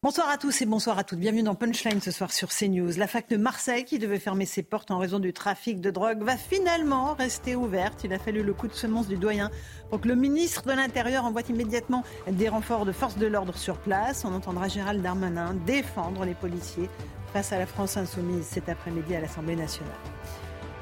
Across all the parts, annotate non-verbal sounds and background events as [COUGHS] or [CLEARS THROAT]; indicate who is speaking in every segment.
Speaker 1: Bonsoir à tous et bonsoir à toutes. Bienvenue dans Punchline ce soir sur CNews. La fac de Marseille, qui devait fermer ses portes en raison du trafic de drogue, va finalement rester ouverte. Il a fallu le coup de semence du doyen pour que le ministre de l'Intérieur envoie immédiatement des renforts de forces de l'ordre sur place. On entendra Gérald Darmanin défendre les policiers face à la France insoumise cet après-midi à l'Assemblée nationale.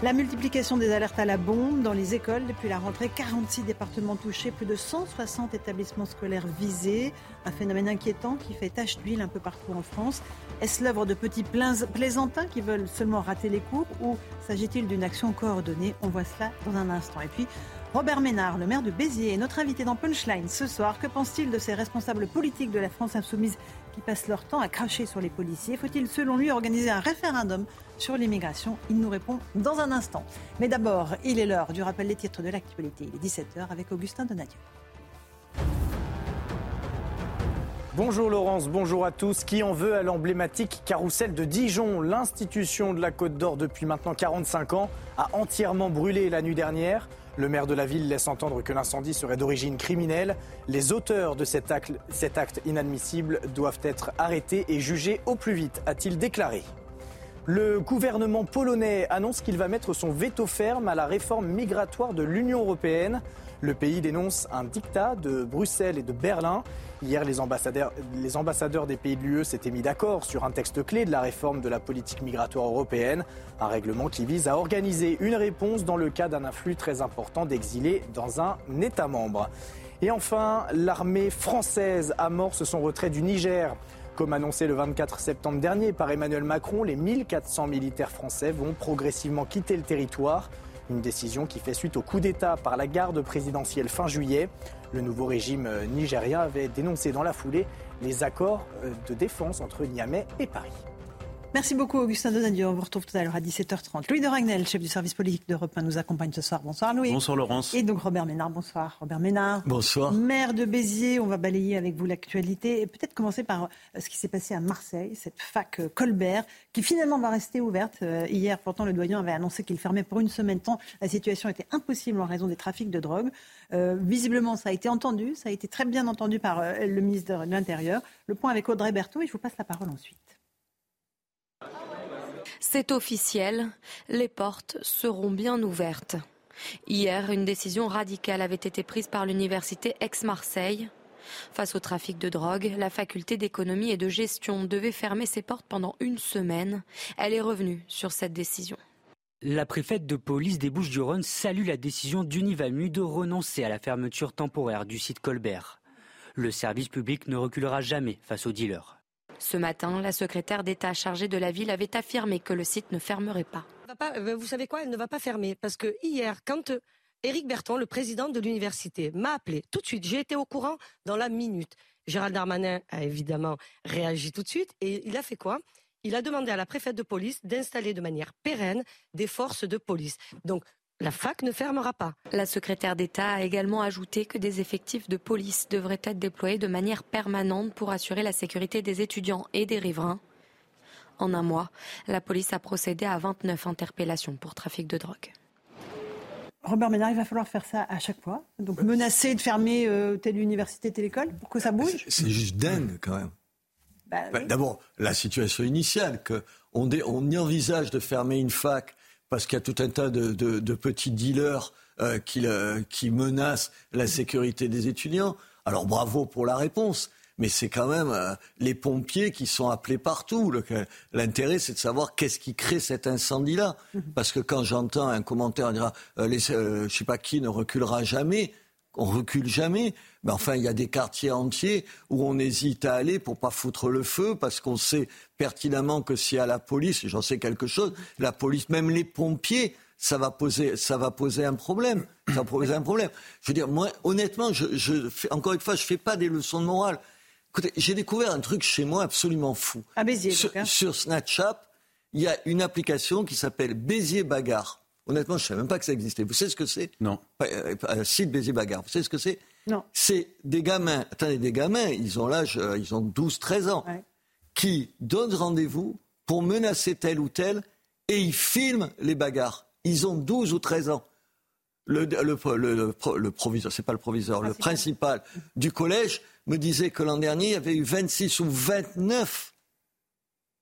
Speaker 1: La multiplication des alertes à la bombe dans les écoles depuis la rentrée, 46 départements touchés, plus de 160 établissements scolaires visés, un phénomène inquiétant qui fait tache d'huile un peu partout en France. Est-ce l'œuvre de petits plaisantins qui veulent seulement rater les cours ou s'agit-il d'une action coordonnée? On voit cela dans un instant. Et puis, Robert Ménard, le maire de Béziers, est notre invité dans Punchline ce soir. Que pense-t-il de ces responsables politiques de la France insoumise qui passent leur temps à cracher sur les policiers? Faut-il, selon lui, organiser un référendum sur l'immigration Il nous répond dans un instant. Mais d'abord, il est l'heure du rappel des titres de l'actualité. Il est 17h avec Augustin Donadieu.
Speaker 2: Bonjour Laurence, bonjour à tous. Qui en veut à l'emblématique carrousel de Dijon? L'institution de la Côte d'Or depuis maintenant 45 ans a entièrement brûlé la nuit dernière. Le maire de la ville laisse entendre que l'incendie serait d'origine criminelle. Les auteurs de cet acte, cet acte inadmissible doivent être arrêtés et jugés au plus vite, a-t-il déclaré. Le gouvernement polonais annonce qu'il va mettre son veto ferme à la réforme migratoire de l'Union européenne. Le pays dénonce un dictat de Bruxelles et de Berlin. Hier, les ambassadeurs, des pays de l'UE s'étaient mis d'accord sur un texte clé de la réforme de la politique migratoire européenne, un règlement qui vise à organiser une réponse dans le cas d'un afflux très important d'exilés dans un État membre. Et enfin, l'armée française amorce son retrait du Niger. Comme annoncé le 24 septembre dernier par Emmanuel Macron, les 1400 militaires français vont progressivement quitter le territoire. Une décision qui fait suite au coup d'État par la garde présidentielle fin juillet. Le nouveau régime nigérien avait dénoncé dans la foulée les accords de défense entre Niamey et Paris.
Speaker 1: Merci beaucoup, Augustin Donadieu. On vous retrouve tout à l'heure à 17h30. Louis de Ragnel, chef du service politique d'Europe 1, nous accompagne ce soir. Bonsoir, Louis.
Speaker 3: Bonsoir, Laurence.
Speaker 1: Et donc, Robert Ménard. Bonsoir, Robert Ménard.
Speaker 4: Bonsoir.
Speaker 1: Maire de Béziers. On va balayer avec vous l'actualité et peut-être commencer par euh, ce qui s'est passé à Marseille, cette fac euh, Colbert, qui finalement va rester ouverte. Euh, hier, pourtant, le doyen avait annoncé qu'il fermait pour une semaine temps. La situation était impossible en raison des trafics de drogue. visiblement, ça a été entendu. Ça a été très bien entendu par le ministre de l'Intérieur. Le point avec Audrey Berthaud. Je vous passe la parole ensuite.
Speaker 5: C'est officiel, les portes seront bien ouvertes. Hier, une décision radicale avait été prise par l'université Aix-Marseille. Face au trafic de drogue, la faculté d'économie et de gestion devait fermer ses portes pendant une semaine. Elle est revenue sur cette décision.
Speaker 6: La préfète de police des Bouches-du-Rhône salue la décision d'Univamu de renoncer à la fermeture temporaire du site Colbert. Le service public ne reculera jamais face aux dealers.
Speaker 5: Ce matin, la secrétaire d'État chargée de la ville avait affirmé que le site ne fermerait pas.
Speaker 7: Euh, vous savez quoi Elle ne va pas fermer parce que hier, quand euh, Éric Berton, le président de l'université, m'a appelé tout de suite, j'ai été au courant dans la minute. Gérald Darmanin a évidemment réagi tout de suite et il a fait quoi? Il a demandé à la préfète de police d'installer de manière pérenne des forces de police. Donc la fac ne fermera pas.
Speaker 5: La secrétaire d'État a également ajouté que des effectifs de police devraient être déployés de manière permanente pour assurer la sécurité des étudiants et des riverains. En un mois, la police a procédé à 29 interpellations pour trafic de drogue.
Speaker 1: Robert Ménard, il va falloir faire ça à chaque fois. Donc menacer de fermer euh, telle université, telle école pour que ça bouge.
Speaker 4: C'est juste dingue quand même. Bah bah, d'abord, la situation initiale, qu'on on y envisage de fermer une fac parce qu'il y a tout un tas de, petits dealers euh, euh, qui, menacent la sécurité des étudiants. Alors bravo pour la réponse. Mais c'est quand même euh, les pompiers qui sont appelés partout. L'intérêt, c'est de savoir qu'est-ce qui crée cet incendie-là. Mhm. Parce que quand j'entends un commentaire, on dira, les, je sais pas qui ne reculera jamais on recule jamais. Mais enfin, il y a des quartiers entiers où on hésite à aller pour pas foutre le feu parce qu'on sait pertinemment que si à la police, j'en sais quelque chose, la police, même les pompiers ça va poser, ça va poser un problème. Ça va poser un problème. Je veux dire, moi, honnêtement, je, je fais, encore une fois, je fais pas des leçons de morale. Écoutez, j'ai découvert un truc chez moi absolument fou.
Speaker 1: À Béziers,
Speaker 4: sur,
Speaker 1: hein.
Speaker 4: sur Snapchat, il y a une application qui s'appelle Béziers Bagarre. Honnêtement, je ne savais même pas que ça existait. Vous savez ce que c'est?
Speaker 3: Non.
Speaker 4: Euh, Un site Béziers Bagarre. Vous savez ce que c'est?
Speaker 1: Non.
Speaker 4: C'est des gamins, attendez, des gamins, ils ont l'âge, euh, ils ont 12, 13 ans,
Speaker 1: Ouais.
Speaker 4: qui donnent rendez-vous pour menacer tel ou tel et ils filment les bagarres. Ils ont 12 ou 13 ans. Le, le, le, le, pro- le proviseur, c'est pas le proviseur, le principal du collège me disait que l'an dernier, il y avait eu 26 ou 29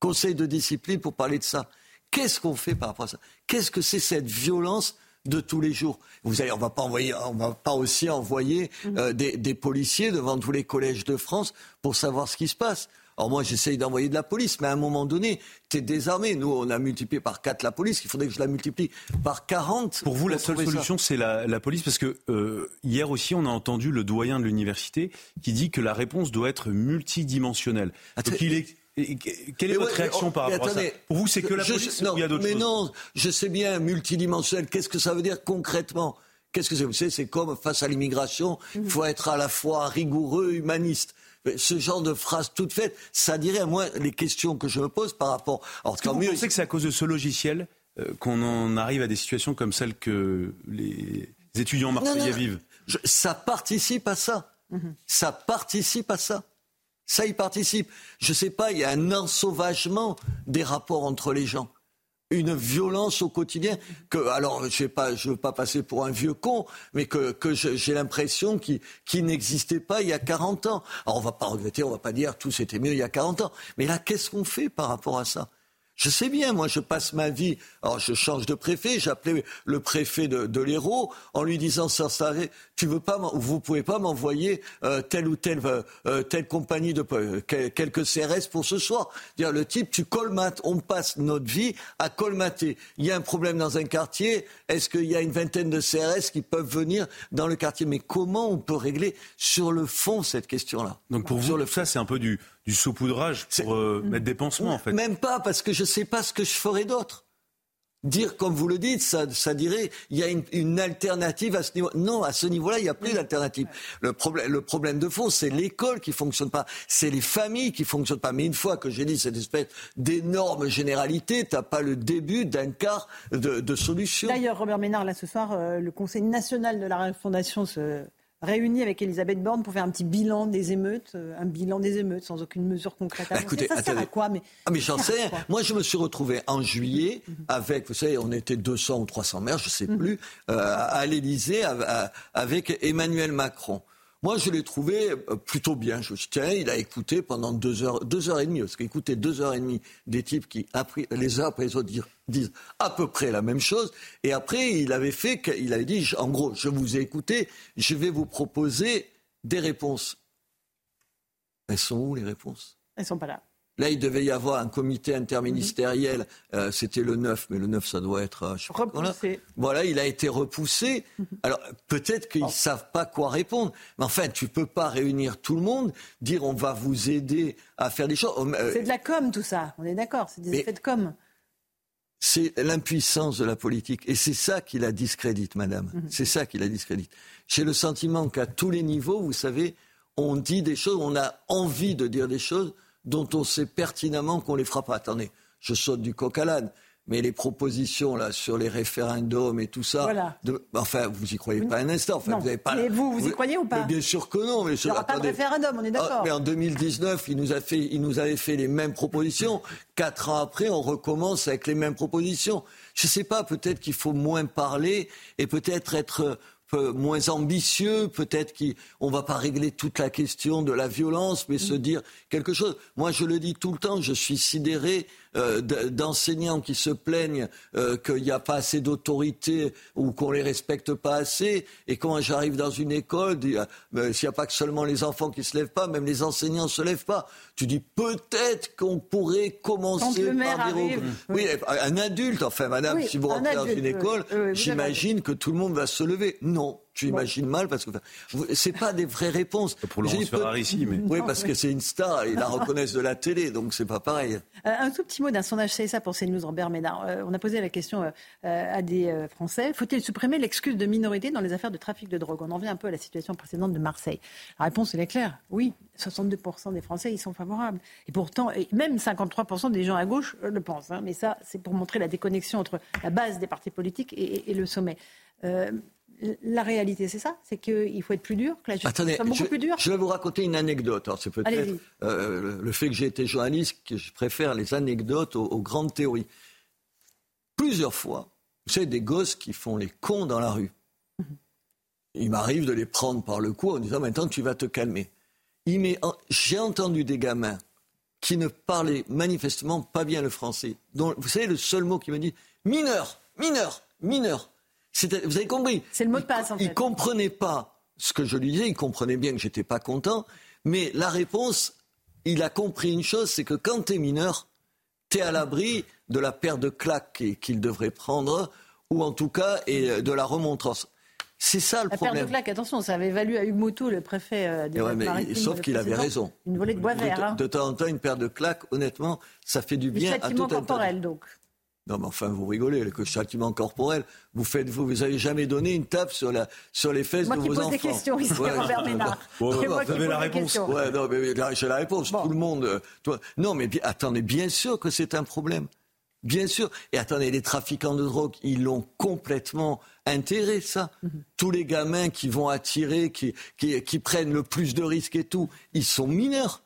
Speaker 4: conseils de discipline pour parler de ça. Qu'est-ce qu'on fait par rapport à ça? Qu'est-ce que c'est cette violence de tous les jours? Vous allez, on va pas envoyer, on va pas aussi envoyer euh, des, des policiers devant tous les collèges de France pour savoir ce qui se passe. Alors moi, j'essaye d'envoyer de la police, mais à un moment donné, tu es désarmé. Nous, on a multiplié par 4 la police. Il faudrait que je la multiplie par 40.
Speaker 3: Pour vous, la seule solution, c'est la, la police Parce que euh, hier aussi, on a entendu le doyen de l'université qui dit que la réponse doit être multidimensionnelle.
Speaker 4: Attends,
Speaker 3: Donc, il est... et- Quelle est
Speaker 4: Mais
Speaker 3: votre
Speaker 4: ouais,
Speaker 3: réaction
Speaker 4: mais,
Speaker 3: par
Speaker 4: oh,
Speaker 3: rapport à ça Pour vous, c'est que la
Speaker 4: je-
Speaker 3: police
Speaker 4: non,
Speaker 3: ou il y a d'autres
Speaker 4: Mais
Speaker 3: choses
Speaker 4: non, je sais bien, multidimensionnel, qu'est-ce que ça veut dire concrètement? Qu'est-ce que c'est Vous savez, c'est comme face à l'immigration, il faut être à la fois rigoureux, humaniste. Mais Ce genre de phrase toute faite, ça dirait à moi les questions que je me pose par rapport. Alors,
Speaker 3: vous
Speaker 4: mieux.
Speaker 3: pensez que c'est à cause de ce logiciel euh, qu'on en arrive à des situations comme celles que les étudiants marseillais
Speaker 4: Non, non,
Speaker 3: vivent?
Speaker 4: je- ça participe à ça. Ça participe à ça. Ça y participe. Je sais pas, il y a un ensauvagement des rapports entre les gens. Une violence au quotidien que, alors, je je veux pas passer pour un vieux con, mais que, que j'ai l'impression qui, n'existait pas il y a 40 ans. Alors, on va pas regretter, on va pas dire tout c'était mieux il y a 40 ans. Mais là, qu'est-ce qu'on fait par rapport à ça? Je sais bien, moi, je passe ma vie. Alors, je change de préfet. J'appelais le préfet de, de l'Hérault en lui disant sans arrêt, tu veux pas, vous pouvez pas m'envoyer euh, telle ou telle euh, euh, telle compagnie de euh, quel- quelques CRS pour ce soir. Dire le type, tu colmates. On passe notre vie à colmater. Il y a un problème dans un quartier. Est-ce qu'il y a une vingtaine de CRS qui peuvent venir dans le quartier? Mais comment on peut régler sur le fond cette question-là?
Speaker 3: Donc pour
Speaker 4: Sur
Speaker 3: vous,
Speaker 4: le
Speaker 3: ça, c'est un peu du, du saupoudrage pour euh, mettre des pansements, en fait.
Speaker 4: Même pas, parce que je ne sais pas ce que je ferais d'autre. Dire, comme vous le dites, ça, ça dirait, il y a une, une alternative à ce niveau. Non, à ce niveau-là, il n'y a plus d'alternative. Le problème, le problème de fond, c'est l'école qui fonctionne pas, c'est les familles qui fonctionnent pas. Mais une fois que j'ai dit cette espèce d'énorme généralité, t'as pas le début d'un quart de, de solution.
Speaker 1: D'ailleurs, Robert Ménard, là ce soir, euh, le Conseil national de la Fondation se réunit avec Elisabeth Borne pour faire un petit bilan des émeutes, euh, un bilan des émeutes sans aucune mesure concrète.
Speaker 4: Bah, écoutez,
Speaker 1: ça sert à quoi mais,
Speaker 4: Ah mais j'en sais Moi, je me suis retrouvé en juillet avec, vous savez, on était 200 ou 300 maires, je sais plus, euh, à l'Élysée avec Emmanuel Macron. Moi, je l'ai trouvé euh, plutôt bien. Je tiens, il a écouté pendant deux heures, deux heures et demie. Parce qu'écouter deux heures et demie des types qui, les uns après les autres, disent à peu près la même chose. Et après, il avait fait, il avait dit, en gros, je vous ai écouté, je vais vous proposer des réponses. Elles sont où les réponses?
Speaker 1: Elles sont pas là.
Speaker 4: Là, il devait y avoir un comité interministériel. Euh, C'était le 9, mais le 9, ça doit être. euh, je sais pas.
Speaker 1: Repoussé.
Speaker 4: Voilà, il a été repoussé. Alors, peut-être qu'ils ne savent pas quoi répondre. Mais enfin, tu peux pas réunir tout le monde, dire on va vous aider à faire des choses. Euh,
Speaker 1: C'est de la com tout ça, on est d'accord, c'est des
Speaker 4: mais-
Speaker 1: effets de com.
Speaker 4: c'est l'impuissance de la politique. Et c'est ça qui la discrédite, madame. C'est ça qui la discrédite. J'ai le sentiment qu'à tous les niveaux, vous savez, on dit des choses, on a envie de dire des choses dont on sait pertinemment qu'on les fera pas. Attendez, je saute du coq à l'âne. Mais les propositions là sur les référendums et tout ça,
Speaker 1: Voilà.
Speaker 4: de- enfin vous y croyez pas un instant. Enfin,
Speaker 1: Non.
Speaker 4: vous avez pas.
Speaker 1: Mais vous, vous y croyez ou pas
Speaker 4: Bien sûr que non. Mais
Speaker 1: Il n'y aura pas de référendum, on est
Speaker 4: ah,
Speaker 1: d'accord.
Speaker 4: mais en 2019, il nous, a fait, il nous avait fait les mêmes propositions. Quatre ans après, on recommence avec les mêmes propositions. Je ne sais pas, peut-être qu'il faut moins parler et peut-être être peu moins ambitieux, peut-être qu'on ne va pas régler toute la question de la violence, mais se dire quelque chose. Moi, je le dis tout le temps, je suis sidéré euh, d'enseignants qui se plaignent euh, qu'il n'y a pas assez d'autorité ou qu'on les respecte pas assez. Et quand j'arrive dans une école, ben, s'il n'y a pas que seulement les enfants qui se lèvent pas, même les enseignants se lèvent pas. Tu dis peut-être qu'on pourrait commencer par dire
Speaker 1: arrive,
Speaker 4: Oui, un adulte, enfin, madame,
Speaker 1: Oui,
Speaker 4: si vous rentrez dans une
Speaker 1: oui.
Speaker 4: école,
Speaker 1: Oui, oui,
Speaker 4: j'imagine que tout le monde va se lever. Non. Tu imagines mal parce que c'est pas des vraies réponses.
Speaker 3: Pour Laurence Ferrari, ici, mais
Speaker 4: oui, parce que c'est une star, ils la reconnaissent de la télé, donc c'est pas pareil.
Speaker 1: Euh, un tout petit mot d'un sondage ça pour CNews Robert Ménard. Euh, on a posé la question euh, à des Français faut-il supprimer l'excuse de minorité dans les affaires de trafic de drogue? On en vient un peu à la situation précédente de Marseille. La réponse elle est claire. Oui, 62% des Français y sont favorables. Et pourtant, même 53% des gens à gauche le pensent. Hein. mais ça, c'est pour montrer la déconnexion entre la base des partis politiques et, et le sommet la réalité, c'est ça C'est qu'il faut être plus dur, que la justice
Speaker 4: Attendez,
Speaker 1: beaucoup
Speaker 4: je,
Speaker 1: plus
Speaker 4: Je vais vous raconter une anecdote. c'est peut-être euh, le fait que j'ai été journaliste que je préfère les anecdotes aux, grandes théories. Plusieurs fois, vous savez, des gosses qui font les cons dans la rue. Mhm. Il m'arrive de les prendre par le cou en disant maintenant tu vas te calmer. J'ai entendu des gamins qui ne parlaient manifestement pas bien le français. Vous savez, le seul mot qui me dit mineur, mineur, mineur. Vous avez compris
Speaker 1: C'est le mot de passe, en
Speaker 4: fait. Il ne comprenait pas ce que je lui disais, il comprenait bien que j'étais pas content, mais la réponse, il a compris une chose, c'est que quand tu es mineur, tu es à l'abri de la paire de claques qu'il devrait prendre, ou en tout cas et de la remontrance. C'est ça le problème.
Speaker 1: La paire de claques, attention, ça avait valu à Hugues Moutou, le préfet euh, des ouais,
Speaker 4: Sauf qu'il avait raison.
Speaker 1: Une volée de bois vert. Hein.
Speaker 4: De, temps en temps, une paire de claques, honnêtement, ça fait du bien à tout
Speaker 1: corporel, donc.
Speaker 4: Non, mais enfin, vous rigolez, le châtiment corporel. Vous faites, vous, vous avez jamais donné une tape sur la, sur les fesses
Speaker 1: de
Speaker 4: vos enfants.
Speaker 1: Moi qui pose des questions ici, Robert Ménard. [LAUGHS]
Speaker 3: vous avez la réponse.
Speaker 4: Ouais, non, mais j'ai la réponse. Tout le monde. Euh, toi, non, mais attendez, bien sûr que c'est un problème. Bien sûr. Et attendez, les trafiquants de drogue, ils l'ont complètement intégré, ça. Mhm. Tous les gamins qui vont attirer, qui, qui, qui prennent le plus de risques et tout, ils sont mineurs.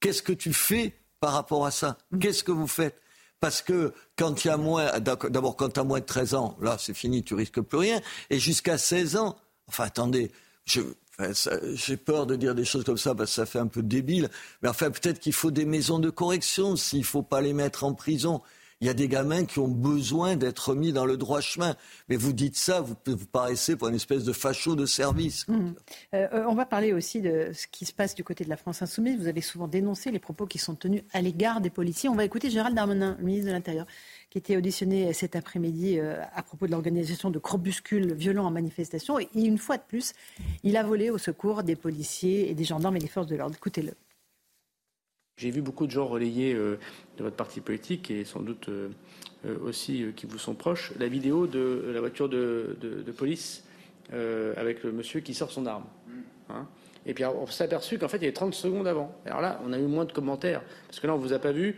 Speaker 4: Qu'est-ce que tu fais par rapport à ça? Mhm. Qu'est-ce que vous faites? Parce que quand il y a moins, d'abord quand tu as moins de 13 ans, là c'est fini, tu risques plus rien. Et jusqu'à 16 ans, enfin attendez, j'ai peur de dire des choses comme ça parce que ça fait un peu débile. Mais enfin, peut-être qu'il faut des maisons de correction s'il ne faut pas les mettre en prison. Il y a des gamins qui ont besoin d'être mis dans le droit chemin. Mais vous dites ça, vous, paraissez pour une espèce de facho de service.
Speaker 1: Mmh. Euh, euh, on va parler aussi de ce qui se passe du côté de la France insoumise. Vous avez souvent dénoncé les propos qui sont tenus à l'égard des policiers. On va écouter Gérald Darmanin, ministre de l'Intérieur, qui était auditionné cet après-midi euh, à propos de l'organisation de crepuscules violents en manifestation. Et une fois de plus, il a volé au secours des policiers et des gendarmes et des forces de l'ordre. Écoutez-le.
Speaker 8: J'ai vu beaucoup de gens relayer euh, de votre parti politique et sans doute euh, euh, aussi qui vous sont proches la vidéo de la voiture de, police avec le monsieur qui sort son arme. Mm. Hein. et puis on s'est aperçu qu'en fait il y avait 30 secondes avant. Alors là, on a eu moins de commentaires parce que là on vous a pas vu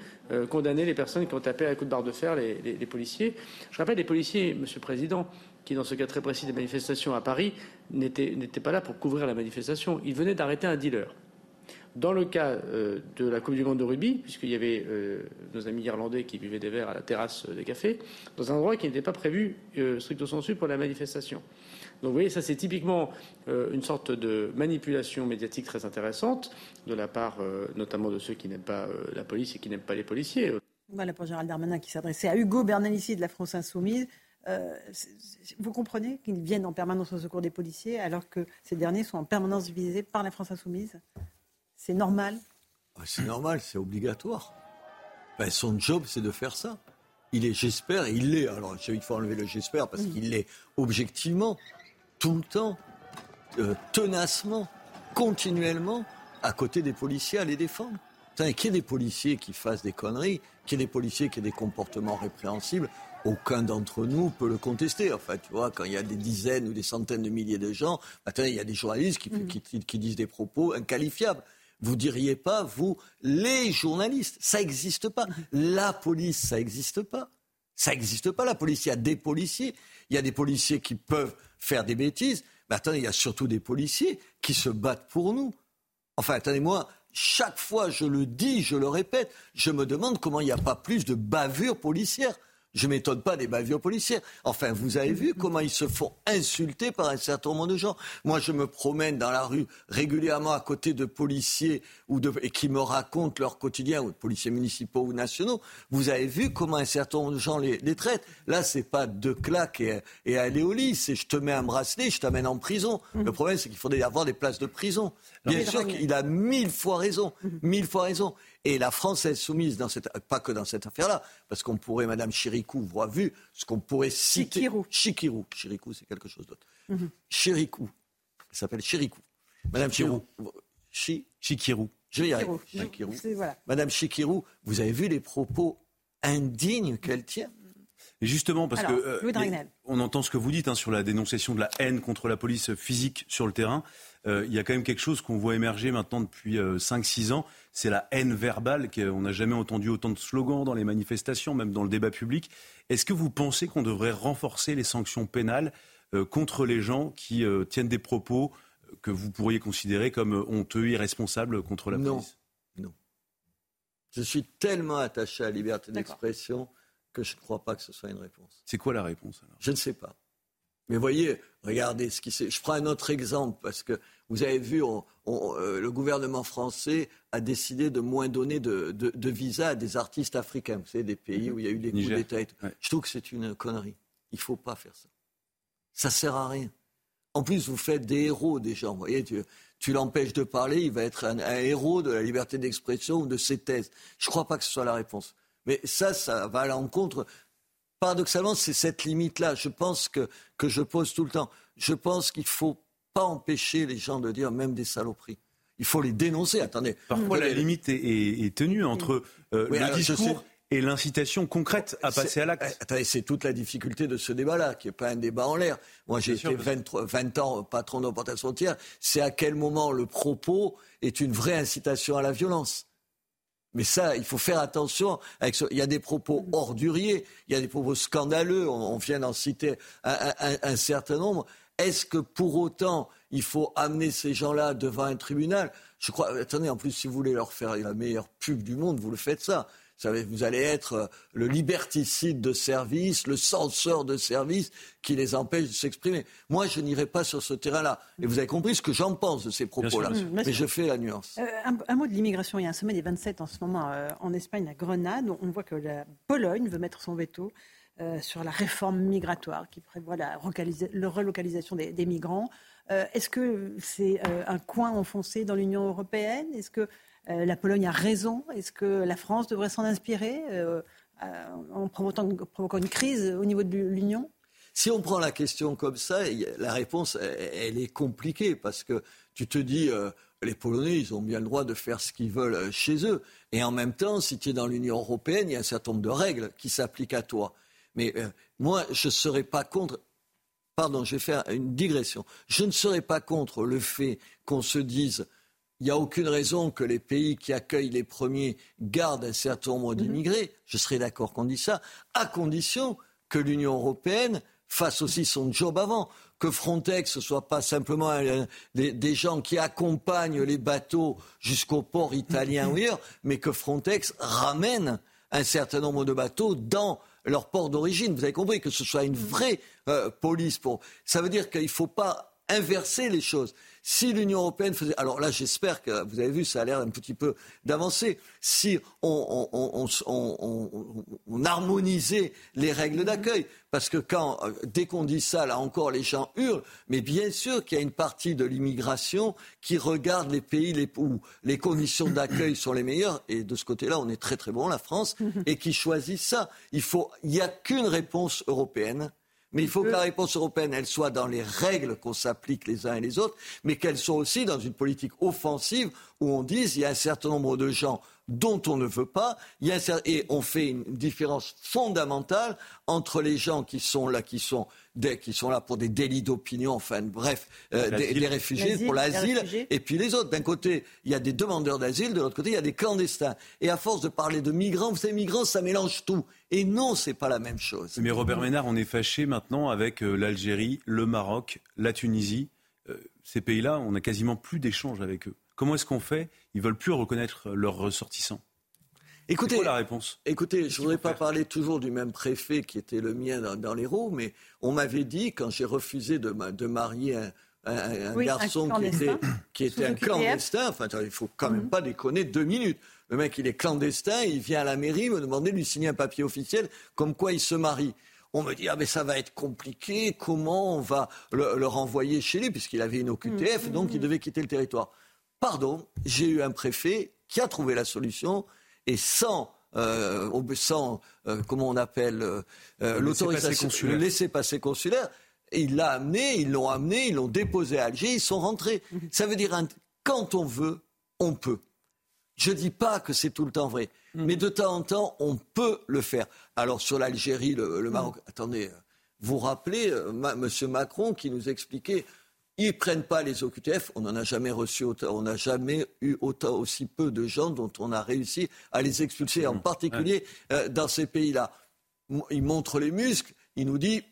Speaker 8: condamner les personnes qui ont tapé à coup de barre de fer les, les policiers. Je rappelle les policiers, Monsieur le Président, qui dans ce cas très précis des manifestations à Paris n'étaient pas là pour couvrir la manifestation. Ils venaient d'arrêter un dealer. Dans le cas euh, de la Coupe du Monde de rugby, puisqu'il y avait euh, nos amis irlandais qui buvaient des verres à la terrasse des cafés, dans un endroit qui n'était pas prévu euh, stricto sensu pour la manifestation. Donc vous voyez, ça c'est typiquement une sorte de manipulation médiatique très intéressante de la part notamment de ceux qui n'aiment pas la police et qui n'aiment pas les policiers.
Speaker 1: Voilà pour Gérald Darmanin qui s'adressait à Hugo Bernalici de la France Insoumise. vous comprenez qu'ils viennent en permanence au secours des policiers alors que ces derniers sont en permanence visés par la France Insoumise? C'est normal
Speaker 4: C'est normal, c'est obligatoire. Ben, son job, c'est de faire ça. Il est, j'espère, il l'est. Alors, il faut enlever le j'espère parce qu'il l'est objectivement, tout le temps, euh, tenacement, continuellement, à côté des policiers à les défendre. Qu'il y ait des policiers qui fassent des conneries, qu'il y ait des policiers qui aient des comportements répréhensibles, aucun d'entre nous peut le contester. Enfin, tu vois, quand il y a des dizaines ou des centaines de milliers de gens, il y a des journalistes qui, qui disent des propos inqualifiables. Vous diriez pas, vous, les journalistes, ça n'existe pas. La police, ça n'existe pas. Ça n'existe pas, la police. Il y a des policiers. Il y a des policiers qui peuvent faire des bêtises. Mais attendez, il y a surtout des policiers qui se battent pour nous. Enfin, attendez-moi, chaque fois je le dis, je le répète, je me demande comment il n'y a pas plus de bavures policières. Je ne m'étonne pas des bavures policières. Enfin, vous avez vu comment ils se font insulter par un certain nombre de gens. Moi, je me promène dans la rue régulièrement à côté de policiers ou de, et qui me racontent leur quotidien, ou de policiers municipaux ou nationaux. Vous avez vu comment un certain nombre de gens les, traitent. Là, c'est pas deux claques et, et aller au lit. C'est je te mets un bracelet, je t'amène en prison. Le problème, c'est qu'il faudrait avoir des places de prison. Bien sûr qu'il a mille fois raison. Mmh. Mille fois raison. Et la France est soumise, dans cette, pas que dans cette affaire-là, parce qu'on pourrait, Madame Chiri Chirikou, vous avez vu ce qu'on pourrait citer.
Speaker 1: Chikirou.
Speaker 4: Chikirou. Chirikou, c'est quelque chose d'autre. Mm Chirikou. Elle s'appelle Chirikou. Madame Chirou.
Speaker 3: Chi... Chikirou.
Speaker 4: Je vais y arriver. Madame Chikirou, vous avez vu les propos indignes qu'elle tient?
Speaker 3: Justement, parce que euh, on entend ce que vous dites hein, sur la dénonciation de la haine contre la police physique sur le terrain. Euh, il y a quand même quelque chose qu'on voit émerger maintenant depuis 5-6 euh, ans, c'est la haine verbale. On n'a jamais entendu autant de slogans dans les manifestations, même dans le débat public. Est-ce que vous pensez qu'on devrait renforcer les sanctions pénales contre les gens qui tiennent des propos que vous pourriez considérer comme honteux, irresponsables contre la police?
Speaker 4: Non, non. Je suis tellement attaché à la liberté d'expression que je ne crois pas que ce soit une réponse.
Speaker 3: C'est quoi la réponse alors?
Speaker 4: Je ne sais pas. Mais voyez, regardez ce qui s'est. Je prends un autre exemple parce que vous avez vu, euh, le gouvernement français a décidé de moins donner de, de, visas à des artistes africains. Vous savez, des pays où il y a eu des coups d'État. Je trouve que c'est une connerie. Il ne faut pas faire ça. Ça sert à rien. En plus, vous faites des héros des gens. Vous voyez, tu, l'empêches de parler, il va être un, un héros de la liberté d'expression ou de ses thèses. Je ne crois pas que ce soit la réponse. Mais ça, ça va à l'encontre. Paradoxalement, c'est cette limite-là, je pense que, que je pose tout le temps. Je pense qu'il ne faut pas empêcher les gens de dire même des saloperies. Il faut les dénoncer. Attendez.
Speaker 3: Parfois, la limite est, tenue entre euh, le discours et l'incitation concrète à passer à l'acte.
Speaker 4: Eh, attendez, c'est toute la difficulté de ce débat-là, qui n'est pas un débat en l'air. Moi, j'ai été 20, ans patron d'importation tiers. C'est à quel moment le propos est une vraie incitation à la violence? Mais ça, il faut faire attention. Avec Il y a des propos orduriers, il y a des propos scandaleux. On, vient d'en citer un, certain nombre. Est-ce que pour autant, il faut amener ces gens-là devant un tribunal? Je crois. Attendez, en plus, si vous voulez leur faire la meilleure pub du monde, vous le faites ça vous allez être euh, le liberticide de service, le censeur de service qui les empêche de s'exprimer. Moi, je n'irai pas sur ce terrain-là. Et vous avez compris ce que j'en pense de ces propos-là. Mais je fais la nuance.
Speaker 1: Euh, un, mot de l'immigration. Il y a un sommet des 27 en ce moment euh, en Espagne, à Grenade. On voit que la Pologne veut mettre son veto. sur la réforme migratoire qui prévoit la, relocalisation des, des migrants. Est-ce que c'est un coin enfoncé dans l'Union européenne? Est-ce que euh, la Pologne a raison Est-ce que la France devrait s'en inspirer euh, euh, en provoquant, une crise au niveau de l'Union?
Speaker 4: Si on prend la question comme ça, la réponse, elle, est compliquée parce que tu te dis, les Polonais, ils ont bien le droit de faire ce qu'ils veulent chez eux. Et en même temps, si tu es dans l'Union européenne, il y a un certain nombre de règles qui s'appliquent à toi. Mais moi, je ne serais pas contre. Pardon, je vais faire une digression. Je ne serais pas contre le fait qu'on se dise il n'y a aucune raison que les pays qui accueillent les premiers gardent un certain nombre d'immigrés. Je serais d'accord qu'on dise ça, à condition que l'Union européenne fasse aussi son job avant, que Frontex ne soit pas simplement des, gens qui accompagnent les bateaux jusqu'au port italien ou ailleurs, mais que Frontex ramène un certain nombre de bateaux dans leur port d'origine. Vous avez compris que ce soit une vraie euh, police. Pour... Ça veut dire qu'il ne faut pas inverser les choses. Si l'Union européenne faisait. Alors là, j'espère que vous avez vu, ça a l'air un petit peu d'avancer. Si on, harmonisait les règles d'accueil. Parce que quand, euh, dès qu'on dit ça, là encore, les gens hurlent. Mais bien sûr qu'il y a une partie de l'immigration qui regarde les pays où les conditions d'accueil sont les meilleures. Et de ce côté-là, on est très très bon, la France, et qui choisit ça. Il n'y a qu'une réponse européenne mais il faut que la réponse européenne, elle soit dans les règles qu'on s'applique les uns et les autres, mais qu'elle soit aussi dans une politique offensive où on dise il y a un certain nombre de gens dont on ne veut pas, il y a et on fait une différence fondamentale entre les gens qui sont là, qui sont qui sont là pour des délits d'opinion, enfin bref, euh, des, réfugiés pour l'asile, et puis les autres. D'un côté, il y a des demandeurs d'asile, de l'autre côté, il y a des clandestins. Et à force de parler de migrants, vous savez, migrants, ça mélange tout. Et non, c'est pas la même chose.
Speaker 3: Mais Robert Ménard, on est fâché maintenant avec euh, l'Algérie, le Maroc, la Tunisie. Euh, ces pays-là, on a quasiment plus d'échanges avec eux. Comment est-ce qu'on fait? Ils veulent plus reconnaître leurs ressortissants.
Speaker 4: Écoutez,
Speaker 3: la réponse?
Speaker 4: Écoutez, je ne voudrais pas parler toujours du même préfet qui était le mien dans, les l'Hérault, mais on m'avait dit, quand j'ai refusé de, de, marier un, garçon qui était, qui était un clandestin, enfin, il ne faut quand même mhm. pas déconner deux minutes. Le mec, il est clandestin, il vient à la mairie me demander de lui signer un papier officiel comme quoi il se marie. On me dit, ah mais ça va être compliqué, comment on va le, renvoyer chez lui, puisqu'il avait une OQTF, mhm. donc il devait quitter le territoire. Pardon, j'ai eu un préfet qui a trouvé la solution, et sans sans comment on appelle, l'autorisation, le laisser-passer consulaire. il l'a amené, ils l'ont amené, ils l'ont déposé à Alger, ils sont rentrés. Mhm. Ça veut dire, quand on veut, on peut. Je ne dis pas que c'est tout le temps vrai, mhm. mais de temps en temps, on peut le faire. Alors sur l'Algérie, le, Maroc, attendez, vous rappelez M. Macron qui nous expliquait ils prennent pas les OQTF. On n'en a jamais reçu autant. On n'a jamais eu autant aussi peu de gens dont on a réussi à les expulser, en mmh. particulier euh, dans ces pays-là. Il montre les muscles. Il nous dit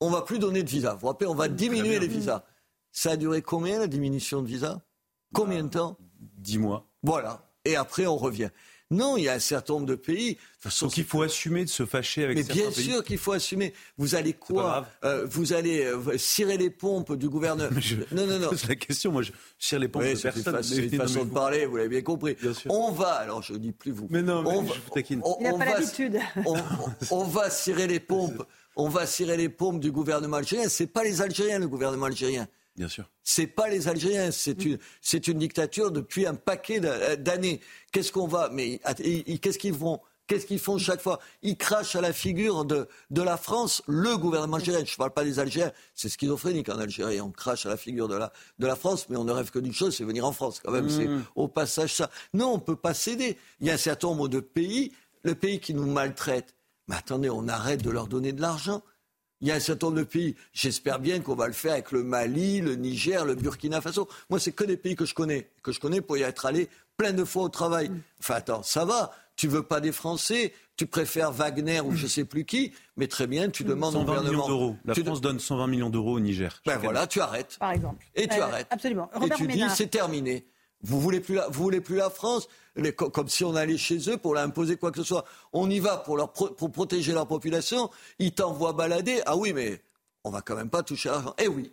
Speaker 4: on va plus donner de visas. Vous vous rappelez, on va diminuer les visas. Ça a duré combien la diminution de visas? Combien de temps?
Speaker 3: Dix mois.
Speaker 4: Voilà. Et après, on revient. Non, il y a un certain nombre de pays.
Speaker 3: Donc il faut assumer de se fâcher avec certains pays.
Speaker 4: Mais bien sûr qu'il faut assumer. Vous allez quoi euh, Vous allez euh, cirer les pompes du gouvernement [LAUGHS]
Speaker 3: Non, non, non. C'est la question. Moi, je cire les pompes de personne.
Speaker 4: C'est une, façon de parler. Vous l'avez bien compris. On va. Alors, je ne dis plus vous.
Speaker 3: Mais non, mais
Speaker 4: on
Speaker 3: je vous taquine.
Speaker 1: il n'a pas l'habitude.
Speaker 4: On, va cirer les pompes. On va cirer les pompes du gouvernement algérien. C'est pas les Algériens, le gouvernement algérien.
Speaker 3: Bien sûr.
Speaker 4: C'est pas les Algériens, c'est une, c'est une dictature depuis un paquet d'années. Qu'est-ce qu'on va, mais qu'est-ce qu'ils font Qu'est-ce qu'ils font chaque fois? Ils crachent à la figure de, de la France, le gouvernement algérien. Je ne parle pas des Algériens, c'est schizophrénique en Algérie. On crache à la figure de la, de la France, mais on ne rêve que d'une chose, c'est venir en France quand même. C'est mmh. au passage ça. Non, on ne peut pas céder. Il y a un certain nombre de pays, le pays qui nous maltraite. Mais attendez, on arrête de leur donner de l'argent. Il y a un certain nombre de pays. J'espère bien qu'on va le faire avec le Mali, le Niger, le Burkina Faso. Moi, c'est que des pays que je connais, que je connais pour y être allé plein de fois au travail. Mm. Enfin, attends, ça va. Tu veux pas des Français, tu préfères Wagner ou je sais plus qui, mais très bien, tu demandes 120
Speaker 3: au gouvernement. Millions d'euros. La France donne 120 millions d'euros au Niger.
Speaker 4: Ben voilà, tu arrêtes.
Speaker 1: Par exemple.
Speaker 4: Et tu euh, arrêtes.
Speaker 1: Absolument.
Speaker 4: et tu dis, c'est terminé. Vous voulez plus la, vous voulez plus la France comme si on allait chez eux pour leur imposer quoi que ce soit. On y va pour, leur pour protéger leur population. Ils t'envoient balader. Ah oui, mais on va quand même pas toucher à l'argent. Eh oui.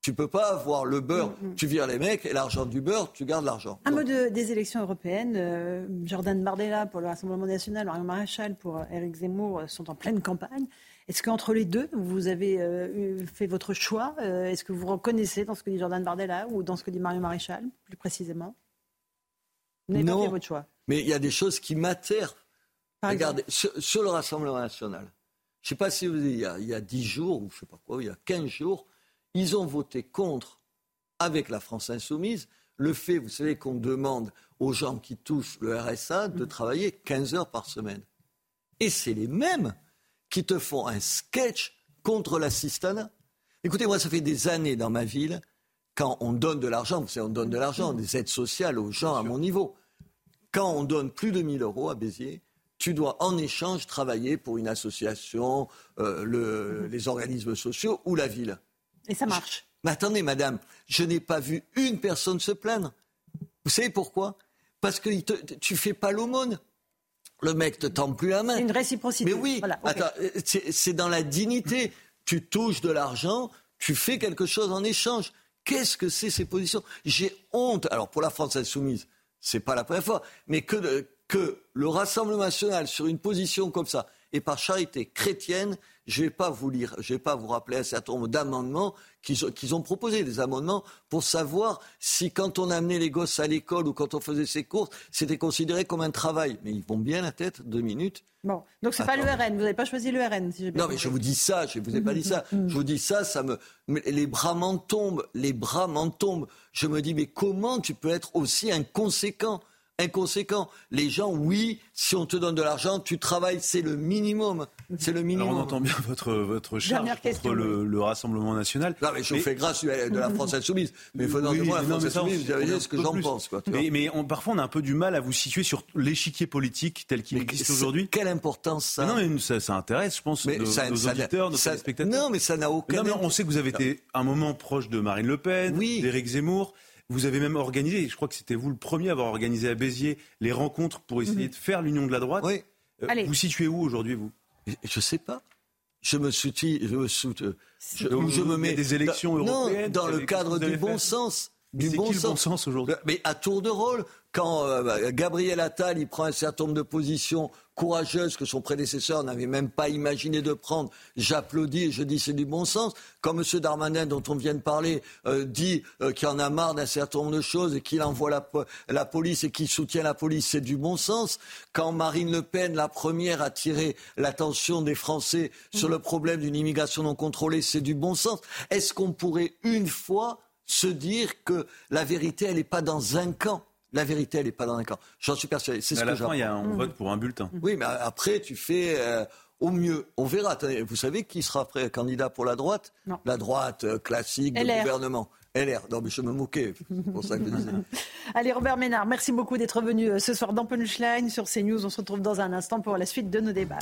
Speaker 4: Tu peux pas avoir le beurre, mm, mm. tu vires les mecs, et l'argent du beurre, tu gardes l'argent.
Speaker 1: Un mot des élections européennes. Euh, Jordan Bardella pour le Rassemblement national, Marion Maréchal pour Éric Zemmour euh, sont en pleine campagne. Est-ce qu'entre les deux, vous avez euh, fait votre choix Est-ce que vous reconnaissez dans ce que dit Jordan Bardella ou dans ce que dit Marion Maréchal, plus précisément?
Speaker 4: Non, votre choix. Mais il y a des choses qui m'atterrent. Regardez, sur, le Rassemblement national, je ne sais pas si vous il y, a, il y a 10 jours, ou je ne sais pas quoi, il y a 15 jours, ils ont voté contre, avec la France insoumise, le fait, vous savez, qu'on demande aux gens qui touchent le RSA de mm. travailler 15 heures par semaine. Et c'est les mêmes qui te font un sketch contre l'assistanat. Écoutez, moi, ça fait des années dans ma ville, quand on donne de l'argent, vous savez, on donne de l'argent, des aides sociales aux gens à mon niveau. Quand on donne plus de 1000 euros à Béziers, tu dois en échange travailler pour une association, euh, les organismes sociaux ou la ville.
Speaker 1: Et ça marche.
Speaker 4: mais attendez, madame, je n'ai pas vu une personne se plaindre. Vous savez pourquoi? Parce que tu fais pas l'aumône. Le mec te tend plus la main.
Speaker 1: Une réciprocité.
Speaker 4: Mais oui, c'est dans la dignité. Tu touches de l'argent, tu fais quelque chose en échange. Qu'est-ce que c'est ces positions? J'ai honte. Alors pour la France insoumise, c'est pas la première fois, mais que, que le Rassemblement national sur une position comme ça et par charité chrétienne, je ne vais pas vous lire, je vais pas vous rappeler un certain nombre d'amendements qu'ils ont proposé, des amendements pour savoir si quand on amenait les gosses à l'école ou quand on faisait ses courses, c'était considéré comme un travail. Mais ils vont bien la tête, deux minutes.
Speaker 1: Bon, donc c'est pas l'URN, vous n'avez pas choisi si j'ai bien
Speaker 4: Non, mais je vous dis ça, je ne vous ai pas dit ça. Je vous dis ça, ça me, les bras m'en tombent, les bras m'en tombent. Je me dis, mais comment tu peux être aussi inconséquent? Inconséquent. Les gens, oui, si on te donne de l'argent, tu travailles, c'est le minimum. C'est le minimum.
Speaker 3: on entend bien votre, votre charge contre le, Rassemblement national.
Speaker 4: Non, mais je fais grâce de la France Insoumise. Mais il faut oui, moi, la France Insoumise, vous avez ce que j'en pense. Quoi,
Speaker 3: mais, mais parfois, on a un peu du mal à vous situer sur l'échiquier politique tel qu'il existe aujourd'hui.
Speaker 4: Quelle importance ça
Speaker 3: Non, mais ça, ça, intéresse, je pense, nos, ça, auditeurs, nos téléspectateurs.
Speaker 4: Non, mais ça n'a aucun... Non,
Speaker 3: on sait que vous avez été un moment proche de Marine Le Pen, d'Éric Zemmour. Vous avez même organisé, je crois que c'était vous le premier à avoir organisé à Béziers, les rencontres pour essayer mhm. de faire l'union de la droite. Oui. Euh, vous situez où aujourd'hui, vous?
Speaker 4: Je ne sais pas. Je me soutiens, je me, je, je me mets
Speaker 3: des élections
Speaker 4: européennes. Non, dans le cadre du bon sens. du bon,
Speaker 3: sens. bon sens aujourd'hui?
Speaker 4: Mais à tour de rôle, quand euh, Gabriel Attal il prend un certain nombre de positions courageuses que son prédécesseur n'avait même pas imaginé de prendre, j'applaudis et je dis c'est du bon sens. Quand M. Darmanin, dont on vient de parler, euh, dit euh, qu'il en a marre d'un certain nombre de choses et qu'il envoie la, la, police et qu'il soutient la police, c'est du bon sens. Quand Marine Le Pen, la première, a tiré l'attention des Français sur le problème d'une immigration non contrôlée, c'est du bon sens. Est-ce qu'on pourrait une fois se dire que la vérité, elle n'est pas dans un camp? La vérité, elle n'est pas dans un camp. J'en suis persuadé.
Speaker 3: C'est ce à la fin, y a un vote pour un bulletin.
Speaker 4: Oui, mais après, tu fais euh, au mieux. On verra. vous savez qui sera candidat pour la droite? La droite euh, classique du gouvernement. LR. Non, mais je me moquais. pour ça que je disais. [LAUGHS]
Speaker 1: Allez, Robert Ménard, merci beaucoup d'être venu euh, ce soir dans Punchline sur CNews. On se retrouve dans un instant pour la suite de nos débats.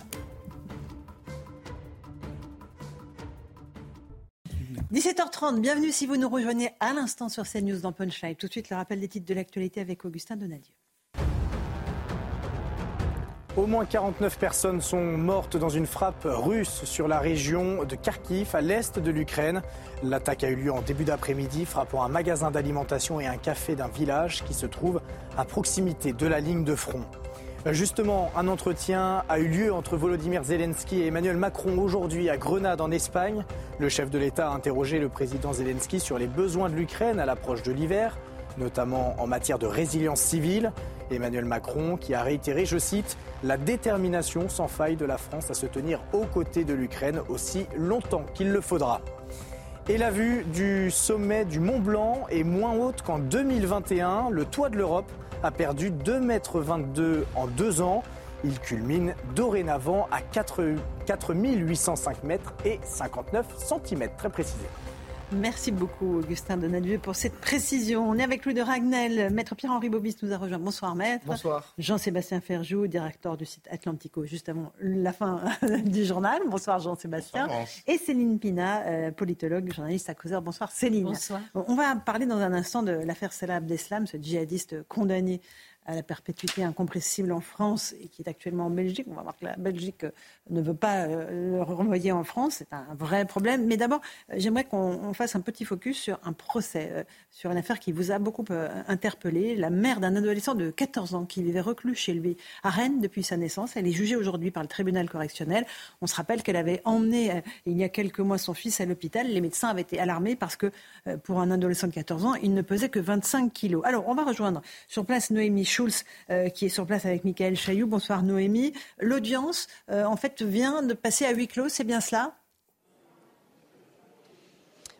Speaker 1: 17h30, bienvenue si vous nous rejoignez à l'instant sur CNews dans Punchline. Tout de suite, le rappel des titres de l'actualité avec Augustin Donadieu.
Speaker 2: Au moins 49 personnes sont mortes dans une frappe russe sur la région de Kharkiv, à l'est de l'Ukraine. L'attaque a eu lieu en début d'après-midi, frappant un magasin d'alimentation et un café d'un village qui se trouve à proximité de la ligne de front. Justement, un entretien a eu lieu entre Volodymyr Zelensky et Emmanuel Macron aujourd'hui à Grenade en Espagne. Le chef de l'État a interrogé le président Zelensky sur les besoins de l'Ukraine à l'approche de l'hiver, notamment en matière de résilience civile. Emmanuel Macron qui a réitéré, je cite, la détermination sans faille de la France à se tenir aux côtés de l'Ukraine aussi longtemps qu'il le faudra. Et la vue du sommet du Mont Blanc est moins haute qu'en 2021. Le toit de l'Europe a perdu 2,22 m en deux ans. Il culmine dorénavant à 4, 4805 mètres et 59 cm, très précisément.
Speaker 1: Merci beaucoup, Augustin Donadieu, pour cette précision. On est avec Louis de Ragnel. Maître Pierre-Henri Bobis nous a rejoint. Bonsoir, maître.
Speaker 9: Bonsoir.
Speaker 1: Jean-Sébastien Ferjou, directeur du site Atlantico, juste avant la fin [LAUGHS] du journal. Bonsoir, Jean-Sébastien. Et Céline Pina, euh, politologue, journaliste à Causeur. Bonsoir, Céline.
Speaker 10: Bonsoir.
Speaker 1: On va parler dans un instant de l'affaire Salah Abdeslam, ce djihadiste condamné à la perpétuité incompressible en France et qui est actuellement en Belgique. On va voir que la Belgique euh, ne veut pas euh, le renvoyer en France. C'est un vrai problème. Mais d'abord, euh, j'aimerais qu'on fasse un petit focus sur un procès, sur une affaire qui vous a beaucoup interpellé. La mère d'un adolescent de 14 ans qui vivait reclus chez lui à Rennes depuis sa naissance. Elle est jugée aujourd'hui par le tribunal correctionnel. On se rappelle qu'elle avait emmené il y a quelques mois son fils à l'hôpital. Les médecins avaient été alarmés parce que pour un adolescent de 14 ans, il ne pesait que 25 kilos. Alors, on va rejoindre sur place Noémie Schulz, euh, qui est sur place avec Michael Chailloux. Bonsoir Noémie. L'audience, euh, en fait, vient de passer à huis clos, c'est bien cela?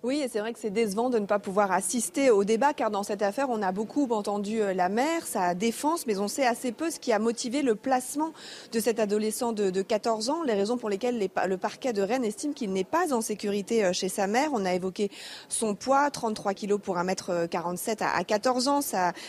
Speaker 10: Oui, et c'est vrai que c'est décevant de ne pas pouvoir assister au débat, car dans cette affaire, on a beaucoup entendu euh, la mère, sa défense, mais on sait assez peu ce qui a motivé le placement de cet adolescent de, 14 ans, les raisons pour lesquelles le parquet de Rennes estime qu'il n'est pas en sécurité euh, chez sa mère. On a évoqué son poids, 33 kilos pour 1m47 à, 14 ans,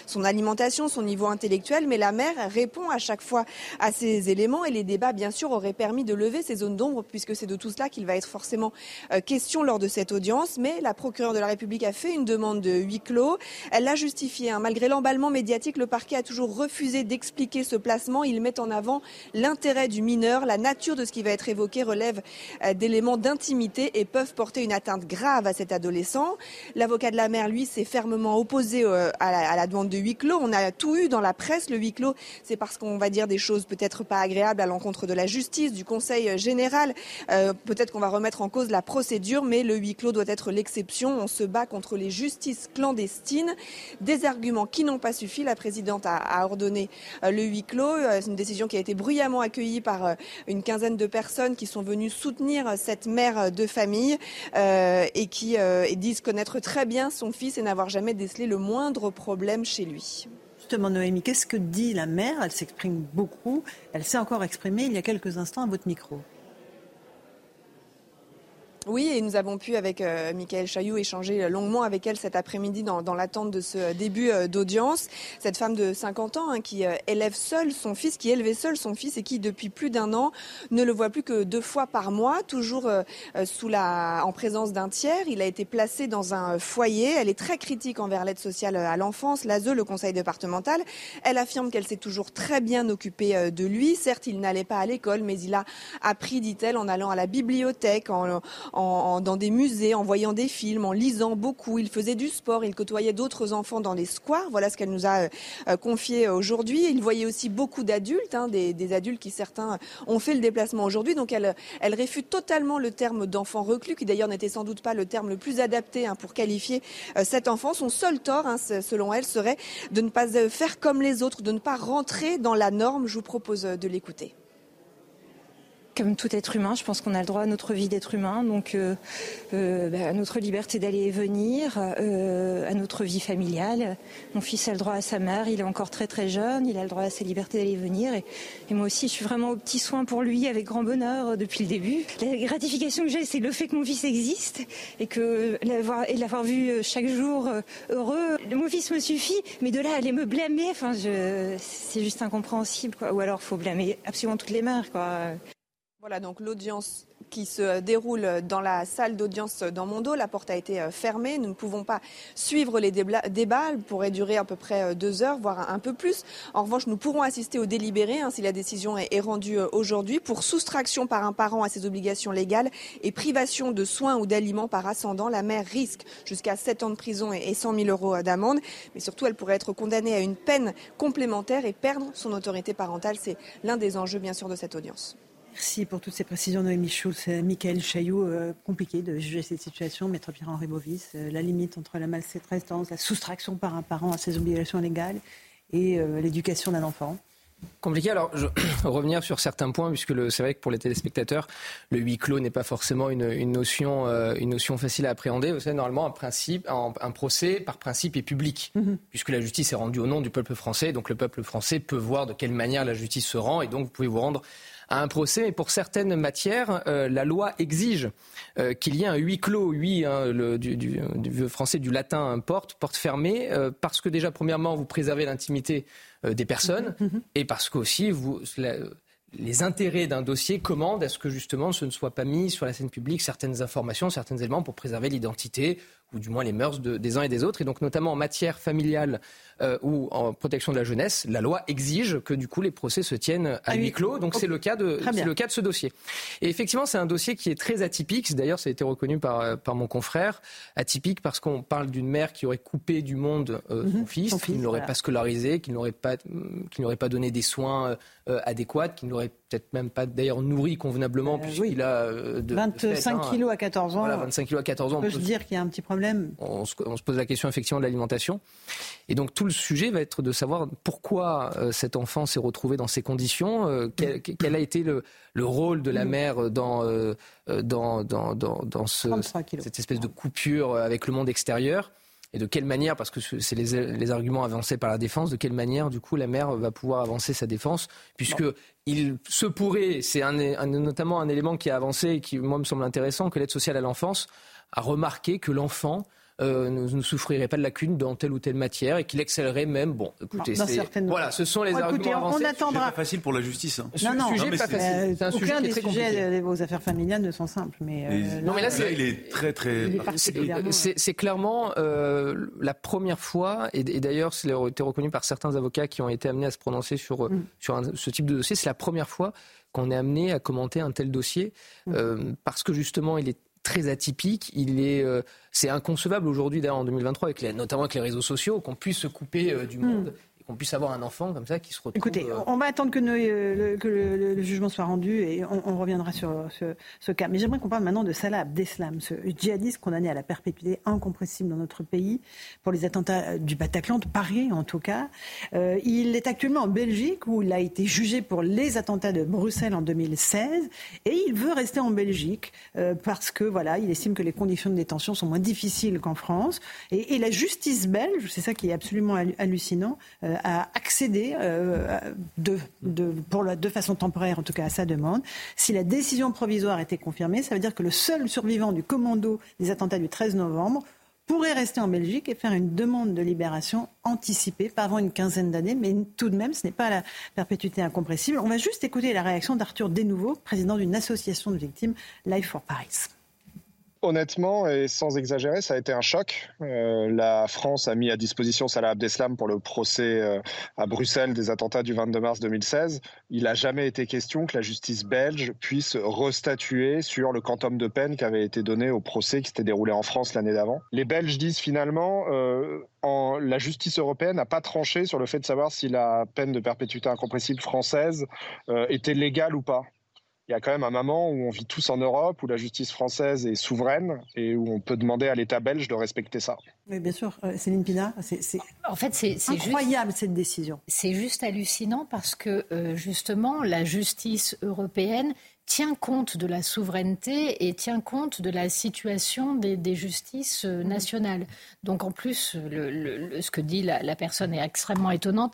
Speaker 10: son alimentation, son niveau intellectuel, mais la mère répond à chaque fois à ces éléments et les débats, bien sûr, auraient permis de lever ces zones d'ombre, puisque c'est de tout cela qu'il va être forcément euh, question lors de cette audience la procureure de la République a fait une demande de huis clos. Elle l'a justifié. Hein. Malgré l'emballement médiatique, le parquet a toujours refusé d'expliquer ce placement. Il met en avant l'intérêt du mineur. La nature de ce qui va être évoqué relève euh, d'éléments d'intimité et peuvent porter une atteinte grave à cet adolescent. L'avocat de la mère, lui, s'est fermement opposé euh, à la, demande de huis clos. On a tout eu dans la presse. Le huis clos, c'est parce qu'on va dire des choses peut-être pas agréables à l'encontre de la justice, du Conseil général. Euh, peut-être qu'on va remettre en cause la procédure, mais le huis clos doit être l'exception. On se bat contre les justices clandestines. Des arguments qui n'ont pas suffi. La présidente a, ordonné euh, le huis clos. Euh, c'est une décision qui a été bruyamment accueillie par euh, une quinzaine de personnes qui sont venues soutenir cette mère de famille et qui disent connaître très bien son fils et n'avoir jamais décelé le moindre problème chez lui.
Speaker 1: Justement, Noémie, qu'est-ce que dit la mère? Elle s'exprime beaucoup. Elle s'est encore exprimée il y a quelques instants à votre micro.
Speaker 10: Oui, et nous avons pu, avec euh, Michael Chailloux, échanger longuement avec elle cet après-midi dans, l'attente de ce début euh, d'audience. Cette femme de 50 ans hein, qui euh, élève seule son fils, qui élevait seul son fils et qui, depuis plus d'un an, ne le voit plus que deux fois par mois, toujours sous la, en présence d'un tiers. Il a été placé dans un foyer. Elle est très critique envers l'aide sociale à l'enfance, l'ASE, le conseil départemental. Elle affirme qu'elle s'est toujours très bien occupée de lui. Certes, il n'allait pas à l'école, mais il a appris, dit-elle, en allant à la bibliothèque, en dans des musées, en voyant des films, en lisant beaucoup. Il faisait du sport, il côtoyait d'autres enfants dans les squares. Voilà ce qu'elle nous a confié aujourd'hui. Il voyait aussi beaucoup d'adultes, hein, des, adultes qui certains ont fait le déplacement aujourd'hui. Donc elle, réfute totalement le terme d'enfant reclus, qui d'ailleurs n'était sans doute pas le terme le plus adapté hein, pour qualifier cet enfant. Son seul tort, hein, selon elle, serait de ne pas faire comme les autres, de ne pas rentrer dans la norme. Je vous propose de l'écouter
Speaker 9: comme tout être humain, je pense qu'on a le droit à notre vie d'être humain, donc euh, euh, bah, à notre liberté d'aller et venir, euh, à notre vie familiale. Mon fils a le droit à sa mère, il est encore très très jeune, il a le droit à sa liberté d'aller et venir. Et, moi aussi, je suis vraiment au petit soin pour lui avec grand bonheur depuis le début. La gratification que j'ai, c'est le fait que mon fils existe et que l'avoir et l'avoir vu chaque jour heureux. Mon fils me suffit, mais de là aller me blâmer, enfin, c'est juste incompréhensible, quoi. Ou alors, faut blâmer absolument toutes les mères, quoi.
Speaker 10: Voilà donc l'audience qui se déroule dans la salle d'audience dans mon dos. La porte a été euh, fermée. Nous ne pouvons pas suivre les débats. Elle pourrait durer à peu près euh, deux heures, voire un peu plus. En revanche, nous pourrons assister au délibéré hein, si la décision est rendue euh, aujourd'hui pour soustraction par un parent à ses obligations légales et privation de soins ou d'aliments par ascendant. La mère risque jusqu'à 7 ans de prison et 100 000 euros d'amende. Mais surtout, elle pourrait être condamnée à une peine complémentaire et perdre son autorité parentale. C'est l'un des enjeux, bien sûr, de cette audience.
Speaker 1: Merci pour toutes ces précisions, Noémie Schulz. Michael Chailloux, euh, compliqué de juger cette situation. Maître Pierre-Henri Bovis, euh, la limite entre la maltraitance, la soustraction par un parent à ses obligations légales et euh, l'éducation d'un enfant.
Speaker 11: Compliqué. Alors, je, [CLEARS THROAT] revenir sur certains points, puisque c'est vrai que pour les téléspectateurs, le huis clos n'est pas forcément une, notion, une notion facile à appréhender. Vous savez, normalement, un, principe, un, procès, par principe, est public, mm-hmm. puisque la justice est rendue au nom du peuple français. Donc, le peuple français peut voir de quelle manière la justice se rend, et donc vous pouvez vous rendre à un procès. Mais pour certaines matières, euh, la loi exige euh, qu'il y ait un huis clos, oui, hein, du, français, du latin, porte, porte fermée, euh, parce que déjà, premièrement, vous préservez l'intimité des personnes, mm-hmm. Mm-hmm. et parce qu'aussi, vous, les intérêts d'un dossier commandent à ce que justement ce ne soit pas mis sur la scène publique certaines informations, certains éléments pour préserver l'identité ou du moins les mœurs des uns et des autres. Et donc notamment en matière familiale euh, ou en protection de la jeunesse, la loi exige que du coup les procès se tiennent à ah huis clos. Donc c'est le cas de le cas de ce dossier. Et effectivement, c'est un dossier qui est très atypique. D'ailleurs, ça a été reconnu par euh, par mon confrère. Atypique parce qu'on parle d'une mère qui aurait coupé du monde euh, mhm. son fils, qui ne l'aurait pas scolarisé, qui n'aurait pas qui n'aurait pas donné des soins adéquats, qui n'aurait peut-être même pas d'ailleurs nourri convenablement puisqu'il a
Speaker 1: de, 25 hein. kilos à 14 ans.
Speaker 11: Voilà, 25 kilos à 14 ans.
Speaker 1: On peut, se dire qu'il y a un petit problème.
Speaker 11: On se, on se, pose la question effectivement de l'alimentation. Et donc tout le sujet va être de savoir pourquoi euh, cet enfant s'est retrouvé dans ces conditions, euh, quel, a été le, rôle de la mère dans, euh, dans, dans, dans, ce, cette espèce de coupure avec le monde extérieur. Et de quelle manière, parce que c'est les, arguments avancés par la défense, de quelle manière, du coup, la mère va pouvoir avancer sa défense, puisque il se pourrait, c'est notamment un élément qui a avancé et qui, moi, me semble intéressant, que l'aide sociale à l'enfance a remarqué que l'enfant euh, ne, souffrirait pas de lacunes dans telle ou telle matière et qu'il excellerait même. Bon, écoutez, voilà, ce sont les arguments
Speaker 1: On attendra.
Speaker 3: C'est pas facile pour la justice. Hein.
Speaker 1: Non, non, sujet pas facile. C'est un sujet aucun des sujets aux affaires familiales ne sont simples. Mais,
Speaker 3: euh, non, mais là, il est très très.
Speaker 11: C'est clairement euh, la première fois, et, d'ailleurs, c'est été reconnu par certains avocats qui ont été amenés à se prononcer sur mm. sur ce type de dossier. C'est la première fois qu'on est amené à commenter un tel dossier mm. parce que justement, il est très atypique. Il est, euh, c'est inconcevable aujourd'hui, d'ailleurs en 2023, avec les, notamment avec les réseaux sociaux, qu'on puisse se couper euh, du hmm. monde qu'on puisse avoir un enfant comme ça qui se retrouve.
Speaker 1: Écoutez, euh, on va attendre que, le, que le, jugement soit rendu et on, reviendra sur ce, cas. Mais j'aimerais qu'on parle maintenant de Salah Abdeslam, ce djihadiste condamné à la perpétuité incompressible dans notre pays pour les attentats du Bataclan, de Paris en tout cas. Euh, il est actuellement en Belgique où il a été jugé pour les attentats de Bruxelles en 2016 et il veut rester en Belgique euh, parce que voilà, il estime que les conditions de détention sont moins difficiles qu'en France et, et, la justice belge, c'est ça qui est absolument hallucinant euh, de, pour de façon temporaire, en tout cas à sa demande. Si la décision provisoire était confirmée, ça veut dire que le seul survivant du commando des attentats du 13 novembre pourrait rester en Belgique et faire une demande de libération anticipée, pas avant une quinzaine d'années, mais tout de même, ce n'est pas la perpétuité incompressible. On va juste écouter la réaction d'Arthur Desnouveau, président d'une association de victimes, Life for Paris.
Speaker 12: Honnêtement et sans exagérer, ça a été un choc. Euh, la France a mis à disposition Salah Abdeslam pour le procès euh, à Bruxelles des attentats du 22 mars 2016. Il n'a jamais été question que la justice belge puisse restatuer sur le quantum de peine qui avait été donné au procès qui s'était déroulé en France l'année d'avant. Les Belges disent finalement, euh, en, la justice européenne n'a pas tranché sur le fait de savoir si la peine de perpétuité incompressible française était légale ou pas il y a quand même un moment où on vit tous en Europe, où la justice française est souveraine et où on peut demander à l'État belge de respecter ça.
Speaker 1: Oui, bien sûr. Euh, Céline Pina, c'est
Speaker 13: en fait, c'est
Speaker 1: incroyable cette décision.
Speaker 13: C'est juste hallucinant parce que euh, justement, la justice européenne tient compte de la souveraineté et tient compte de la situation des, justices euh, mmh. nationales. Donc en plus, le, ce que dit la, personne est extrêmement étonnante,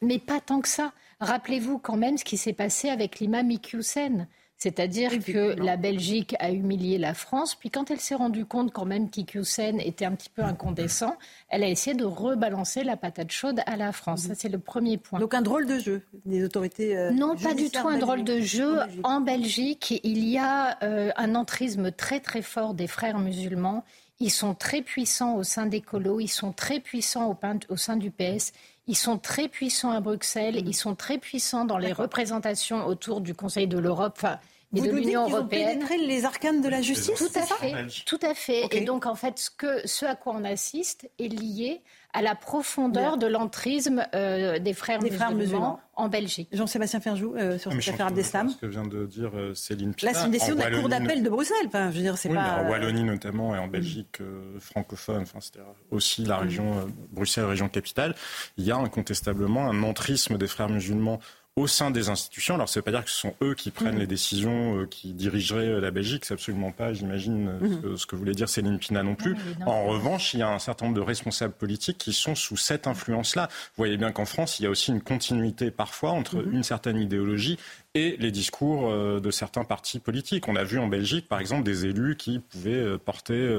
Speaker 13: mais pas tant que ça. Rappelez-vous quand même ce qui s'est passé avec l'imam Iqiyoussen. C'est-à-dire que la Belgique a humilié la France, puis quand elle s'est rendue compte quand même qu'Iqiyoussen était un petit peu incandescent, elle a essayé de rebalancer la patate chaude à la France. Ça, c'est le premier point.
Speaker 1: Donc un drôle de jeu des autorités.
Speaker 13: Euh, non, pas du tout un drôle de jeu. En Belgique, il y a euh, un entrisme très très fort des frères musulmans. Ils sont très puissants au sein des colos, ils sont très puissants au sein du PS. Ils sont très puissants à Bruxelles, mm. ils sont très puissants dans les représentations autour du Conseil de l'Europe. Enfin,
Speaker 1: et de l'Union européenne. Ont pénétré les arcanes de la justice,
Speaker 13: tout à fait, tout à fait. Et donc en fait, ce, que, ce à quoi on assiste est lié à la profondeur de l'entrisme euh, des frères, des musulmans, frères musulmans en Belgique.
Speaker 1: Jean-Sébastien Ferjou, euh, sur cette affaire d'Eslam.
Speaker 14: Ce que vient de dire euh, Céline Pina.
Speaker 1: Là, c'est une décision de la Cour d'appel de Bruxelles. Enfin, je veux dire, c'est
Speaker 14: oui,
Speaker 1: pas.
Speaker 14: Mais en Wallonie notamment et en Belgique francophone, enfin, c'était aussi la région Bruxelles, région capitale, il y a incontestablement un entrisme des frères musulmans au sein des institutions. Alors, ça ne veut pas dire que ce sont eux qui prennent mhm. les décisions, euh, qui dirigeraient euh, la Belgique. C'est absolument pas, j'imagine, euh, mhm. ce, que voulait dire Céline Pina non plus. en revanche, il y a un certain nombre de responsables politiques qui sont sous cette influence-là. Vous voyez bien qu'en France, il y a aussi une continuité parfois entre mhm. une certaine idéologie et les discours de certains partis politiques. On a vu en Belgique, par exemple, des élus qui pouvaient porter,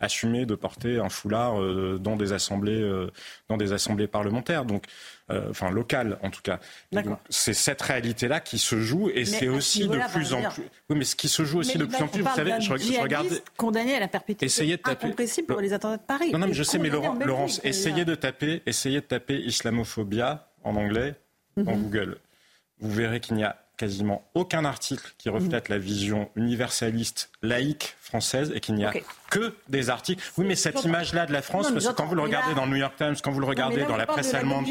Speaker 14: assumer de porter un foulard dans des assemblées, dans des assemblées parlementaires. Donc, euh, enfin locale en tout cas. C'est cette réalité-là qui se joue et c'est aussi de plus en plus. Oui, mais ce qui se joue aussi de plus en plus, vous savez, je, regarde.
Speaker 1: Condamné à la perpétuité.
Speaker 14: Essayez de taper.
Speaker 1: Pour les attentats de Paris.
Speaker 14: Non, non, mais je sais, mais Laurence, essayez de taper, essayez de taper islamophobia en anglais dans mhm. Google. Vous verrez qu'il n'y a quasiment aucun article qui reflète la vision universaliste, laïque française et qu'il n'y a que des articles. Oui, mais cette image-là de la France, parce que quand vous le regardez dans le New York Times, quand vous le regardez dans la presse allemande.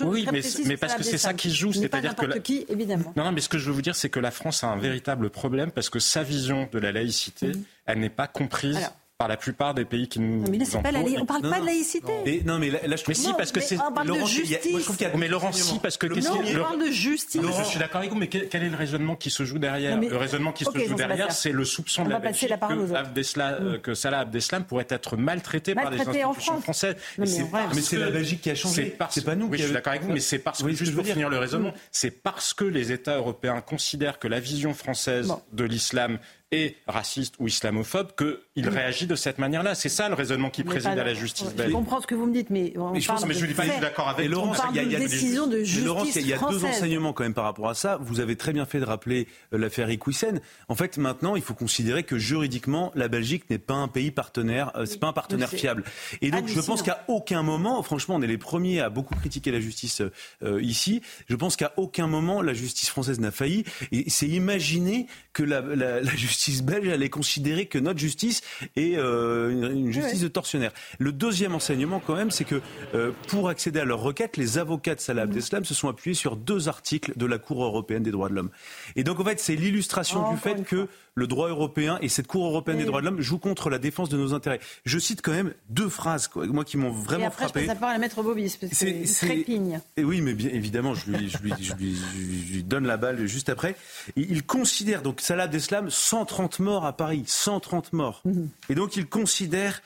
Speaker 1: oui,
Speaker 14: mais, mais parce que c'est ça qui joue.
Speaker 1: C'est-à-dire que. qui, évidemment.
Speaker 14: Non, non, mais ce que je veux vous dire, c'est que la France a un véritable problème parce que sa vision de la laïcité, mhm. elle n'est pas comprise par la plupart des pays qui nous.
Speaker 1: Non, mais là, pas la... on parle pas de laïcité.
Speaker 3: Mais, non, mais là, je trouve.
Speaker 14: Mais si, parce que c'est.
Speaker 1: On parle de justice.
Speaker 14: Mais Laurent, si, parce que.
Speaker 1: Non, on parle de justice.
Speaker 14: je suis d'accord avec vous, mais quel, est le raisonnement qui se joue derrière Le raisonnement qui se joue derrière, c'est le soupçon de la Belgique mm. que, Salah Abdeslam pourrait être maltraité par les institutions françaises.
Speaker 3: Mais c'est la Belgique qui a changé. C'est pas nous.
Speaker 14: Oui, je suis d'accord avec vous, mais c'est parce que juste pour finir le raisonnement, c'est parce que les États européens considèrent que la vision française de l'islam est raciste ou islamophobe qu'il réagit de cette manière-là. C'est ça le raisonnement qui préside à la justice
Speaker 1: belge. Je comprends ce que vous me dites, mais
Speaker 14: je pense, mais je pas je suis d'accord avec
Speaker 1: Laurence. Il y a, y a décision de justice Laurence,
Speaker 3: il y a deux enseignements quand même par rapport à ça. Vous avez très bien fait de rappeler euh, l'affaire Iquissen. En fait, maintenant, il faut considérer que juridiquement, la Belgique n'est pas un pays partenaire, euh, c'est pas un partenaire fiable. Et donc, je pense qu'à aucun moment, franchement, on est les premiers à beaucoup critiquer la justice euh, ici. Je pense qu'à aucun moment la justice française n'a failli. Et c'est imaginer que la, la, la justice justice belge allait considérer que notre justice est euh, une, justice de tortionnaire. Le deuxième enseignement, quand même, c'est que euh, pour accéder à leur requête, les avocats de Salah Abdeslam se sont appuyés sur deux articles de la Cour européenne des droits de l'homme. Et donc, en fait, c'est l'illustration oh, du fait que le droit européen et cette Cour européenne des droits de l'homme jouent contre la défense de nos intérêts. Je cite quand même deux phrases, moi, qui m'ont vraiment et après, frappé.
Speaker 1: Je passe la à Maître Bobis, parce que c'est trépigne.
Speaker 3: Et oui, mais bien évidemment, je lui, je, lui, je, lui, je lui, donne la balle juste après. Il considère donc Salah Abdeslam 130 morts à Paris, 130 morts. Mhm. Et donc il considère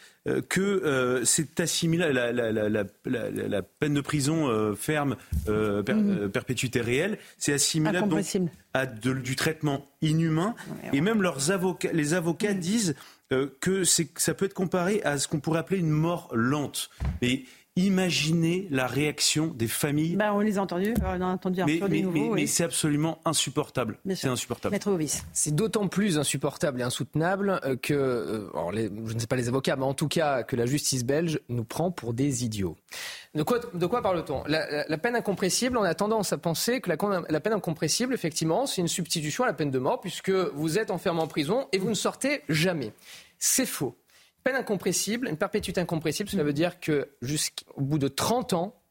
Speaker 3: que euh, c'est assimilé la, la, la, la, peine de prison euh, ferme, mhm. perpétuité réelle, c'est assimilable donc à du traitement inhumain. Et même leurs avocats, les avocats mhm. disent que ça peut être comparé à ce qu'on pourrait appeler une mort lente. Mais Imaginez la réaction des familles.
Speaker 1: Bah, on les a entendus, on a entendu un
Speaker 3: mais, mais, mais, c'est absolument insupportable. C'est insupportable.
Speaker 1: Maître
Speaker 11: C'est d'autant plus insupportable et insoutenable euh, que, euh, je ne sais pas les avocats, mais en tout cas que la justice belge nous prend pour des idiots. De quoi, de quoi parle-t-on? La, peine incompressible, on a tendance à penser que la, la peine incompressible, effectivement, c'est une substitution à la peine de mort, puisque vous êtes enfermé en prison et vous ne sortez jamais. C'est faux. Peine incompressible, une perpétuité incompressible, cela veut dire que jusqu'au bout de 30 ans,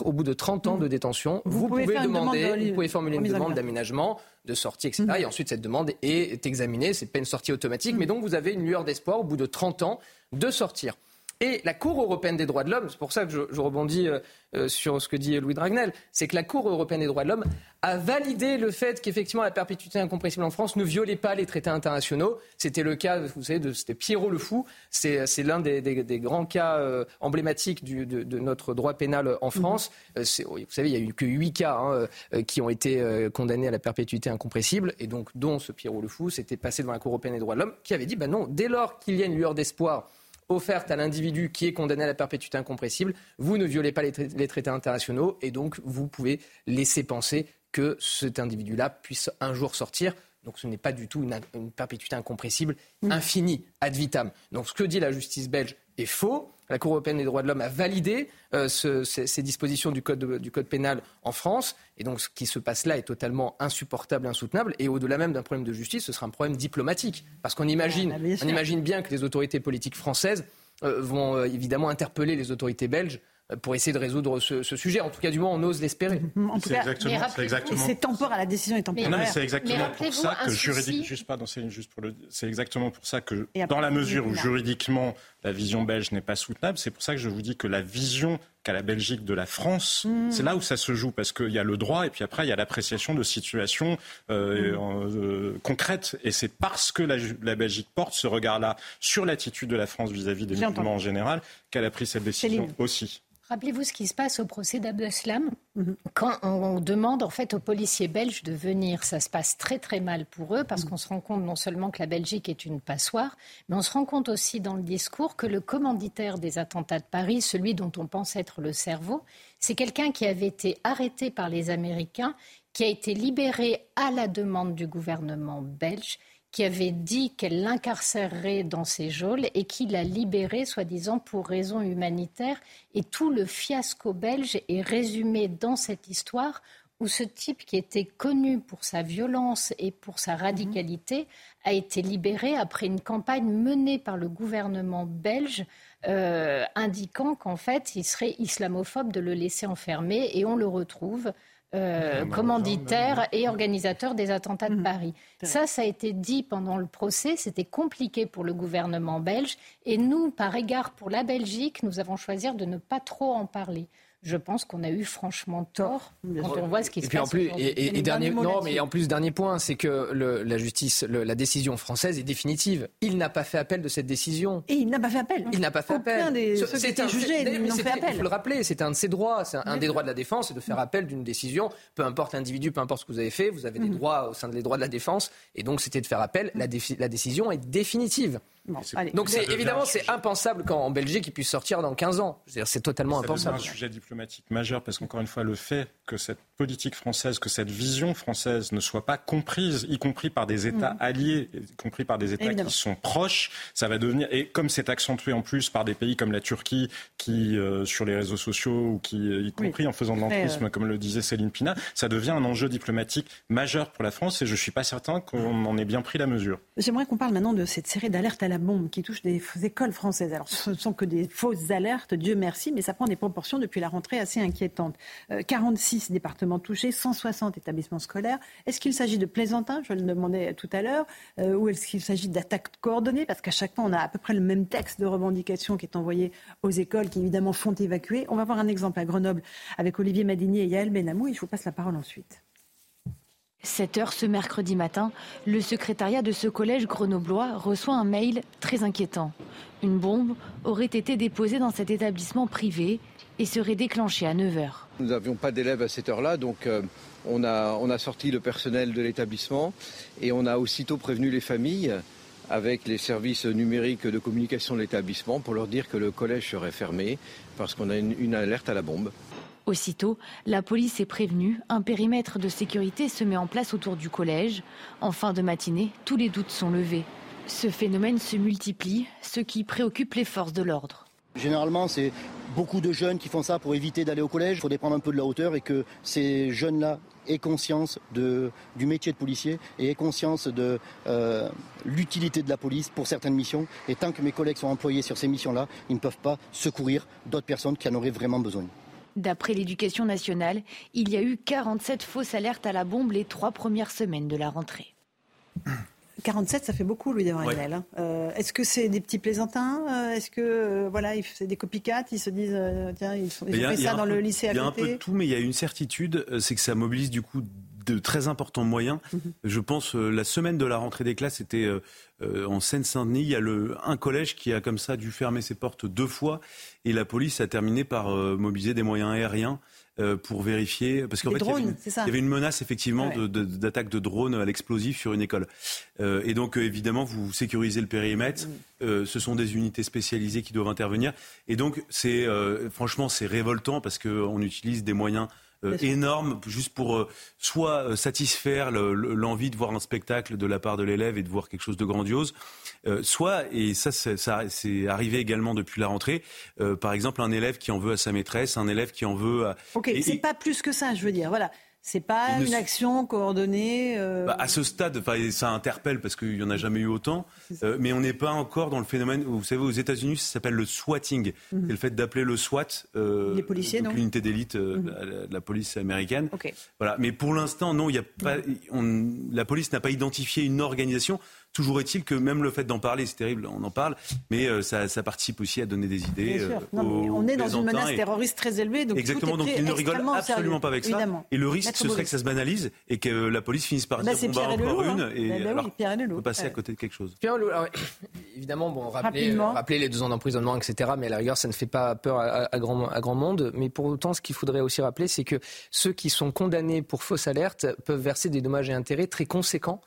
Speaker 11: au bout de 30 ans de détention, vous, pouvez, demander, vous pouvez formuler une demande d'aménagement, de sortie, etc. Mm-hmm. Et ensuite, cette demande est examinée. C'est pas une sortie automatique, mais donc vous avez une lueur d'espoir au bout de 30 ans de sortir. Et la Cour européenne des droits de l'homme, c'est pour ça que je, rebondis euh, euh, sur ce que dit Louis Dragnel, c'est que la Cour européenne des droits de l'homme a validé le fait qu'effectivement la perpétuité incompressible en France ne violait pas les traités internationaux. C'était le cas, vous savez, de c'était Pierrot le Fou. C'est, l'un des, grands cas euh, emblématiques de, notre droit pénal en France. Mhm. vous savez, il n'y a eu que huit cas hein, qui ont été condamnés à la perpétuité incompressible, et donc dont ce Pierrot le Fou s'était passé devant la Cour européenne des droits de l'homme, qui avait dit, ben non, dès lors qu'il y a une lueur d'espoir offerte à l'individu qui est condamné à la perpétuité incompressible. Vous ne violez pas les, traités internationaux et donc vous pouvez laisser penser que cet individu-là puisse un jour sortir. Donc ce n'est pas du tout une, une perpétuité incompressible infinie, ad vitam. Donc ce que dit la justice belge est faux. La Cour européenne des droits de l'homme a validé euh, ces, dispositions du code, du code pénal en France. Et donc, ce qui se passe là est totalement insupportable, insoutenable. Et au-delà même d'un problème de justice, ce sera un problème diplomatique. Parce qu'on imagine, ah, on imagine bien que les autorités politiques françaises euh, vont euh, évidemment interpeller les autorités belges pour essayer de résoudre ce, sujet. En tout cas, du moins, on ose l'espérer.
Speaker 14: C'est exactement, c'est exactement.
Speaker 1: C'est temporaire, la décision est temporaire.
Speaker 14: Non, mais c'est exactement pour ça que juridiquement, juste pas dans juste pour le, c'est exactement pour ça que dans la mesure où juridiquement la vision belge n'est pas soutenable, c'est pour ça que je vous dis que la vision qu'a la Belgique de la France, mmh. c'est là où ça se joue parce qu'il y a le droit et puis après il y a l'appréciation de situations euh, mmh. euh, concrètes et c'est parce que la, la, Belgique porte ce regard-là sur l'attitude de la France vis-à-vis des musulmans en général qu'elle a pris cette décision aussi.
Speaker 13: Rappelez-vous ce qui se passe au procès d'Abdeslam. Mhm. Quand on demande en fait aux policiers belges de venir, ça se passe très très mal pour eux parce mhm. qu'on se rend compte non seulement que la Belgique est une passoire, mais on se rend compte aussi dans le discours que le commanditaire des attentats de Paris, celui dont on pense être le cerveau, c'est quelqu'un qui avait été arrêté par les Américains, qui a été libéré à la demande du gouvernement belge qui avait dit qu'elle l'incarcérerait dans ses geôles et qui l'a libéré, soi-disant, pour raisons humanitaires. Et tout le fiasco belge est résumé dans cette histoire où ce type qui était connu pour sa violence et pour sa radicalité a été libéré après une campagne menée par le gouvernement belge euh, indiquant qu'en fait il serait islamophobe de le laisser enfermer et on le retrouve euh, commanditaire et organisateur des attentats de mhm. Paris. Ça, ça a été dit pendant le procès. C'était compliqué pour le gouvernement belge. Et nous, par égard pour la Belgique, nous avons choisi de ne pas trop en parler je pense qu'on a eu franchement tort quand on voit ce qui se
Speaker 11: passe.
Speaker 13: En plus,
Speaker 11: et, dernier, non, mais en plus dernier point, c'est que la justice, la décision française est définitive. Il n'a pas fait appel de cette décision.
Speaker 1: Et il n'a pas fait appel.
Speaker 11: Il n'a pas fait appel.
Speaker 1: Des, ceux qui étaient jugés n'ont fait appel.
Speaker 11: Il faut le rappeler, c'est un de ses droits, c'est un, des droits de la défense, c'est de faire appel d'une décision. Peu importe l'individu, peu importe ce que vous avez fait, vous avez des mhm. droits au sein des droits de la défense, et donc c'était de faire appel. La, la décision est définitive. Donc c'est évidemment c'est impensable qu'en Belgique il puisse sortir dans 15 ans. C'est totalement impensable.
Speaker 14: C'est un sujet diplomatique majeur parce qu'encore une fois le fait que cette politique française, que cette vision française ne soit pas comprise, y compris par des États mm. alliés, y compris par des États qui sont proches, ça va devenir et comme c'est accentué en plus par des pays comme la Turquie qui euh, sur les réseaux sociaux ou qui y compris en faisant de l'entrisme euh, comme le disait Céline Pina, ça devient un enjeu diplomatique majeur pour la France et je suis pas certain qu'on en ait bien pris la mesure.
Speaker 1: J'aimerais qu'on parle maintenant de cette série d'alertes à la bombe qui touche des écoles françaises. Alors, ce ne sont que des fausses alertes, Dieu merci, mais ça prend des proportions depuis la rentrée assez inquiétantes. 46 euh, départements touchés, 160 établissements scolaires. Est-ce qu'il s'agit de plaisantins Je le demandais tout à l'heure. Euh, ou est-ce qu'il s'agit d'attaques coordonnées? Parce qu'à chaque fois, on a à peu près le même texte de revendication qui est envoyé aux écoles qui, évidemment, font évacuer. On va voir un exemple à Grenoble avec Olivier Madinier et Yael Benamou. Et je vous passe la parole ensuite.
Speaker 15: 7 heures ce mercredi matin, le secrétariat de ce collège grenoblois reçoit un mail très inquiétant. Une bombe aurait été déposée dans cet établissement privé et serait déclenchée à 9 heures.
Speaker 16: Nous n'avions pas d'élèves à cette heure-là, donc euh, on, a, on a sorti le personnel de l'établissement et on a aussitôt prévenu les familles avec les services numériques de communication de l'établissement pour leur dire que le collège serait fermé parce qu'on a une, alerte à la bombe.
Speaker 15: Aussitôt, la police est prévenue, un périmètre de sécurité se met en place autour du collège. En fin de matinée, tous les doutes sont levés. Ce phénomène se multiplie, ce qui préoccupe les forces de l'ordre.
Speaker 17: Généralement, c'est beaucoup de jeunes qui font ça pour éviter d'aller au collège. Il faut prendre un peu de la hauteur et que ces jeunes-là aient conscience du métier de policier et aient conscience de euh, l'utilité de la police pour certaines missions. Et tant que mes collègues sont employés sur ces missions-là, ils ne peuvent pas secourir d'autres personnes qui en auraient vraiment besoin.
Speaker 15: D'après l'éducation nationale, il y a eu 47 fausses alertes à la bombe les trois premières semaines de la rentrée.
Speaker 1: 47, ça fait beaucoup, Louis de hein. euh, Est-ce que c'est des petits plaisantins euh, Est-ce que euh, voilà, c'est des copycats Ils se disent, tiens, ils, ont fait ça dans le lycée à
Speaker 3: côté
Speaker 1: Il y a
Speaker 3: un peu de tout, mais il y a une certitude, c'est que ça mobilise du coup de très importants moyens. Mhm. Je pense la semaine de la rentrée des classes, c'était en Seine-Saint-Denis. Il y a le, un collège qui a comme ça dû fermer ses portes deux fois, et la police a terminé par mobiliser des moyens aériens. Euh, pour vérifier parce qu'en fait
Speaker 1: drones,
Speaker 3: il, y avait une, menace effectivement d'attaque de, drones à l'explosif sur une école. Euh, et donc euh, évidemment vous sécurisez le périmètre. Ce sont des unités spécialisées qui doivent intervenir. Et donc c'est franchement c'est révoltant parce qu'on utilise des moyens énormes juste pour soit satisfaire l'envie de voir un spectacle de la part de l'élève et de voir quelque chose de grandiose, euh, soit, et ça, c'est arrivé également depuis la rentrée, euh, par exemple, un élève qui en veut à sa maîtresse, un élève qui en veut à...
Speaker 1: Ok, c'est pas plus que ça, je veux dire. Voilà. C'est pas une, action coordonnée. Euh,
Speaker 3: bah, à ce stade, ça interpelle parce qu'il n'y en a jamais eu autant. mais on n'est pas encore dans le phénomène. Vous savez, aux États-Unis, ça s'appelle le swatting. Mhm. C'est le fait d'appeler le SWAT,
Speaker 1: les policiers, donc
Speaker 3: l'unité d'élite mhm. de la, police américaine. Voilà. Mais pour l'instant, non, il y a pas. la police n'a pas identifié une organisation. Toujours est-il que même le fait d'en parler, c'est terrible, on en parle, mais euh, ça, participe aussi à donner des idées.
Speaker 1: Euh, on est dans une menace terroriste très élevée, donc
Speaker 3: exactement. donc ils ne rigolent absolument pas avec ça. Et le risque, ce serait que ça se banalise et que la police finisse par bah, dire bon, bah, encore une, hein. et bah, alors, on peut passer à côté de quelque chose. [COUGHS]
Speaker 11: évidemment, bon, rappeler, rappeler, les deux ans d'emprisonnement, etc. Mais à la rigueur, ça ne fait pas peur à, grand, à grand monde. Mais pour autant, ce qu'il faudrait aussi rappeler, c'est que ceux qui sont condamnés pour fausse alerte peuvent verser des dommages et intérêts très conséquents.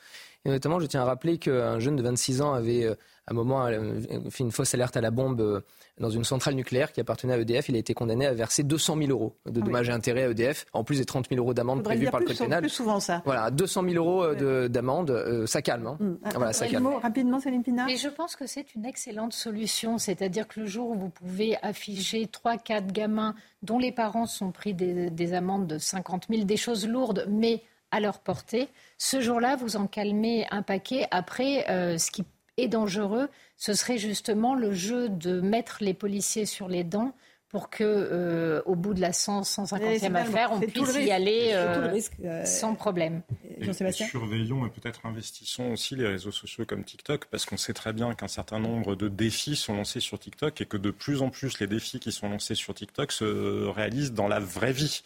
Speaker 11: Et notamment, je tiens à rappeler qu'un jeune de 26 ans avait euh, à un moment euh, fait une fausse alerte à la bombe euh, dans une centrale nucléaire qui appartenait à EDF. Il a été condamné à verser 200 000 euros de ah dommages et intérêts à EDF, en plus des 30 000 euros d'amende prévus par le code pénal.
Speaker 1: plus souvent ça.
Speaker 11: Voilà, 200 000 euros d'amende, ça calme. Hein.
Speaker 1: Mm. Voilà, ça calme. Rapidement, Céline Pina.
Speaker 13: Et je pense que c'est une excellente solution. C'est-à-dire que le jour où vous pouvez afficher 3-4 gamins dont les parents sont pris des, des amendes de 50 000, des choses lourdes, mais à leur portée. Ce jour-là, vous en calmez un paquet. Après, euh, ce qui est dangereux, ce serait justement le jeu de mettre les policiers sur les dents pour que, euh, au bout de la 150e affaire, on puisse y aller euh, sans problème.
Speaker 14: Et, surveillons et peut-être investissons aussi les réseaux sociaux comme TikTok, parce qu'on sait très bien qu'un certain nombre de défis sont lancés sur TikTok et que de plus en plus les défis qui sont lancés sur TikTok se réalisent dans la vraie vie.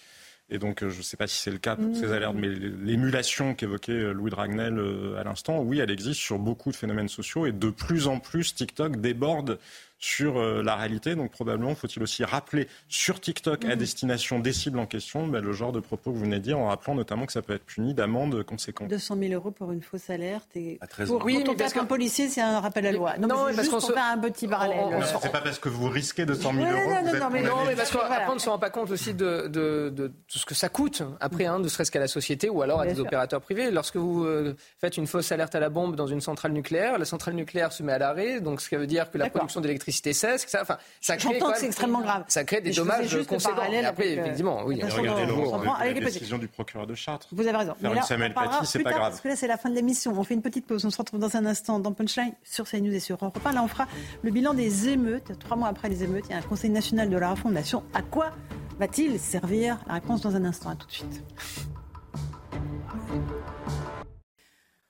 Speaker 14: Et donc, euh, je ne sais pas si c'est le cas pour ces mmh. alertes, mais l'émulation qu'évoquait euh, Louis Dragnel euh, à l'instant, oui, elle existe sur beaucoup de phénomènes sociaux et de plus en plus, TikTok déborde sur euh, la réalité. Donc probablement faut-il aussi rappeler sur TikTok à mhm. destination des cibles en question ben, le genre de propos que vous venez de dire, en rappelant notamment que ça peut être puni d'amende conséquente.
Speaker 1: 200 000 euros pour une fausse alerte. Et à 13 pour, oui, parce qu'un policier, c'est un rappel à la loi. Non, non mais parce qu'on se fait un petit parallèle.
Speaker 14: C'est pas parce que vous risquez 200 000 euros. Non,
Speaker 11: non, non, mais, non, mais parce qu'après, on ne se rend pas compte aussi de, de, de, ce que ça coûte, après, hein, ne serait-ce qu'à la société ou alors à des opérateurs privés. Lorsque vous euh, faites une fausse alerte à la bombe dans une centrale nucléaire, la centrale nucléaire se met à l'arrêt, donc ce qui veut dire que la production d'électricité cesse, ça, ça crée
Speaker 1: que c'est extrêmement grave.
Speaker 11: Ça crée des dommages conséquents. Et après, effectivement, oui.
Speaker 14: Regardez la décision du procureur de Chartres.
Speaker 1: Vous avez raison.
Speaker 14: Faire une Samuel Paty, c'est pas grave.
Speaker 1: Parce que là, c'est la fin de l'émission. On fait une petite pause. On se retrouve dans un instant dans Punchline sur CNews et sur Europe 1. Là, on fera le bilan des émeutes. Trois mois après les émeutes, il y a un Conseil national de la refondation. À quoi va-t-il servir? La réponse dans un instant. À tout de suite.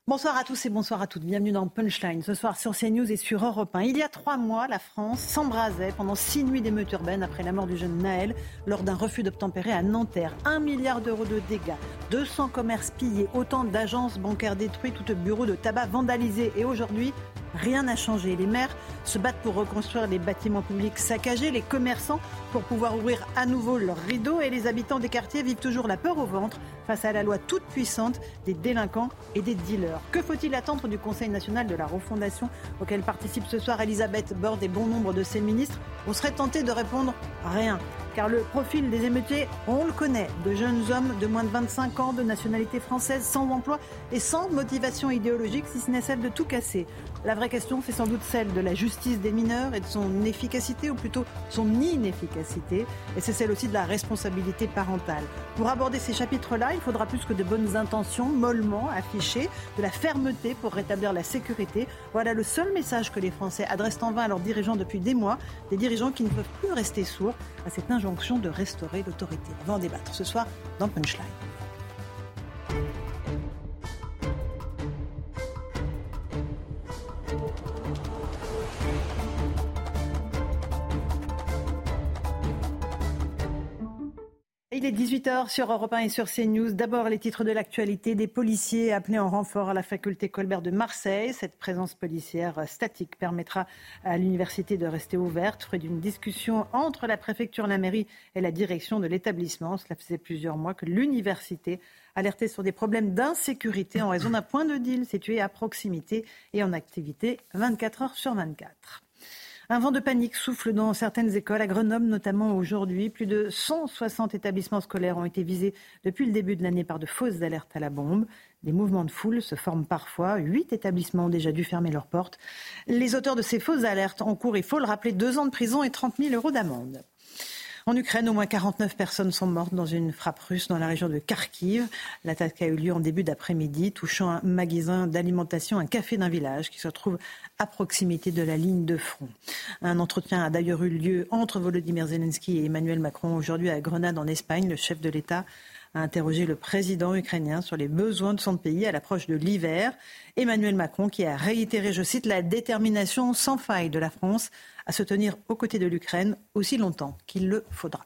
Speaker 1: Bonsoir à tous et bonsoir à toutes. Bienvenue dans Punchline. Ce soir sur CNews et sur Europe 1. Il y a trois mois, la France s'embrasait pendant six nuits d'émeutes urbaines après la mort du jeune Naël lors d'un refus d'obtempérer à Nanterre. Un milliard d'euros de dégâts, 200 commerces pillés, autant d'agences bancaires détruites, tout de bureaux de tabac vandalisés. Et aujourd'hui, rien n'a changé. Les maires se battent pour reconstruire les bâtiments publics saccagés, les commerçants pour pouvoir ouvrir à nouveau leurs rideaux et les habitants des quartiers vivent toujours la peur au ventre face à la loi toute puissante des délinquants et des dealers. Que faut-il attendre du Conseil national de la refondation auquel participe ce soir Elisabeth Borne et bon nombre de ses ministres? On serait tenté de répondre rien car le profil des émeutiers, on le connaît, de jeunes hommes de moins de 25 ans, de nationalité française, sans emploi et sans motivation idéologique, si ce n'est celle de tout casser. La vraie question, c'est sans doute celle de la justice des mineurs et de son efficacité, ou plutôt son inefficacité, et c'est celle aussi de la responsabilité parentale. Pour aborder ces chapitres-là, il faudra plus que de bonnes intentions, mollement affichées, de la fermeté pour rétablir la sécurité. Voilà le seul message que les Français adressent en vain à leurs dirigeants depuis des mois, des dirigeants qui ne peuvent plus rester sourds à cette de restaurer l'autorité. On va en débattre ce soir dans Punchline. Il est 18h sur Europe 1 et sur CNews. D'abord, les titres de l'actualité des policiers appelés en renfort à la faculté Colbert de Marseille. Cette présence policière statique permettra à l'université de rester ouverte, fruit d'une discussion entre la préfecture, la mairie et la direction de l'établissement. Cela faisait plusieurs mois que l'université alertait sur des problèmes d'insécurité en raison d'un point de deal situé à proximité et en activité 24 heures sur 24. Un vent de panique souffle dans certaines écoles, à Grenoble notamment aujourd'hui. Plus de 160 établissements scolaires ont été visés depuis le début de l'année par de fausses alertes à la bombe. Des mouvements de foule se forment parfois. Huit établissements ont déjà dû fermer leurs portes. Les auteurs de ces fausses alertes ont cours, il faut le rappeler, deux ans de prison et 30 000 euros d'amende. En Ukraine, au moins 49 personnes sont mortes dans une frappe russe dans la région de Kharkiv. L'attaque a eu lieu en début d'après-midi, touchant un magasin d'alimentation, un café d'un village qui se trouve à proximité de la ligne de front. Un entretien a d'ailleurs eu lieu entre Volodymyr Zelensky et Emmanuel Macron aujourd'hui à Grenade en Espagne. Le chef de l'État a interrogé le président ukrainien sur les besoins de son pays à l'approche de l'hiver. Emmanuel Macron qui a réitéré, je cite, la détermination sans faille de la France à se tenir aux côtés de l'Ukraine aussi longtemps qu'il le faudra.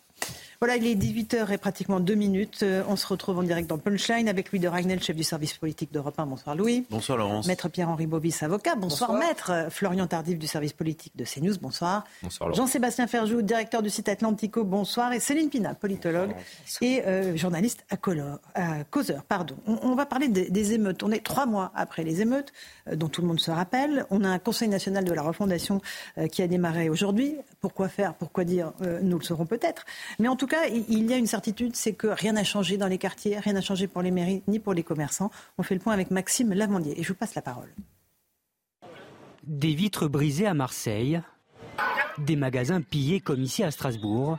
Speaker 1: Voilà, il est 18h et pratiquement deux minutes. Euh, on se retrouve en direct dans Punchline avec Louis de Ragnel, chef du service politique d'Europe 1. Bonsoir Louis.
Speaker 3: Bonsoir Laurence.
Speaker 1: Maître Pierre-Henri Bobis, avocat. Bonsoir, Maître Florian Tardif du service politique de CNews. Bonsoir.
Speaker 3: Bonsoir
Speaker 1: Jean-Sébastien Ferjou, directeur du site Atlantico. Bonsoir. Et Céline Pina, politologue et euh, journaliste à, Causeur. Pardon. On, va parler des, émeutes. On est trois mois après les émeutes, euh, dont tout le monde se rappelle. On a un Conseil national de la refondation qui a démarré aujourd'hui. Pourquoi faire? Pourquoi dire? Nous le saurons peut-être. Mais en tout cas, il y a une certitude, c'est que rien n'a changé dans les quartiers, rien n'a changé pour les mairies ni pour les commerçants. On fait le point avec Maxime Lavandier et je vous passe la parole.
Speaker 6: Des vitres brisées à Marseille, des magasins pillés comme ici à Strasbourg,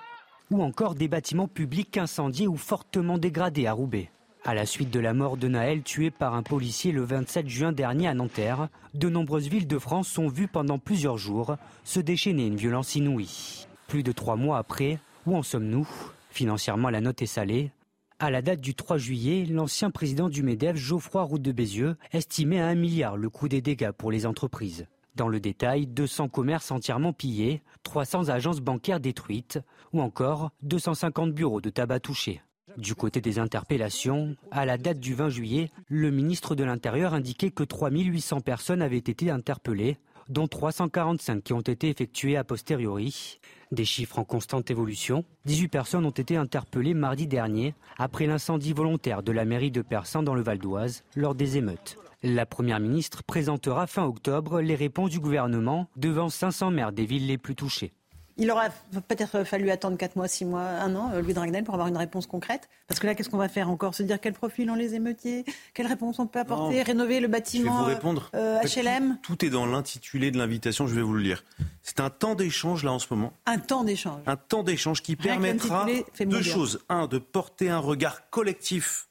Speaker 6: ou encore des bâtiments publics incendiés ou fortement dégradés à Roubaix. À la suite de la mort de Naël tué par un policier le 27 juin dernier à Nanterre, de nombreuses villes de France sont vues pendant plusieurs jours se déchaîner une violence inouïe. Plus de trois mois après, où en sommes-nous? Financièrement, la note est salée. À la date du 3 juillet, l'ancien président du MEDEF, Geoffroy Roux de Bézieux, estimait à un milliard le coût des dégâts pour les entreprises. Dans le détail, 200 commerces entièrement pillés, 300 agences bancaires détruites ou encore 250 bureaux de tabac touchés. Du côté des interpellations, à la date du 20 juillet, le ministre de l'Intérieur indiquait que 3800 personnes avaient été interpellées, dont 345 qui ont été effectuées a posteriori. Des chiffres en constante évolution. 18 personnes ont été interpellées mardi dernier après l'incendie volontaire de la mairie de Persan dans le Val d'Oise lors des émeutes. La Première ministre présentera fin octobre les réponses du gouvernement devant 500 maires des villes les plus touchées.
Speaker 1: Il aura peut-être fallu attendre 4 mois, 6 mois, 1 an, euh, Louis Dragnel, pour avoir une réponse concrète. Parce que là, qu'est-ce qu'on va faire encore? Se dire quel profil ont les émeutiers? Quelle réponse on peut apporter? Rénover le bâtiment
Speaker 3: je vais vous répondre.
Speaker 1: HLM
Speaker 3: euh, tout, est dans l'intitulé de l'invitation, je vais vous le lire. C'est un temps d'échange là en ce moment.
Speaker 1: Un temps d'échange.
Speaker 3: Un temps d'échange qui permettra deux choses. Un, de porter un regard collectif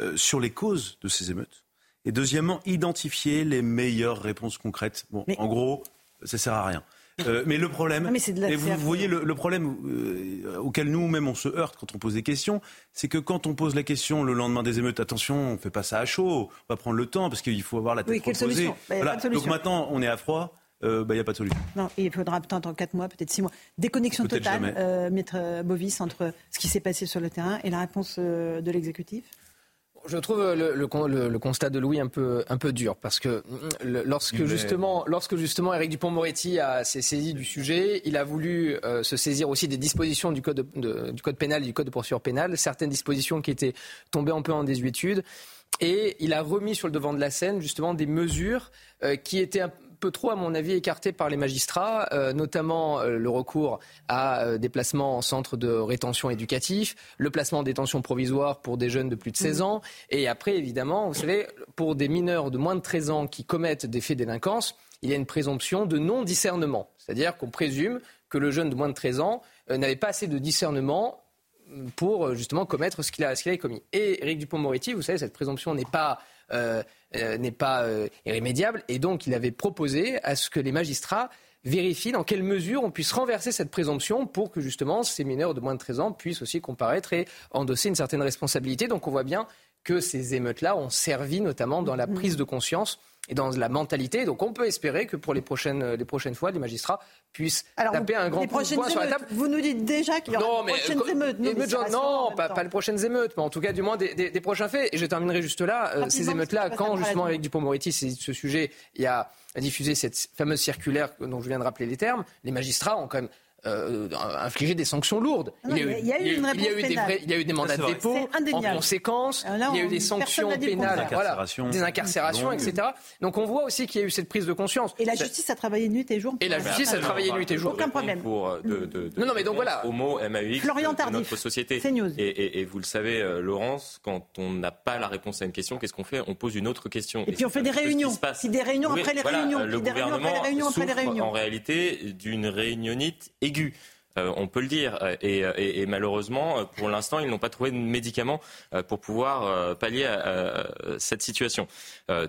Speaker 3: euh, sur les causes de ces émeutes. Et deuxièmement, identifier les meilleures réponses concrètes. Bon, en gros, ça sert à rien. Euh, mais le problème, ah, et vous voyez le, problème euh, auquel nous-mêmes on se heurte quand on pose des questions, c'est que quand on pose la question le lendemain des émeutes, attention, on ne fait pas ça à chaud, on va prendre le temps parce qu'il faut avoir la tête oui, reposée.
Speaker 1: Bah,
Speaker 3: Donc maintenant, on est à froid. Euh, bah, il n'y a pas de solution.
Speaker 1: Non, il faudra peut-être 4 mois, peut-être 6 mois. Déconnexion totale, euh, Maître Bovis, entre ce qui s'est passé sur le terrain et la réponse de l'exécutif?
Speaker 11: Je trouve le, le, constat de Louis un peu, un peu dur parce que lorsque, justement, lorsque justement Éric Dupont-Moretti s'est saisi du sujet, il a voulu euh, se saisir aussi des dispositions du code, du code pénal et du code de procédure pénale, certaines dispositions qui étaient tombées un peu en désuétude. Et il a remis sur le devant de la scène justement des mesures euh, qui étaient peu trop, à mon avis, écartées par les magistrats, euh, notamment euh, le recours à des placements en centre de rétention éducatif, le placement en détention provisoire pour des jeunes de plus de 16 mmh. ans, et après, évidemment, vous savez, pour des mineurs de moins de 13 ans qui commettent des faits de délinquance, il y a une présomption de non-discernement. C'est-à-dire qu'on présume que le jeune de moins de 13 ans n'avait pas assez de discernement pour euh, justement commettre ce qu'il a, ce commis. Et Éric Dupont-Moretti, vous savez, cette présomption n'est pas, euh, euh, n'est pas irrémédiable, et donc il avait proposé à ce que les magistrats vérifient dans quelle mesure on puisse renverser cette présomption pour que justement ces mineurs de moins de 13 ans puissent aussi comparaître et endosser une certaine responsabilité. Donc on voit bien que ces émeutes-là ont servi notamment dans la mmh. prise de conscience et dans la mentalité. Donc on peut espérer que pour les prochaines, les prochaines fois, les magistrats puissent taper un grand coup de poing sur la table.
Speaker 1: Vous nous dites déjà qu'il y aura des prochaines émeutes.
Speaker 11: Non, pas, pas, les prochaines émeutes, mais en tout cas du moins des, des, prochains faits. Et je terminerai juste là. Euh, ces émeutes-là, quand justement avec Dupont-Moretti, c'est ce sujet, il y a diffusé cette fameuse circulaire dont je viens de rappeler les termes, les magistrats ont quand même euh, infliger des sanctions lourdes.
Speaker 1: il, y a eu, une
Speaker 11: il, y a eu des il y a eu des mandats de dépôt en conséquence. il y a eu des sanctions pénales, voilà, des incarcérations, etc. Donc on voit aussi qu'il y a eu cette prise de conscience.
Speaker 1: Et la justice a travaillé nuit et jour.
Speaker 11: Et la justice a travaillé nuit et jour.
Speaker 1: Aucun problème.
Speaker 18: Pour euh, de, de,
Speaker 11: non, non, mais donc voilà.
Speaker 18: Au mot MAUX
Speaker 1: Florian
Speaker 18: de notre société. Et, et, et, vous le savez, euh, Laurence, quand on n'a pas la réponse à une question, qu'est-ce qu'on fait? On pose une autre question.
Speaker 1: Et, puis on fait des réunions. Si des réunions après les réunions.
Speaker 18: Le gouvernement souffre en réalité d'une réunionnite aiguë. Euh, on peut le dire. Euh, euh, et, malheureusement, pour l'instant, ils n'ont pas trouvé de médicaments pour pouvoir pallier à, cette situation.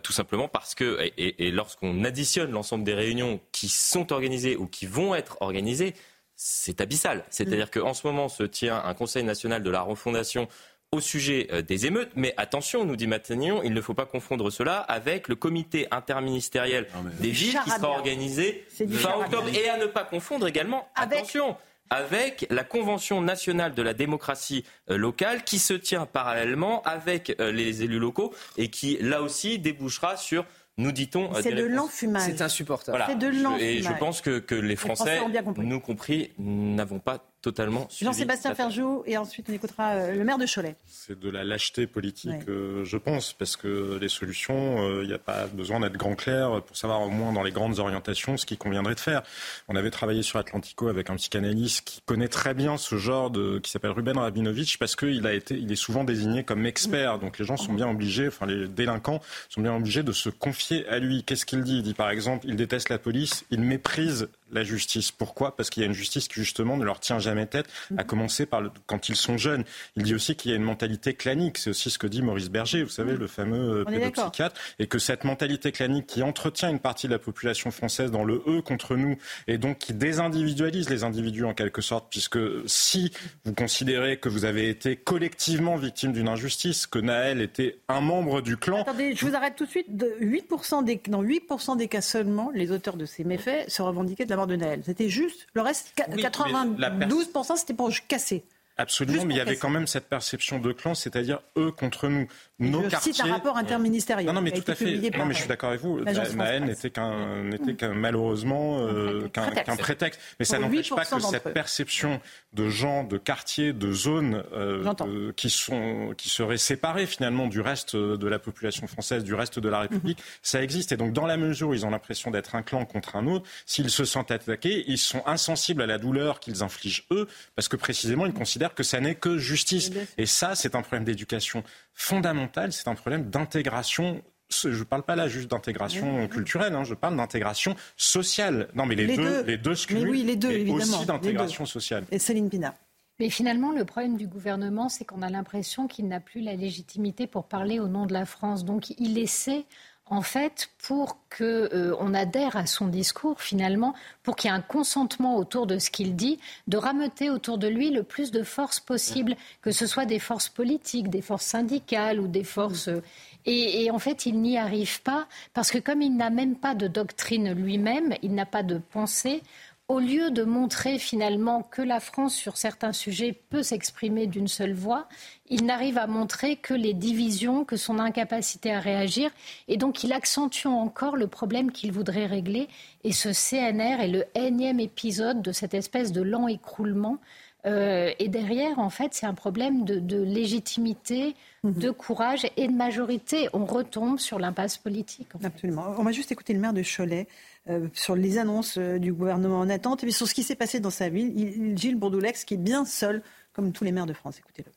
Speaker 18: tout simplement parce que, et, lorsqu'on additionne l'ensemble des réunions qui sont organisées ou qui vont être organisées, c'est abyssal. C'est-à-dire mm. qu'en ce moment se tient un Conseil national de la refondation au sujet des émeutes. Mais attention, nous dit Matignon, il ne faut pas confondre cela avec le comité interministériel des villes qui sera organisé fin octobre. Et à ne pas confondre également, attention, avec la Convention nationale de la démocratie euh, locale qui se tient parallèlement avec euh, les élus locaux et qui, là aussi, débouchera sur nous dit-on.
Speaker 1: Euh, c'est de l'enfumage.
Speaker 11: C'est insupportable.
Speaker 1: C'est de l'enfumage.
Speaker 18: Et je pense que, que les Français, nous compris, n'avons pas totalement
Speaker 1: Jean-Sébastien Ferjou, et ensuite on écoutera euh, le maire de Cholet.
Speaker 14: C'est de la lâcheté politique, euh, je pense, parce que les solutions, il n'y a pas besoin d'être grand clair pour savoir au moins dans les grandes orientations ce qu'il conviendrait de faire. On avait travaillé sur Atlantico avec un psychanalyste qui connaît très bien ce genre de, qui s'appelle Ruben Rabinovitch, parce qu'il a été, il est souvent désigné comme expert. Donc les gens sont bien obligés, enfin les délinquants sont bien obligés de se confier à lui. Qu'est-ce qu'il dit? Il dit par exemple, il déteste la police, il méprise la justice. Pourquoi? Parce qu'il y a une justice qui justement ne leur tient jamais tête, à commencer par le, quand ils sont jeunes. Il dit aussi qu'il y a une mentalité clanique. C'est aussi ce que dit Maurice Berger, vous savez, le fameux euh, pédopsychiatre, et que cette mentalité clanique qui entretient une partie de la population française dans le eux contre nous, et donc qui désindividualise les individus en quelque sorte, puisque si vous considérez que vous avez été collectivement victime d'une injustice, que Naël était un membre du clan.
Speaker 1: Attendez, je vous arrête tout de suite. De 8% des, dans 8% des cas seulement, les auteurs de ces méfaits se revendiquaient de la de Naël. C'était juste. Le reste, 92%, c'était pour casser.
Speaker 14: Absolument, mais il y avait quand même cette perception de clan, c'est-à-dire eux contre nous. Nos
Speaker 1: je
Speaker 14: quartiers.
Speaker 1: cite un rapport interministériel.
Speaker 14: Non, non, mais tout à fait. Non, mais je suis d'accord avec vous. N'était qu'un, n'était qu'un malheureusement euh, qu'un, prétexte. Mais ça n'empêche pas que cette perception de gens, de quartiers, de zones euh, qui sont, qui seraient séparés finalement du reste de la population française, du reste de la République, mhm. ça existe. Et donc, dans la mesure où ils ont l'impression d'être un clan contre un autre, s'ils se sentent attaqués, ils sont insensibles à la douleur qu'ils infligent eux, parce que précisément ils considèrent que ça n'est que justice. Et ça, c'est un problème d'éducation fondamental, c'est un problème d'intégration je ne parle pas là juste d'intégration culturelle, hein, je parle d'intégration sociale. Non, mais les, deux, les deux se
Speaker 1: mais oui, les deux,
Speaker 14: et
Speaker 1: évidemment.
Speaker 14: aussi d'intégration sociale.
Speaker 1: Et Céline Pina.
Speaker 13: Mais finalement, le problème du gouvernement, c'est qu'on a l'impression qu'il n'a plus la légitimité pour parler au nom de la France. Donc, il essaie en fait, pour qu'on euh, adhère à son discours, finalement, pour qu'il y ait un consentement autour de ce qu'il dit, de rameuter autour de lui le plus de forces possible, que ce soit des forces politiques, des forces syndicales ou des forces. Euh, et, en fait, il n'y arrive pas parce que comme il n'a même pas de doctrine lui-même, il n'a pas de pensée. Au lieu de montrer finalement que la France, sur certains sujets, peut s'exprimer d'une seule voix, il n'arrive à montrer que les divisions, que son incapacité à réagir. Et donc, il accentue encore le problème qu'il voudrait régler. Et ce CNR est le énième épisode de cette espèce de lent écroulement. Euh, et derrière, en fait, c'est un problème de, légitimité, mhm. de courage et de majorité. On retombe sur l'impasse politique.
Speaker 1: Absolument. On va juste écouter le maire de Cholet. Euh, sur les annonces euh, du gouvernement en attente et sur ce qui s'est passé dans sa ville. Il, Gilles Bourdoulex, qui est bien seul, comme tous les maires de France. Écoutez-le.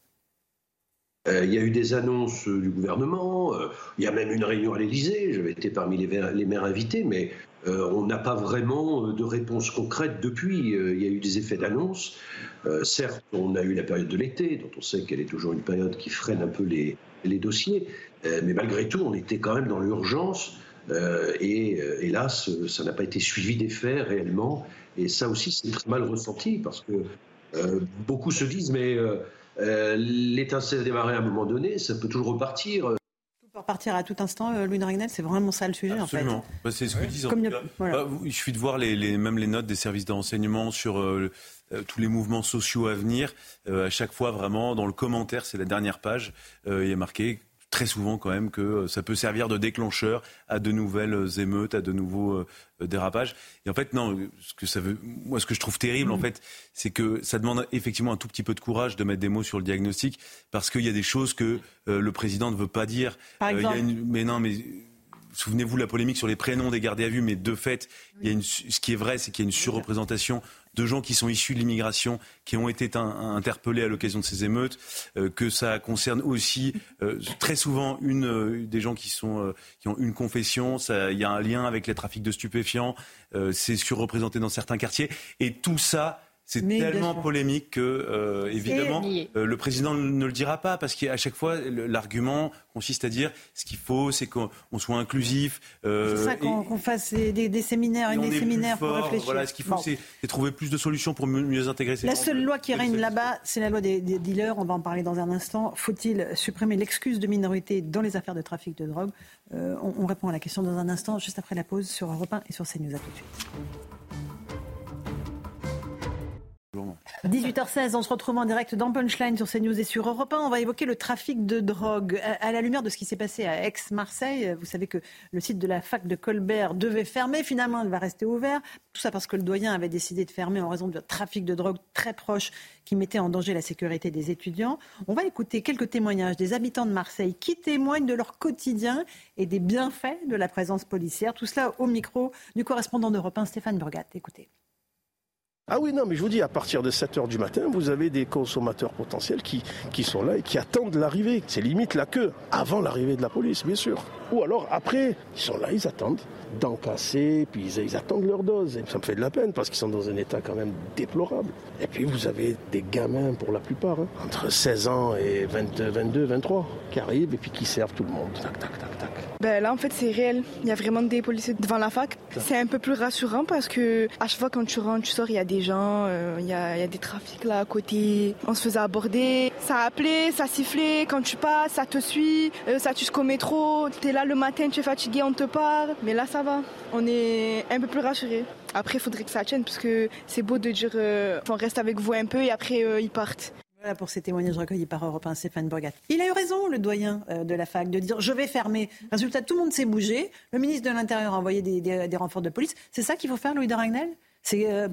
Speaker 19: Euh, il y a eu des annonces du gouvernement, il y a même une réunion à l'Élysée, j'avais été parmi les, maires invités, mais on n'a pas vraiment de réponse concrète depuis. il y a eu des effets d'annonce. certes, on a eu la période de l'été, dont on sait qu'elle est toujours une période qui freine un peu les, dossiers, mais malgré tout, on était quand même dans l'urgence et euh, hélas, ça n'a pas été suivi des faits réellement. Et ça aussi, c'est très mal ressenti parce que euh, beaucoup se disent, mais l'étincelle démarrer à un moment donné, ça peut toujours repartir.
Speaker 1: Repartir à tout instant, Louis Ragnel, c'est vraiment ça le sujet
Speaker 3: Absolument.
Speaker 1: en fait.
Speaker 3: Bah, c'est ce que disent. Bah, il suffit de voir les, même les notes des services de renseignement sur tous les mouvements sociaux à venir. à chaque fois, vraiment, dans le commentaire, c'est la dernière page, il y a marqué très souvent quand même que euh, ça peut servir de déclencheur à de nouvelles euh, émeutes, à de nouveaux euh, dérapages. Et en fait, non, ce que ça veut, moi, ce que je trouve terrible, en mm. fait, c'est que ça demande effectivement un tout petit peu de courage de mettre des mots sur le diagnostic, parce qu'il y a des choses que le président ne veut pas dire.
Speaker 1: Par exemple.
Speaker 3: mais non, mais souvenez-vous la polémique sur les prénoms des gardés à vue, mais de fait, il y a une, ce qui est vrai, c'est qu'il y a une surreprésentation de gens qui sont issus de l'immigration, qui ont été interpellés à l'occasion de ces émeutes, euh, que ça concerne aussi euh, très souvent une, euh, des gens qui, sont, qui ont une confession, il y a un lien avec les trafics de stupéfiants, c'est surreprésenté dans certains quartiers, et tout ça c'est tellement polémique que, euh, évidemment, euh, le président ne le dira pas, parce qu'à chaque fois, l'argument consiste à dire ce qu'il faut, c'est qu'on soit inclusif.
Speaker 1: Euh, c'est ça qu'on fasse des, séminaires et, des séminaires pour réfléchir.
Speaker 3: Voilà, ce qu'il faut, c'est trouver plus de solutions pour mieux, intégrer ces
Speaker 1: La seule loi qui règne là-bas, c'est la loi des, dealers. On va en parler dans un instant. Faut-il supprimer l'excuse de minorité dans les affaires de trafic de drogue? On, on, répond à la question dans un instant, juste après la pause sur Europe 1 et sur CNews. À tout de suite. 18h16, on se retrouve en direct dans Punchline sur CNews et sur Europe 1. On va évoquer le trafic de drogue. À la lumière de ce qui s'est passé à Aix-Marseille, vous savez que le site de la fac de Colbert devait fermer. Finalement, il va rester ouvert. Tout ça parce que le doyen avait décidé de fermer en raison de trafic de drogue très proche qui mettait en danger la sécurité des étudiants. On va écouter quelques témoignages des habitants de Marseille qui témoignent de leur quotidien et des bienfaits de la présence policière. Tout cela au micro du correspondant d'Europe 1, Stéphane Burgat. Écoutez.
Speaker 20: Ah oui, non, mais je vous dis, à partir de 7 heures du matin, vous avez des consommateurs potentiels qui, qui sont là et qui attendent l'arrivée. C'est limite la queue, avant l'arrivée de la police, bien sûr. Ou alors après, ils sont là, ils attendent dents cassées, puis ils, attendent leur dose. Et ça me fait de la peine parce qu'ils sont dans un état quand même déplorable. Et puis vous avez des gamins pour la plupart, hein, entre 16 ans et 22, 23, qui arrivent et puis qui servent tout le monde. Tac, tac, tac, tac.
Speaker 21: Ben là, en fait, c'est réel. Il y a vraiment des policiers devant la fac. C'est un peu plus rassurant parce que à chaque fois quand tu rentres, tu sors, il y a des gens, euh, il, y a, il, y a, des trafics là à côté. On se faisait aborder. Ça appelait, ça sifflait. Quand tu passes, ça te suit. Euh, ça tue jusqu'au métro. T'es là le matin, tu es fatigué, on te parle. Mais là, ça va. On est un peu plus rassurés. Après, il faudrait que ça tienne parce que c'est beau de dire euh, on reste avec vous un peu et après ils partent.
Speaker 1: Voilà pour ces témoignages recueillis par Europe 1, Stéphane Borgat. Il a eu raison, le doyen euh, de la fac, de dire je vais fermer. Résultat, tout le monde s'est bougé. Le ministre de l'Intérieur a envoyé des, renforts de police. C'est ça qu'il faut faire, Louis de Ragnel? C'est euh,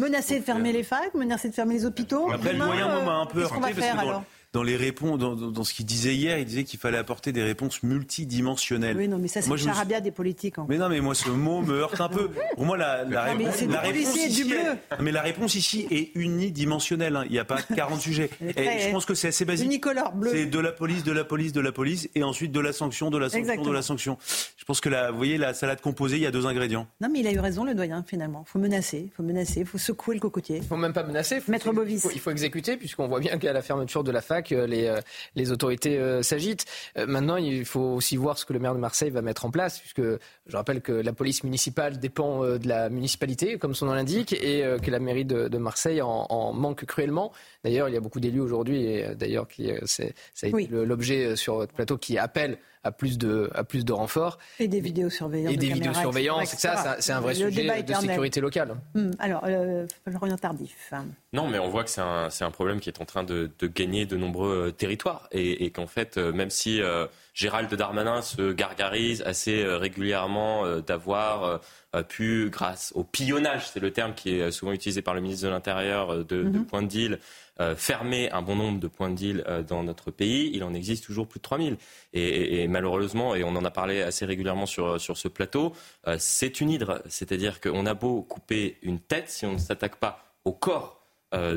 Speaker 1: menacer de fermer les facs, menacer de fermer les hôpitaux?
Speaker 3: Après, le doyen m'a un peu heurté parce que dans les réponses, dans, ce qu'il disait hier, il disait qu'il fallait apporter des réponses multidimensionnelles.
Speaker 1: Oui, non, mais ça, c'est le charabia des politiques.
Speaker 3: Mais non, mais moi, ce mot me heurte un peu. Pour moi, la, la, réponse, la réponse ici, est, mais la réponse ici est unidimensionnelle. Hein. Il n'y a pas [LAUGHS] 40 sujets. Et je pense que c'est assez basique.
Speaker 1: Unicolore, bleu.
Speaker 3: C'est de la police, de la police, de la police, et ensuite de la sanction, de la sanction, de la sanction. Je pense que la, vous voyez, la salade composée, il y a deux ingrédients.
Speaker 1: Non, mais il a eu raison, le doyen, finalement. Il faut menacer, il faut menacer, il faut secouer le cocotier. Il
Speaker 11: faut même pas menacer.
Speaker 1: Mettre Bovis.
Speaker 11: Il faut, il faut exécuter, puisqu'on voit bien qu'à la fermeture de la fac, que les, les autorités s'agitent. maintenant, il faut aussi voir ce que le maire de Marseille va mettre en place, puisque je rappelle que la police municipale dépend de la municipalité, comme son nom l'indique, et que la mairie de, de Marseille en, en, manque cruellement. D'ailleurs, il y a beaucoup d'élus aujourd'hui, et d'ailleurs, qui c'est, ça a été l'objet sur votre plateau qui appelle à plus de, à plus de renforts.
Speaker 1: Et des vidéosurveillants.
Speaker 11: Et des vidéosurveillants, c'est ça, c'est un vrai sujet de sécurité locale.
Speaker 1: Hum, alors, euh, Florian Tardif.
Speaker 18: Non, mais on voit que c'est un, un, problème qui est en train de, de gagner de nombreux euh, territoires et, et qu'en fait, euh, même si euh, Gérald Darmanin se gargarise assez régulièrement d'avoir pu, grâce au pillonnage, c'est le terme qui est souvent utilisé par le ministre de l'Intérieur, de, de mhm. points de deal, euh, fermer un bon nombre de points de deal euh, dans notre pays, il en existe toujours plus de 3000. Et, et, malheureusement, et on en a parlé assez régulièrement sur, sur ce plateau, euh, c'est une hydre. C'est-à-dire qu'on a beau couper une tête, si on ne s'attaque pas au corps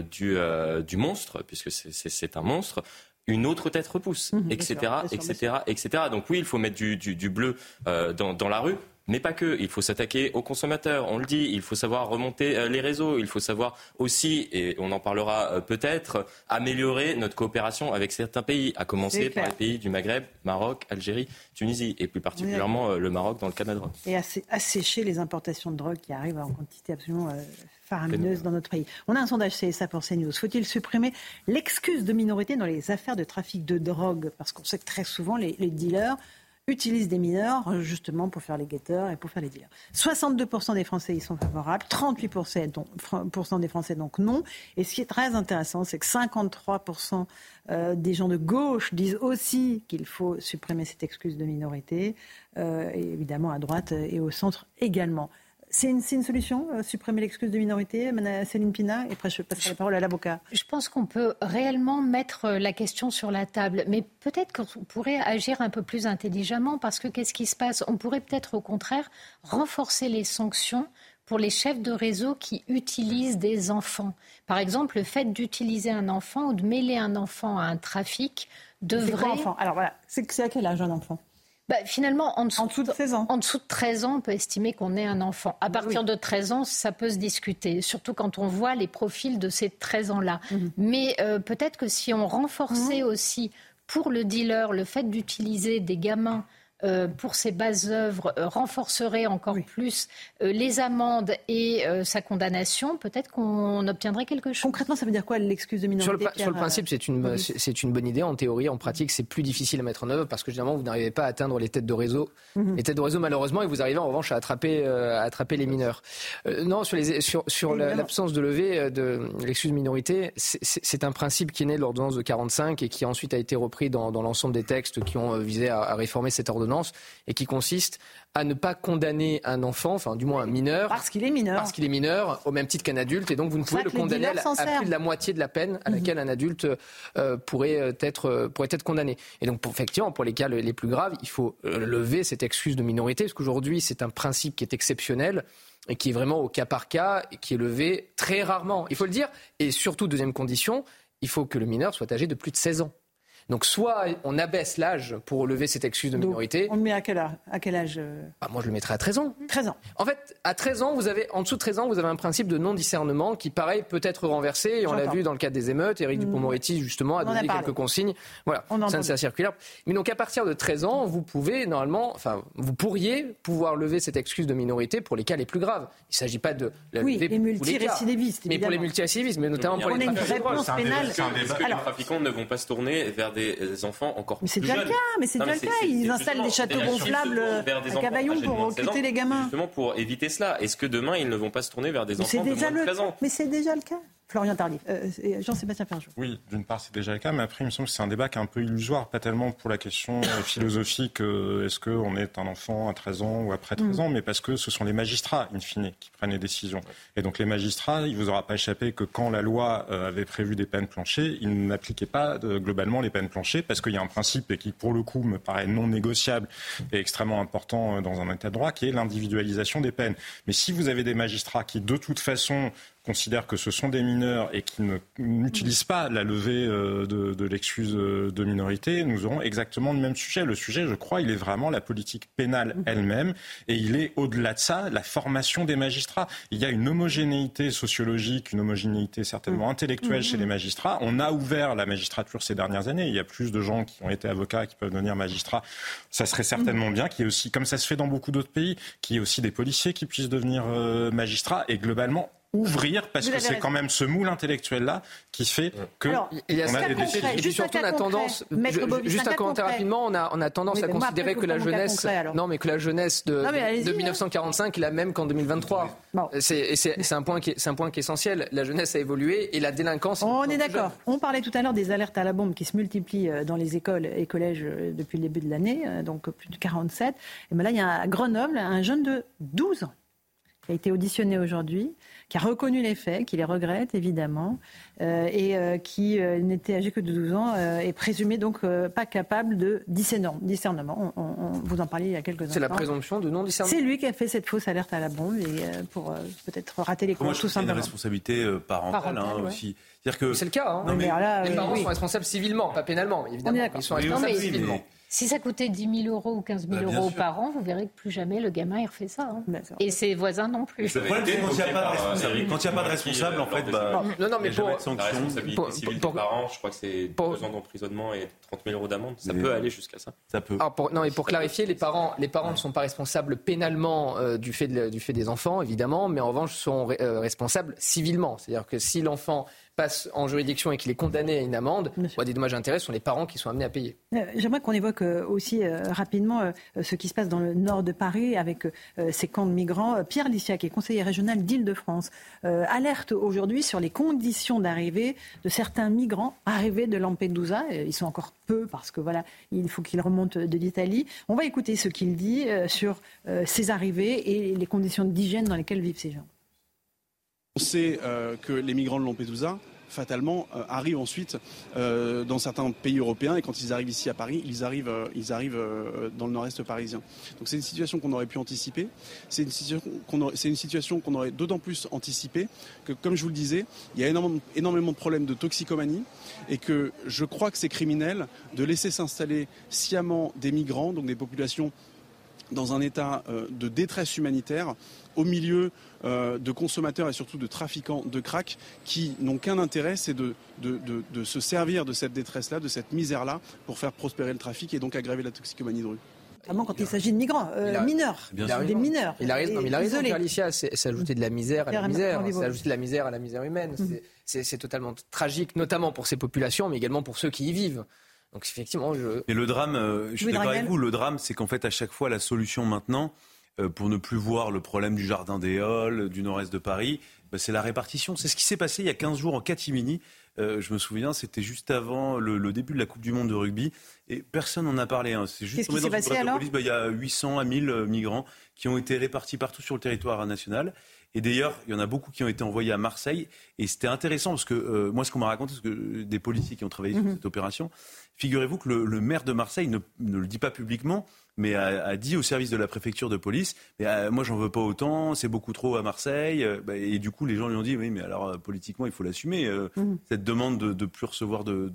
Speaker 18: du, du monstre, puisque c'est un monstre, une autre tête repousse, etc., etc., etc. Donc oui, il faut mettre du, du, du bleu dans, dans la rue mais pas que. Il faut s'attaquer aux consommateurs, on le dit. Il faut savoir remonter euh, les réseaux. Il faut savoir aussi, et on en parlera euh, peut-être, améliorer notre coopération avec certains pays, à commencer par les pays du Maghreb, Maroc, Algérie, Tunisie, et plus particulièrement euh, le Maroc dans le cas de la drogue.
Speaker 1: Et assécher les importations de drogue qui arrivent en quantité absolument faramineuse dans notre pays. On a un sondage CSA pour CNews. Faut-il supprimer l'excuse de minorité dans les affaires de trafic de drogue? Parce qu'on sait que très souvent, les dealers utilisent des mineurs euh, justement pour faire les guetteurs et pour faire les dealers. 62% des Français y sont favorables, 38% des Français donc non. Et ce qui est très intéressant, c'est que 53% euh, des gens de gauche disent aussi qu'il faut supprimer cette excuse de minorité, euh, et évidemment à droite et au centre également. C'est une, une, solution, euh, supprimer l'excuse de minorité, Céline Pina, et après je passerai la parole à l'avocat.
Speaker 13: Je pense qu'on peut réellement mettre euh, la question sur la table, mais peut-être qu'on pourrait agir un peu plus intelligemment, parce que qu'est-ce qui se passe? On pourrait peut-être au contraire renforcer les sanctions pour les chefs de réseau qui utilisent des enfants. Par exemple, le fait d'utiliser un enfant ou de mêler un enfant à un trafic devrait...
Speaker 1: Enfant. Alors voilà, c'est à quel âge un enfant?
Speaker 13: Bah, finalement, en dessous,
Speaker 1: de 13 ans.
Speaker 13: En dessous de 13 ans, on peut estimer qu'on est un enfant. À partir de 13 ans, ça peut se discuter, surtout quand on voit les profils de ces 13 ans-là. Mhm. Mais euh, peut-être que si on renforçait mhm. aussi pour le dealer le fait d'utiliser des gamins euh, pour ces bases œuvres euh, renforcerait encore plus euh, les amendes et sa condamnation, peut-être qu'on obtiendrait quelque chose.
Speaker 1: Concrètement, ça veut dire quoi l'excuse de minorité
Speaker 11: Sur le, sur le principe, c'est une, c'est une bonne idée. En théorie, en pratique, c'est plus difficile à mettre en œuvre parce que généralement, vous n'arrivez pas à atteindre les têtes de réseau. Mhm. Les têtes de réseau, malheureusement, et vous arrivez en revanche à attraper, à attraper les mineurs. non, sur, les, sur, sur l'absence de levée de l'excuse de minorité, c'est un principe qui est né de l'ordonnance de 45 et qui ensuite a été repris dans, dans l'ensemble des textes qui ont visé à, à réformer cette ordonnance et qui consiste à ne pas condamner un enfant, enfin du moins un mineur,
Speaker 1: parce qu'il est mineur,
Speaker 11: parce qu'il est mineur, au même titre qu'un adulte, et donc vous ne pouvez le condamner à, plus de la moitié de la peine à laquelle un adulte euh, pourrait euh, être euh, pourrait être condamné. Et donc pour, effectivement, pour les cas les plus graves, il faut lever cette excuse de minorité, parce qu'aujourd'hui c'est un principe qui est exceptionnel et qui est vraiment au cas par cas, et qui est levé très rarement. Il faut le dire. Et surtout, deuxième condition, il faut que le mineur soit âgé de plus de 16 ans. Donc soit on abaisse l'âge pour lever cette excuse de minorité.
Speaker 1: on le met à quel âge, à quel âge
Speaker 11: euh ah, Moi je le mettrais à 13 ans.
Speaker 1: 13 ans.
Speaker 11: En fait, à 13 ans, vous avez, en dessous de 13 ans, vous avez un principe de non-discernement qui, pareil, peut être renversé. Et on l'a vu dans le cadre des émeutes. Éric mmh. Dupond-Moretti, justement, a donné quelques consignes. Voilà, ça c'est circulaire. Mais donc à partir de 13 ans, vous pouvez normalement, enfin, vous pourriez pouvoir lever cette excuse de minorité pour les cas les plus graves. Il ne s'agit pas de
Speaker 1: la oui, lever les multirécidivistes.
Speaker 11: Mais pour les multirécidivistes, mais notamment pour les trafiquants.
Speaker 18: Est-ce que les trafiquants ne vont pas se tourner vers des enfants
Speaker 1: mais c'est déjà le cas, mais c'est déjà le cas. Ils installent des châteaux gonflables à Cavaillon pour recruter les gamins.
Speaker 18: Justement pour éviter cela. Est-ce que demain ils ne vont pas se tourner vers des enfants de moins de 13 ans
Speaker 1: Mais c'est déjà le cas. Florian Tardif, euh, Jean-Sébastien Ferjou.
Speaker 14: Oui, d'une part c'est déjà le cas, mais après il me semble que c'est un débat qui est un peu illusoire, pas tellement pour la question euh, [COUGHS] philosophique, euh, est-ce qu'on est un enfant à 13 ans ou après 13 mm. ans, mais parce que ce sont les magistrats, in fine, qui prennent les décisions. Et donc les magistrats, il ne vous aura pas échappé que quand la loi avait prévu des peines planchées, ils n'appliquaient pas globalement les peines planchées, parce qu'il y a un principe qui pour le coup me paraît non négociable et extrêmement important dans un état de droit, qui est l'individualisation des peines. Mais si vous avez des magistrats qui de toute façon considèrent que ce sont des mineurs et qui n'utilisent pas la levée euh, de, de l'excuse de minorité, nous aurons exactement le même sujet. Le sujet, je crois, il est vraiment la politique pénale mhm. elle-même et il est au-delà de ça, la formation des magistrats. Il y a une homogénéité sociologique, une homogénéité certainement mhm. intellectuelle chez mhm. les magistrats. On a ouvert la magistrature ces dernières années. Il y a plus de gens qui ont été avocats qui peuvent devenir magistrats. Ça serait certainement bien qu'il y ait aussi, comme ça se fait dans beaucoup d'autres pays, qu'il y ait aussi des policiers qui puissent devenir euh, magistrats et globalement ouvrir parce que c'est quand même ce moule intellectuel là qui fait que
Speaker 11: il y a on a des et surtout on a tendance juste un commentaire rapidement on a on a tendance à considérer que la jeunesse non mais que la jeunesse de, de 1945 hein. est la même qu'en 2023 c'est c'est un point qui c'est un point qui est essentiel. La jeunesse a évolué et la délinquance
Speaker 1: on est d'accord. On parlait tout à l'heure des alertes à la bombe qui se multiplient euh, dans les écoles et collèges euh, depuis le début de l'année euh, donc plus de 47 et ben là il y a à Grenoble un jeune de 12 ans qui a été auditionné aujourd'hui qui a reconnu les faits, qui les regrette évidemment, euh, et euh, qui euh, n'était âgé que de 12 ans, et présumé donc pas capable de discernement. On, vous en parliez il y a quelques instants.
Speaker 11: C'est la présomption de non-discernement.
Speaker 1: C'est lui qui a fait cette fausse alerte à la bombe et, pour peut-être rater les cours tout simplement.
Speaker 3: C'est une responsabilité parentale, hein, aussi.
Speaker 11: C'est le cas. Hein. mais, les parents sont responsables civilement, pas pénalement, évidemment. Ils sont responsables civilement.
Speaker 13: Si ça coûtait 10 000 euros ou 15 000 bah, euros par an, vous verrez que plus jamais le gamin il refait ça. Hein. Et ses voisins non plus.
Speaker 3: Le problème, c'est quand il n'y a, pas de responsable, en fait, bah,
Speaker 18: non, non, mais pour, la responsabilité civile des parents, je crois que c'est deux ans d'emprisonnement et 30 000 euros d'amende. Ça peut aller jusqu'à ça.
Speaker 3: Ça peut.
Speaker 11: Alors pour, non, et pour clarifier, les parents, les parents ne sont pas responsables pénalement euh, du, fait du fait des enfants, évidemment, mais en revanche sont euh, responsables civilement. C'est-à-dire que si l'enfant passe en juridiction et qu'il est condamné à une amende, des dommages et intérêts sont les parents qui sont amenés à payer.
Speaker 1: Euh, j'aimerais qu'on évoque euh, aussi euh, rapidement ce qui se passe dans le nord de Paris avec ces camps de migrants. Pierre qui est conseiller régional d'Île-de-France, alerte aujourd'hui sur les conditions d'arrivée de certains migrants arrivés de Lampedusa. Ils sont encore peu parce que voilà, il faut qu'ils remontent de l'Italie. On va écouter ce qu'il dit sur ces arrivées et les conditions d'hygiène dans lesquelles vivent ces gens.
Speaker 22: On sait euh, que les migrants de Lampedusa, fatalement, euh, arrivent ensuite euh, dans certains pays européens et quand ils arrivent ici à Paris, ils arrivent, dans le nord-est parisien. Donc c'est une situation qu'on aurait pu anticiper. C'est une situation qu'on aurait, d'autant plus anticipé que, comme je vous le disais, il y a énormément, énormément de problèmes de toxicomanie et que je crois que c'est criminel de laisser s'installer sciemment des migrants, donc des populations dans un état de détresse humanitaire au milieu euh, de consommateurs et surtout de trafiquants de crack qui n'ont qu'un intérêt, c'est de, de, se servir de cette détresse-là, de cette misère-là, pour faire prospérer le trafic et donc aggraver la toxicomanie de rue.
Speaker 1: Notamment quand il s'agit de migrants, euh, mineurs, des mineurs.
Speaker 11: Il a raison, il a raison Alicia, c'est ajouter de la misère à la misère, c'est ajouter de la misère à la misère humaine. Mhm. C'est totalement tragique, notamment pour ces populations, mais également pour ceux qui y vivent. Donc effectivement, je...
Speaker 3: Et le drame, euh, je suis d'accord avec vous, le drame, c'est qu'en fait, à chaque fois, la solution maintenant, euh, pour ne plus voir le problème du jardin des Halles, du nord-est de Paris, bah, c'est la répartition. C'est ce qui s'est passé il y a 15 jours en catimini. Euh, je me souviens, c'était juste avant le, début de la Coupe du Monde de rugby. Et personne n'en a parlé. Hein. C'est juste
Speaker 1: tombé dans une boîte
Speaker 3: police. Bah, il y a 800 à 1000 euh, migrants qui ont été répartis partout sur le territoire national. Et d'ailleurs, il y en a beaucoup qui ont été envoyés à Marseille. Et c'était intéressant parce que moi, ce qu'on m'a raconté, c'est que des policiers qui ont travaillé sur mhm. cette opération, figurez-vous que le, maire de Marseille ne, le dit pas publiquement, mais a, dit au service de la préfecture de police mais euh, moi j'en veux pas autant, c'est beaucoup trop à Marseille. Euh, bah, et du coup les gens lui ont dit oui mais alors euh, politiquement il faut l'assumer mhm. cette demande de, de plus recevoir de,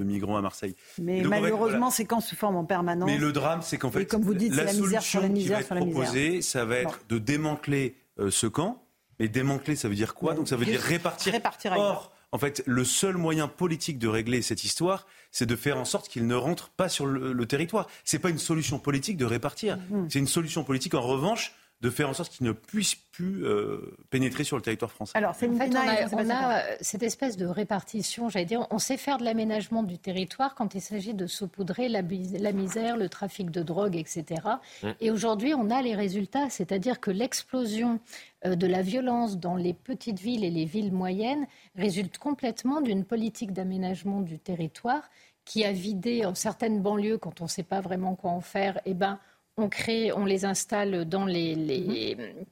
Speaker 3: migrants à Marseille.
Speaker 1: Mais malheureusement ces camps se forment en permanence.
Speaker 3: Mais le drame c'est qu'en fait
Speaker 1: comme vous dites,
Speaker 3: la,
Speaker 1: la misère sur la misère
Speaker 3: qui va être proposée ça va être de démanteler ce camp. Mais démanteler ça veut dire quoi? Donc ça veut dire répartir.
Speaker 1: répartir
Speaker 3: Or en fait, le seul moyen politique de régler cette histoire, c'est de faire en sorte qu'il ne rentre pas sur le, territoire. Ce n'est pas une solution politique de répartir. Mmh. C'est une solution politique, en revanche, de faire en sorte qu'ils ne puissent plus euh, pénétrer sur le territoire français.
Speaker 13: Alors, c'est en fait, on a, euh, cette espèce de répartition, j'allais dire, on sait faire de l'aménagement du territoire quand il s'agit de saupoudrer la, la, misère, le trafic de drogue, etc. Mmh. Et aujourd'hui, on a les résultats, c'est-à-dire que l'explosion euh, de la violence dans les petites villes et les villes moyennes résulte complètement d'une politique d'aménagement du territoire qui a vidé en certaines banlieues, quand on ne sait pas vraiment quoi en faire, eh ben, on crée, on les installe dans les, les, mhm.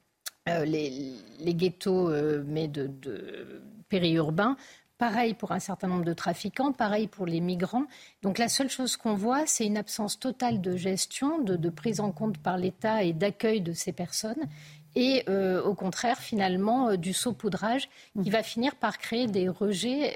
Speaker 13: euh, ghettos, euh, mais de, périurbains. Pareil pour un certain nombre de trafiquants, pareil pour les migrants. Donc la seule chose qu'on voit, c'est une absence totale de gestion, de, prise en compte par l'État et d'accueil de ces personnes. Et euh, au contraire finalement du saupoudrage qui mmh. va finir par créer des rejets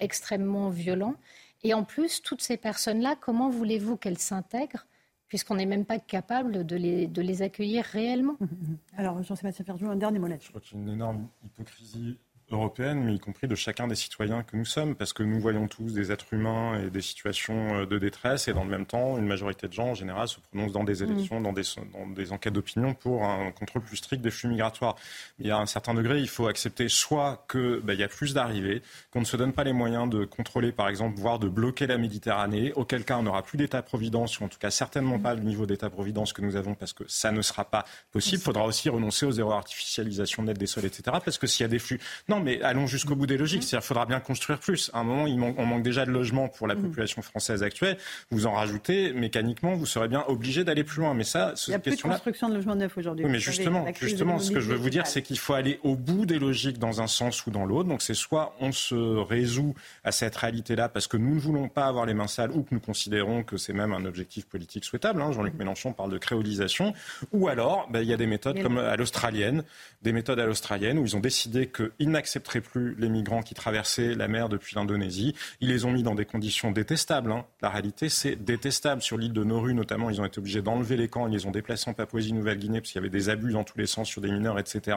Speaker 13: extrêmement violents. Et en plus, toutes ces personnes-là, comment voulez-vous qu'elles s'intègrent puisqu'on n'est même pas capable de les, de les accueillir réellement? Mmh, mmh,
Speaker 1: Alors, Jean-Sébastien Ferjou, un dernier mot
Speaker 14: là-dessus. Je crois qu'il y a une énorme hypocrisie européenne, mais y compris de chacun des citoyens que nous sommes, parce que nous voyons tous des êtres humains et des situations euh, de détresse, et dans le même temps, une majorité de gens, en général, se prononcent dans des mm. élections, dans, des, dans des enquêtes d'opinion pour un contrôle plus strict des flux migratoires. Il y a un certain degré, il faut accepter soit qu'il ben, y a plus d'arrivées, qu'on ne se donne pas les moyens de contrôler, par exemple, voire de bloquer la Méditerranée, auquel cas on n'aura plus d'État-providence, ou en tout cas certainement pas le niveau d'État-providence que nous avons, parce que ça ne sera pas possible. Il faudra aussi renoncer aux zéro artificialisation nette des sols, etc., parce que s'il y a des flux... Non, mais allons jusqu'au bout des logiques. C'est-à-dire qu'il faudra bien construire plus. À un moment, on manque déjà de logements pour la mm. population française actuelle. Vous en rajoutez, mécaniquement, vous serez bien obligé d'aller plus loin. Mais ça,
Speaker 1: il n'y a plus de construction de logements neufs aujourd'hui.
Speaker 14: Oui, mais justement, justement ce que je veux vous dire, c'est qu'il faut aller au bout des logiques dans un sens ou dans l'autre. Donc c'est soit on se résout à cette réalité-là parce que nous ne voulons pas avoir les mains sales ou que nous considérons que c'est même un objectif politique souhaitable. Hein. Jean-Luc mm. Mélenchon parle de créolisation. Ou alors, ben, il y a des méthodes comme à l'australienne, des méthodes à l'australienne où ils ont décidé qu'ils n'accepteraient plus les migrants qui traversaient la mer depuis l'Indonésie. Ils les ont mis dans des conditions détestables. Hein. La réalité, c'est détestable. Sur l'île de Nauru, notamment, ils ont été obligés d'enlever les camps. Ils les ont déplacés en Papouasie-Nouvelle-Guinée parce qu'il y avait des abus dans tous les sens sur des mineurs, etc.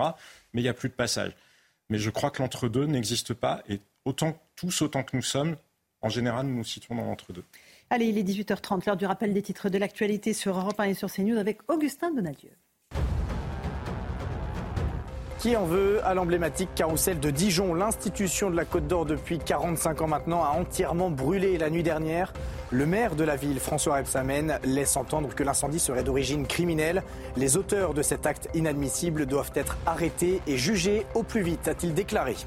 Speaker 14: Mais il n'y a plus de passage. Mais je crois que l'entre-deux n'existe pas. Et autant, tous autant que nous sommes, en général, nous nous situons dans l'entre-deux.
Speaker 1: Allez, il est 18h30, l'heure du rappel des titres de l'actualité sur Europe 1 et sur CNews avec Augustin Donadieu.
Speaker 2: Qui en veut à l'emblématique carrousel de Dijon L'institution de la Côte d'Or depuis 45 ans maintenant a entièrement brûlé la nuit dernière. Le maire de la ville, François Rebsamen, laisse entendre que l'incendie serait d'origine criminelle. Les auteurs de cet acte inadmissible doivent être arrêtés et jugés au plus vite, a-t-il déclaré.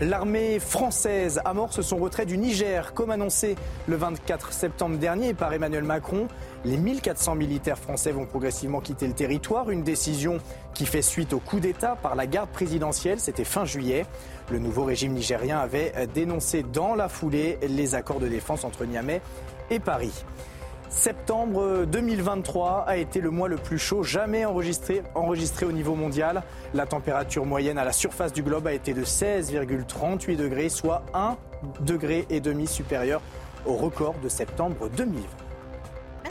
Speaker 2: L'armée française amorce son retrait du Niger, comme annoncé le 24 septembre dernier par Emmanuel Macron. Les 1400 militaires français vont progressivement quitter le territoire, une décision qui fait suite au coup d'État par la garde présidentielle, c'était fin juillet. Le nouveau régime nigérien avait dénoncé dans la foulée les accords de défense entre Niamey et Paris. Septembre 2023 a été le mois le plus chaud jamais enregistré, enregistré au niveau mondial. La température moyenne à la surface du globe a été de 16,38 degrés, soit 1 degré et demi supérieur au record de septembre 2020.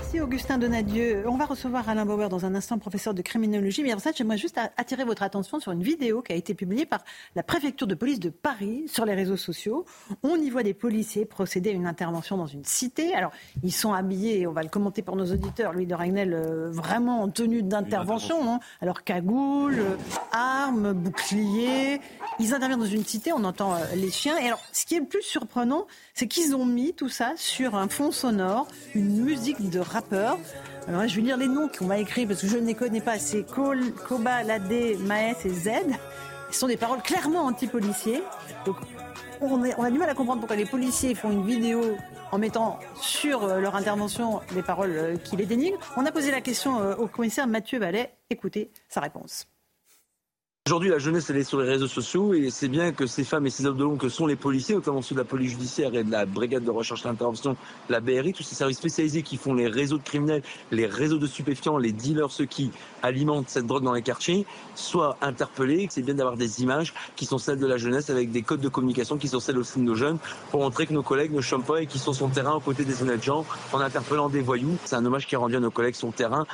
Speaker 1: Merci Augustin Donadieu. On va recevoir Alain Bauer dans un instant, professeur de criminologie. Mais en fait, j'aimerais juste attirer votre attention sur une vidéo qui a été publiée par la préfecture de police de Paris sur les réseaux sociaux. On y voit des policiers procéder à une intervention dans une cité. Alors, ils sont habillés, on va le commenter pour nos auditeurs, Louis de Ragnel, euh, vraiment en tenue d'intervention. Hein. Alors, cagoule, euh, armes, boucliers. Ils interviennent dans une cité, on entend euh, les chiens. Et alors, ce qui est le plus surprenant, c'est qu'ils ont mis tout ça sur un fond sonore, une musique de rappeurs. Alors, je vais lire les noms qu'on m'a écrits parce que je ne les connais pas. C'est Koba, Ladé, Maes et Z. Ce sont des paroles clairement anti-policiers. Donc, on, on, a du mal à comprendre pourquoi les policiers font une vidéo en mettant sur euh, leur intervention des paroles euh, qui les dénigrent. On a posé la question euh, au commissaire Mathieu Vallet. Écoutez sa réponse.
Speaker 4: Aujourd'hui, la jeunesse, elle est sur les réseaux sociaux et c'est bien que ces femmes et ces hommes de l'ombre que sont les policiers, notamment ceux de la police judiciaire et de la brigade de recherche et d'intervention, la BRI, tous ces services spécialisés qui font les réseaux de criminels, les réseaux de stupéfiants, les dealers, ceux qui alimentent cette drogue dans les quartiers, soient interpellés. C'est bien d'avoir des images qui sont celles de la jeunesse avec des codes de communication qui sont celles aussi de nos jeunes pour montrer que nos collègues ne chôment pas et qu'ils sont sur terrain aux côtés des honnêtes gens en interpellant des voyous. C'est un hommage qui rendu à nos collègues sur terrain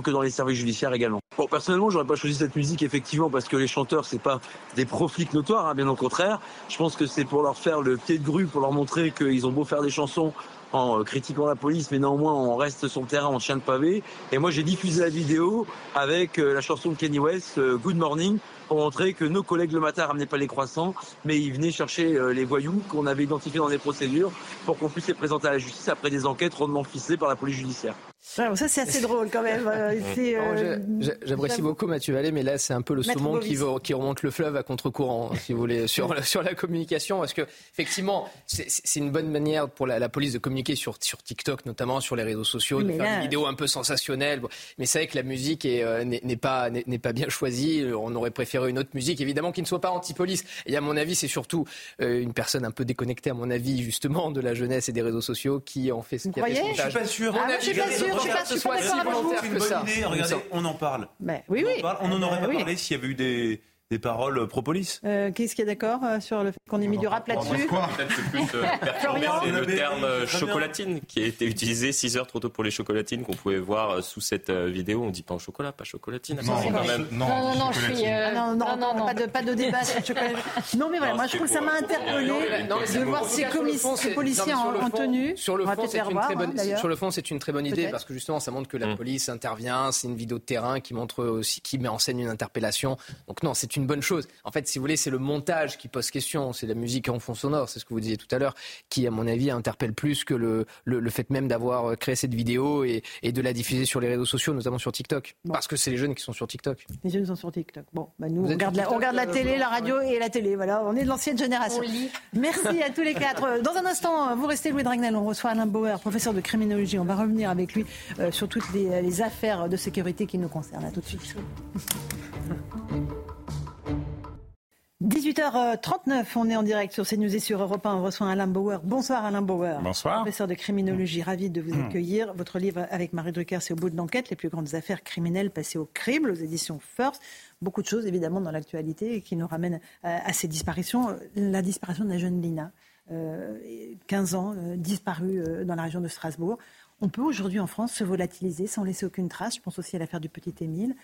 Speaker 4: que dans les services judiciaires également. Bon, personnellement, j'aurais pas choisi cette musique effectivement parce que les chanteurs c'est pas des profits notoires, hein, bien au contraire. Je pense que c'est pour leur faire le pied de grue, pour leur montrer qu'ils ont beau faire des chansons en euh, critiquant la police, mais néanmoins on reste sur le terrain en chien de pavé. Et moi j'ai diffusé la vidéo avec euh, la chanson de Kenny West, euh, Good Morning, pour montrer que nos collègues le matin ramenaient pas les croissants, mais ils venaient chercher les voyous qu'on avait identifiés dans les procédures pour qu'on puisse les présenter à la justice après des enquêtes rondement ficelées par la police judiciaire
Speaker 1: ça, c'est assez drôle quand même. Euh, [LAUGHS]
Speaker 11: euh, j'apprécie beaucoup Mathieu Vallée, mais là, c'est un peu le saumon qui, qui, remonte le fleuve à contre-courant, si vous voulez, sur, [LAUGHS] sur la communication. Parce que, effectivement, c'est une bonne manière pour la, police de communiquer sur, sur TikTok, notamment sur les réseaux sociaux, de faire des vidéos un peu sensationnelles. Mais c'est vrai que la musique euh, n'est pas, pas bien choisie. On aurait préféré une autre musique, évidemment, qui ne soit pas anti-police. Et à mon avis, c'est surtout euh, une personne un peu déconnectée, à mon avis, justement, de la jeunesse et des réseaux sociaux qui en fait
Speaker 1: ce qu'il Je
Speaker 3: suis pas sûr.
Speaker 1: Ah, je suis pas.
Speaker 3: Regardez, on en parle.
Speaker 1: Mais, oui, oui.
Speaker 3: On en aurait pas parlé s'il y avait eu des des paroles euh, pro-police.
Speaker 1: Euh, Qu'est-ce qui est d'accord euh, sur le fait qu'on ait mis du rap là-dessus
Speaker 18: Peut-être c'est plus euh, [LAUGHS] le terme chocolatine qui a été utilisé 6 heures trop tôt pour les chocolatines qu'on pouvait voir sous cette vidéo. On dit pas au chocolat, pas chocolatine.
Speaker 13: Non, non, non, non, je suis. non, non, non,
Speaker 1: pas de, pas de débat sur le chocolat. Non, mais voilà, moi je trouve que ça m'a interpellé de voir ces, policiers en, tenue.
Speaker 11: Sur le fond, c'est une très bonne. Sur le fond, c'est une très bonne idée parce que justement, ça montre que la mm. police intervient. C'est une vidéo de terrain qui montre aussi, qui met en scène une interpellation. Donc non, c'est une bonne chose. En fait, si vous voulez, c'est le montage qui pose question. C'est la musique en fond sonore, c'est ce que vous disiez tout à l'heure, qui, à mon avis, interpelle plus que le, le, fait même d'avoir créé cette vidéo et, et, de la diffuser sur les réseaux sociaux, notamment sur TikTok. Parce que c'est les jeunes qui sont sur TikTok.
Speaker 1: Les jeunes sont sur TikTok. Bon, bah nous, on regarde, la, on regarde, la, télé, la radio et la télé. Voilà, on est de l'ancienne génération. Merci à tous les quatre. Dans un instant, vous restez Louis Dragnel. On reçoit Alain Bauer, professeur de criminologie. On va revenir avec lui euh, sur toutes les, les affaires de sécurité qui nous concernent. À tout de suite. 18h39, on est en direct sur CNews et sur Europe 1. On reçoit Alain Bauer. Bonsoir Alain Bauer.
Speaker 23: Bonsoir.
Speaker 1: Professeur de criminologie, ravi de vous hmm. accueillir. Votre livre avec Marie Drucker, c'est au bout de l'enquête, les plus grandes affaires criminelles passées au crible aux éditions First. Beaucoup de choses évidemment dans l'actualité qui nous ramènent euh, à ces disparitions. La disparition de la jeune Lina, 15 euh, ans, euh, disparue dans la région de Strasbourg. On peut aujourd'hui en France se volatiliser sans laisser aucune trace. Je pense aussi à l'affaire du petit Émile.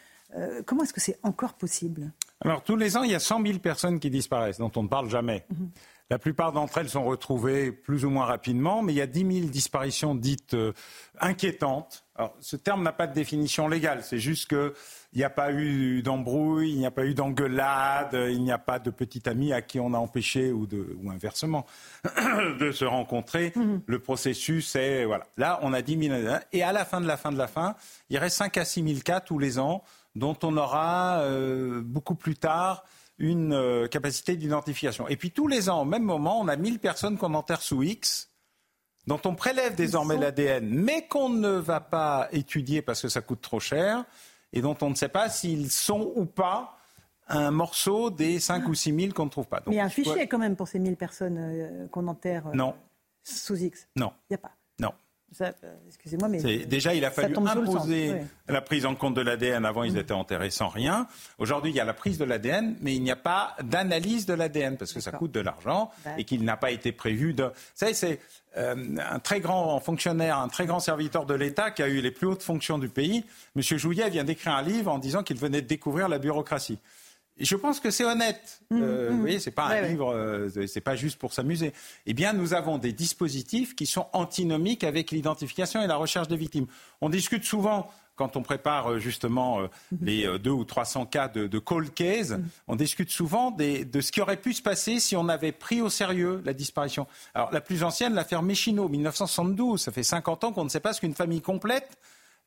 Speaker 1: Comment est-ce que c'est encore possible?
Speaker 23: Alors, tous les ans, il y a 100 000 personnes qui disparaissent, dont on ne parle jamais. Mhm. La plupart d'entre elles sont retrouvées plus ou moins rapidement, mais il y a 10 000 disparitions dites euh, inquiétantes. Alors, ce terme n'a pas de définition légale, c'est juste qu'il n'y a pas eu d'embrouille, il n'y a pas eu d'engueulade, il n'y a pas de petit ami à qui on a empêché, ou, ou inversement, [COUGHS] de se rencontrer. Mhm. Le processus est, voilà. Là, on a 10 000, et à la fin de la fin de la fin, il reste 5 à 6 000 cas tous les ans dont on aura euh, beaucoup plus tard une euh, capacité d'identification. Et puis tous les ans, au même moment, on a 1000 personnes qu'on enterre sous X, dont on prélève désormais l'ADN, mais qu'on ne va pas étudier parce que ça coûte trop cher, et dont on ne sait pas s'ils sont ou pas un morceau des 5 ou 6 000 qu'on ne trouve pas.
Speaker 1: mais il y a un fichier quand même pour ces 1000 personnes euh, qu'on enterre
Speaker 23: non.
Speaker 1: sous X
Speaker 23: Non.
Speaker 1: Il n'y a pas excusez-moi, mais
Speaker 23: déjà il a fallu imposer la prise en compte de l'ADN. Avant, ils mm. étaient enterrés sans rien. Aujourd'hui, il y a la prise de l'ADN, mais il n'y a pas d'analyse de l'ADN parce que ça coûte de l'argent et qu'il n'a pas été prévu. De... Vous savez, c'est euh, un très grand fonctionnaire, un très grand serviteur de l'État qui a eu les plus hautes fonctions du pays. Monsieur Jouillet vient d'écrire un livre en disant qu'il venait de découvrir la bureaucratie je pense que c'est honnête. Mmh, euh, mmh. Vous voyez, c'est pas un livre, euh, c'est pas juste pour s'amuser. Eh bien, nous avons des dispositifs qui sont antinomiques avec l'identification et la recherche des victimes. On discute souvent quand on prépare euh, justement mmh. les deux ou 300 cas de, de cold case, on discute souvent de ce qui aurait pu se passer si on avait pris au sérieux la disparition. Alors, la plus ancienne, l'affaire Méchineau, 1972, ça fait 50 ans qu'on ne sait pas ce qu'une famille complète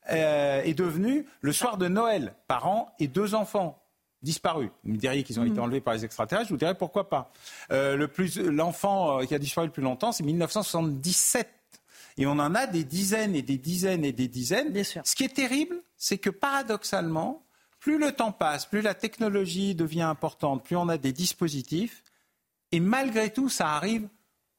Speaker 23: est devenue le soir de Noël, parents et deux enfants disparu. Vous me diriez qu'ils ont été mm. enlevés par les extraterrestres, je vous dirais pourquoi pas. Euh, le plus, l'enfant euh, qui a disparu le plus longtemps, c'est 1977. Et on en a des dizaines et des dizaines et des dizaines.
Speaker 1: Bien sûr.
Speaker 23: Ce qui est terrible, c'est que paradoxalement, plus le temps passe, plus la technologie devient importante, plus on a des dispositifs, et malgré tout, ça arrive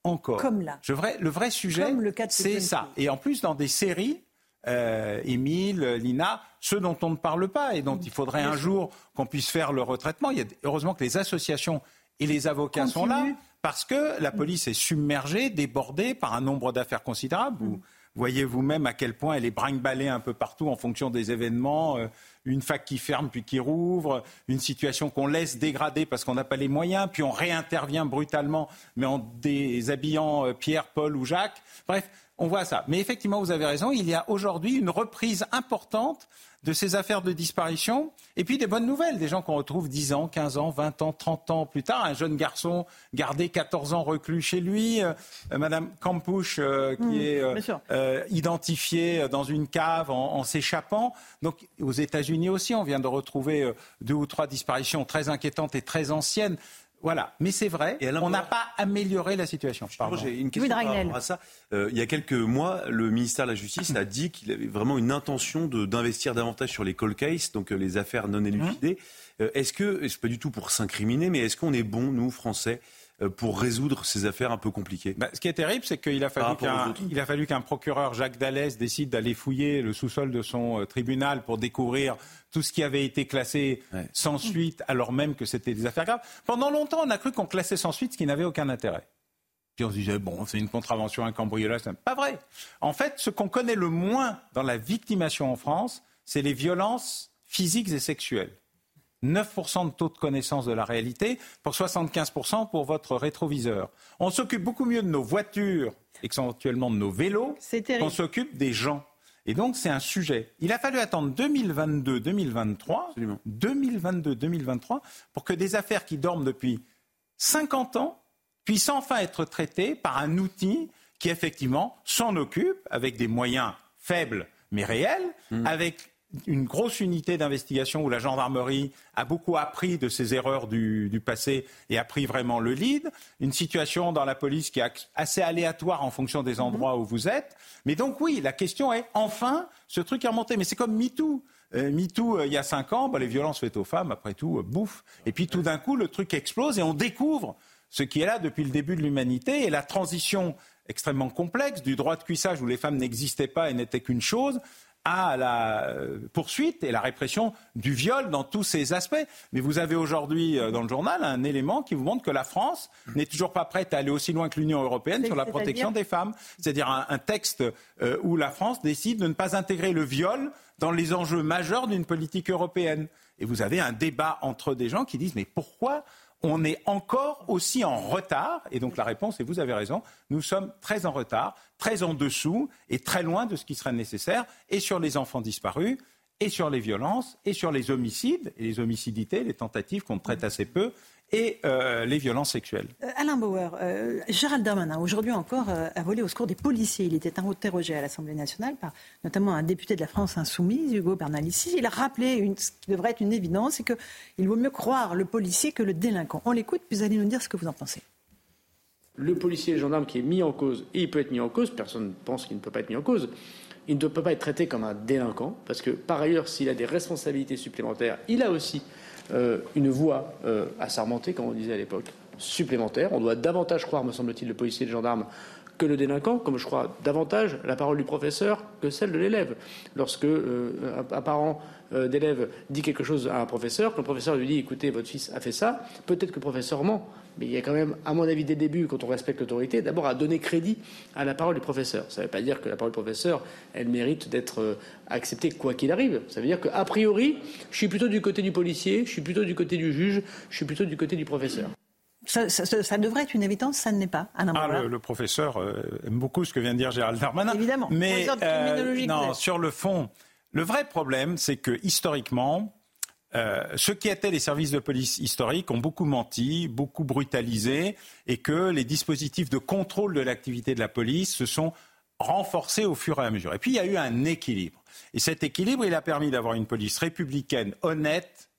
Speaker 23: encore.
Speaker 1: Comme là.
Speaker 23: Je le vrai sujet, c'est ça. Et en plus, dans des séries, euh, Émile, Lina, ceux dont on ne parle pas et dont il faudrait un jour qu'on puisse faire le retraitement. Il y a, heureusement que les associations et les avocats sont là parce que la police est submergée, débordée par un nombre d'affaires considérable. Voyez vous-même à quel point elle est brinque un peu partout en fonction des événements. Euh, une fac qui ferme puis qui rouvre, une situation qu'on laisse dégrader parce qu'on n'a pas les moyens, puis on réintervient brutalement, mais en déshabillant euh, Pierre, Paul ou Jacques. Bref, on voit ça. Mais effectivement, vous avez raison, il y a aujourd'hui une reprise importante de ces affaires de disparition. Et puis des bonnes nouvelles, des gens qu'on retrouve 10 ans, 15 ans, 20 ans, 30 ans plus tard. Un jeune garçon gardé 14 ans reclus chez lui. Euh, Madame Campouche euh, qui mmh, est euh, identifiée dans une cave en, en s'échappant. Donc aux États-Unis aussi, on vient de retrouver deux ou trois disparitions très inquiétantes et très anciennes Voilà, mais c'est vrai, on n'a pas amélioré la situation.
Speaker 3: J'ai une question par rapport à ça. Euh, il y a quelques mois, le ministère de la Justice a dit qu'il avait vraiment une intention d'investir davantage sur les cold cases, donc euh, les affaires non élucidées. Mmh. est-ce que, c'est pas du tout pour s'incriminer, mais est-ce qu'on est bon, nous, Français, euh, pour résoudre ces affaires un peu compliquées
Speaker 23: bah, Ce qui est terrible, c'est qu'il a fallu qu'un a fallu qu'un procureur Jacques Dallès décide d'aller fouiller le sous-sol de son euh, tribunal pour découvrir tout ce qui avait été classé sans suite, alors même que c'était des affaires graves. Pendant longtemps, on a cru qu'on classait sans suite ce qui n'avait aucun intérêt. Puis on se disait, bon, c'est une contravention, un cambriolage. Pas vrai. En fait, ce qu'on connaît le moins dans la victimation en France, c'est les violences physiques et sexuelles. 9% de taux de connaissance de la réalité pour 75% pour votre rétroviseur. On s'occupe beaucoup mieux de nos voitures, éventuellement de nos vélos, qu'on s'occupe des gens. Et donc, c'est un sujet. Il a fallu attendre 2022-2023, 2022-2023, pour que des affaires qui dorment depuis 50 ans puissent enfin être traitées par un outil qui, effectivement, s'en occupe avec des moyens faibles mais réels, mmh. avec une grosse unité d'investigation où la gendarmerie a beaucoup appris de ses erreurs du, passé et a pris vraiment le lead. Une situation dans la police qui est assez aléatoire en fonction des endroits où vous êtes. Mais donc oui, la question est enfin ce truc est remonté. Mais c'est comme MeToo. Euh, MeToo, euh, il y a cinq ans, bah, les violences faites aux femmes, après tout, euh, bouffe. Et puis tout d'un coup, le truc explose et on découvre ce qui est là depuis le début de l'humanité et la transition extrêmement complexe du droit de cuissage où les femmes n'existaient pas et n'étaient qu'une chose à la euh, poursuite et la répression du viol dans tous ses aspects. Mais vous avez aujourd'hui euh, dans le journal un élément qui vous montre que la France n'est toujours pas prête à aller aussi loin que l'Union européenne sur la protection des femmes. C'est-à-dire un, texte euh, où la France décide de ne pas intégrer le viol dans les enjeux majeurs d'une politique européenne. Et vous avez un débat entre des gens qui disent mais pourquoi on est encore aussi en retard. Et donc la réponse, et vous avez raison, nous sommes très en retard, très en dessous et très loin de ce qui serait nécessaire, et sur les enfants disparus, et sur les violences, et sur les homicides, et les homicidités, les tentatives qu'on traite assez peu, et euh, les violences sexuelles.
Speaker 1: Euh, Alain Bauer, euh, Gérald Darmanin, aujourd'hui encore, a volé au secours des policiers. Il était interrogé à l'Assemblée nationale par notamment un député de la France insoumise, Hugo Bernalicis. Il a rappelé une, ce qui devrait être une évidence, c'est qu'il vaut mieux croire le policier que le délinquant. On l'écoute, puis vous allez nous dire ce que vous en pensez.
Speaker 24: Le policier, le gendarme qui est mis en cause, et il peut être mis en cause, personne ne pense qu'il ne peut pas être mis en cause, il ne peut pas être traité comme un délinquant, parce que par ailleurs, s'il a des responsabilités supplémentaires, il a aussi euh, une voie euh, à s'armenter, comme on disait à l'époque, supplémentaire. On doit davantage croire, me semble-t-il, le policier et le gendarme que le délinquant, comme je crois davantage la parole du professeur que celle de l'élève. Lorsque euh, un, parent d'élève dit quelque chose à un professeur, que le professeur lui dit écoutez, votre fils a fait ça, peut-être que le professeur ment, mais il y a quand même, à mon avis, dès le début, quand on respecte l'autorité, d'abord à donner crédit à la parole du professeur. Ça ne veut pas dire que la parole du professeur, elle mérite d'être euh, acceptée quoi qu'il arrive. Ça veut dire qu'a priori, je suis plutôt du côté du policier, je suis plutôt du côté du juge, je suis plutôt du côté du professeur.
Speaker 1: Ça, devrait être une évidence, ça ne l'est pas.
Speaker 23: Ah, le, professeur euh, aime beaucoup ce que vient de dire Gérald Darmanin.
Speaker 1: Évidemment.
Speaker 23: Mais euh, non, sur le fond, le vrai problème, c'est que historiquement, euh, ceux qui étaient les services de police historiques ont beaucoup menti, beaucoup brutalisé, et que les dispositifs de contrôle de l'activité de la police se sont renforcés au fur et à mesure. Et puis il y a eu un équilibre. Et cet équilibre, il a permis d'avoir une police républicaine honnête,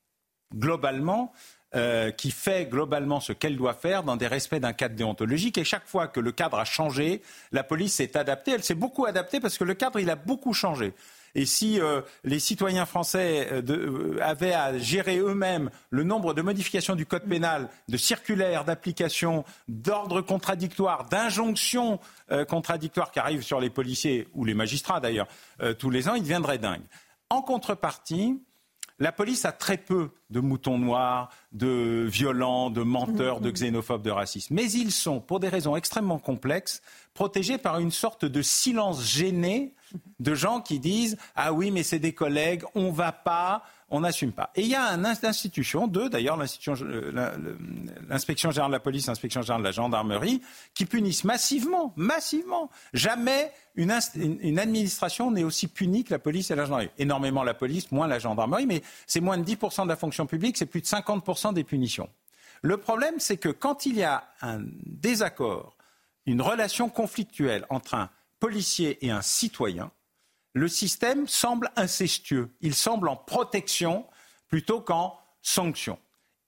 Speaker 23: globalement, euh, qui fait globalement ce qu'elle doit faire dans des respects d'un cadre déontologique. Et chaque fois que le cadre a changé, la police s'est adaptée. Elle s'est beaucoup adaptée parce que le cadre, il a beaucoup changé. Et si euh, les citoyens français euh, euh, avaient à gérer eux-mêmes le nombre de modifications du code pénal, de circulaires, d'applications, d'ordres contradictoires, d'injonctions contradictoires qui arrivent sur les policiers ou les magistrats d'ailleurs tous les ans, ils deviendraient dingues. En contrepartie, la police a très peu de moutons noirs, de violents, de menteurs, de xénophobes, de racistes. Mais ils sont, pour des raisons extrêmement complexes, protégés par une sorte de silence gêné de gens qui disent Ah oui, mais c'est des collègues, on ne va pas, on n'assume pas. Et il y a une institution, deux d'ailleurs, euh, l'inspection générale de la police, l'inspection générale de la gendarmerie, qui punissent massivement, massivement. Jamais une, une administration n'est aussi punie que la police et la gendarmerie. Énormément la police, moins la gendarmerie, mais c'est moins de 10% de la fonction publique, c'est plus de 50% des punitions. Le problème, c'est que quand il y a un désaccord, une relation conflictuelle entre un policier et un citoyen, le système semble incestueux. Il semble en protection plutôt qu'en sanction.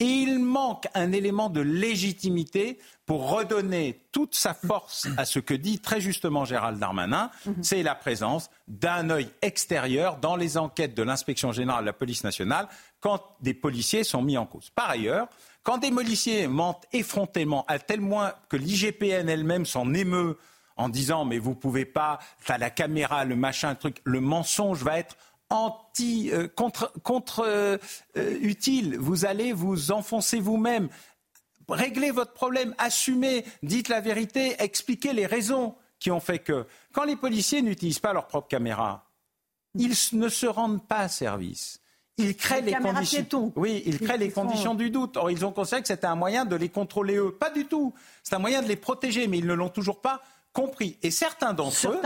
Speaker 23: Et il manque un élément de légitimité pour redonner toute sa force à ce que dit très justement Gérald Darmanin, mhm. c'est la présence d'un œil extérieur dans les enquêtes de l'inspection générale de la police nationale quand des policiers sont mis en cause. Par ailleurs, quand des policiers mentent effrontément, à tel point que l'IGPN elle-même s'en émeut en disant mais vous pouvez pas, t'as la caméra, le machin, le truc, le mensonge va être anti euh, contre, contre euh, euh, utile. Vous allez vous enfoncer vous-même. Réglez votre problème, assumez, dites la vérité, expliquez les raisons qui ont fait que quand les policiers n'utilisent pas leur propre caméra, ils ne se rendent pas service. Ils créent les, conditions. Oui, ils créent les conditions du doute. Or, ils ont considéré que c'était un moyen de les contrôler eux. Pas du tout. C'est un moyen de les protéger, mais ils ne l'ont toujours pas compris. Et certains d'entre eux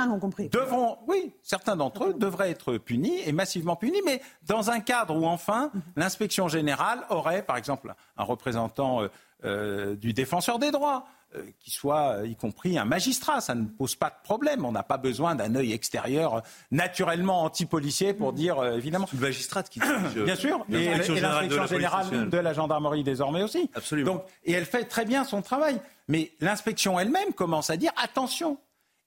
Speaker 23: devront, oui, certains d'entre eux devraient être punis et massivement punis, mais dans un cadre où enfin l'inspection générale aurait, par exemple, un représentant euh, euh, du défenseur des droits. Euh, qui soit y compris un magistrat. Ça ne pose pas de problème. On n'a pas besoin d'un œil extérieur naturellement anti-policier pour dire, évidemment.
Speaker 3: Une magistrate qui.
Speaker 23: Bien sûr. Et, l'inspection générale, de la gendarmerie désormais aussi.
Speaker 3: Absolument.
Speaker 23: Donc, et elle fait très bien son travail. Mais l'inspection elle-même commence à dire attention,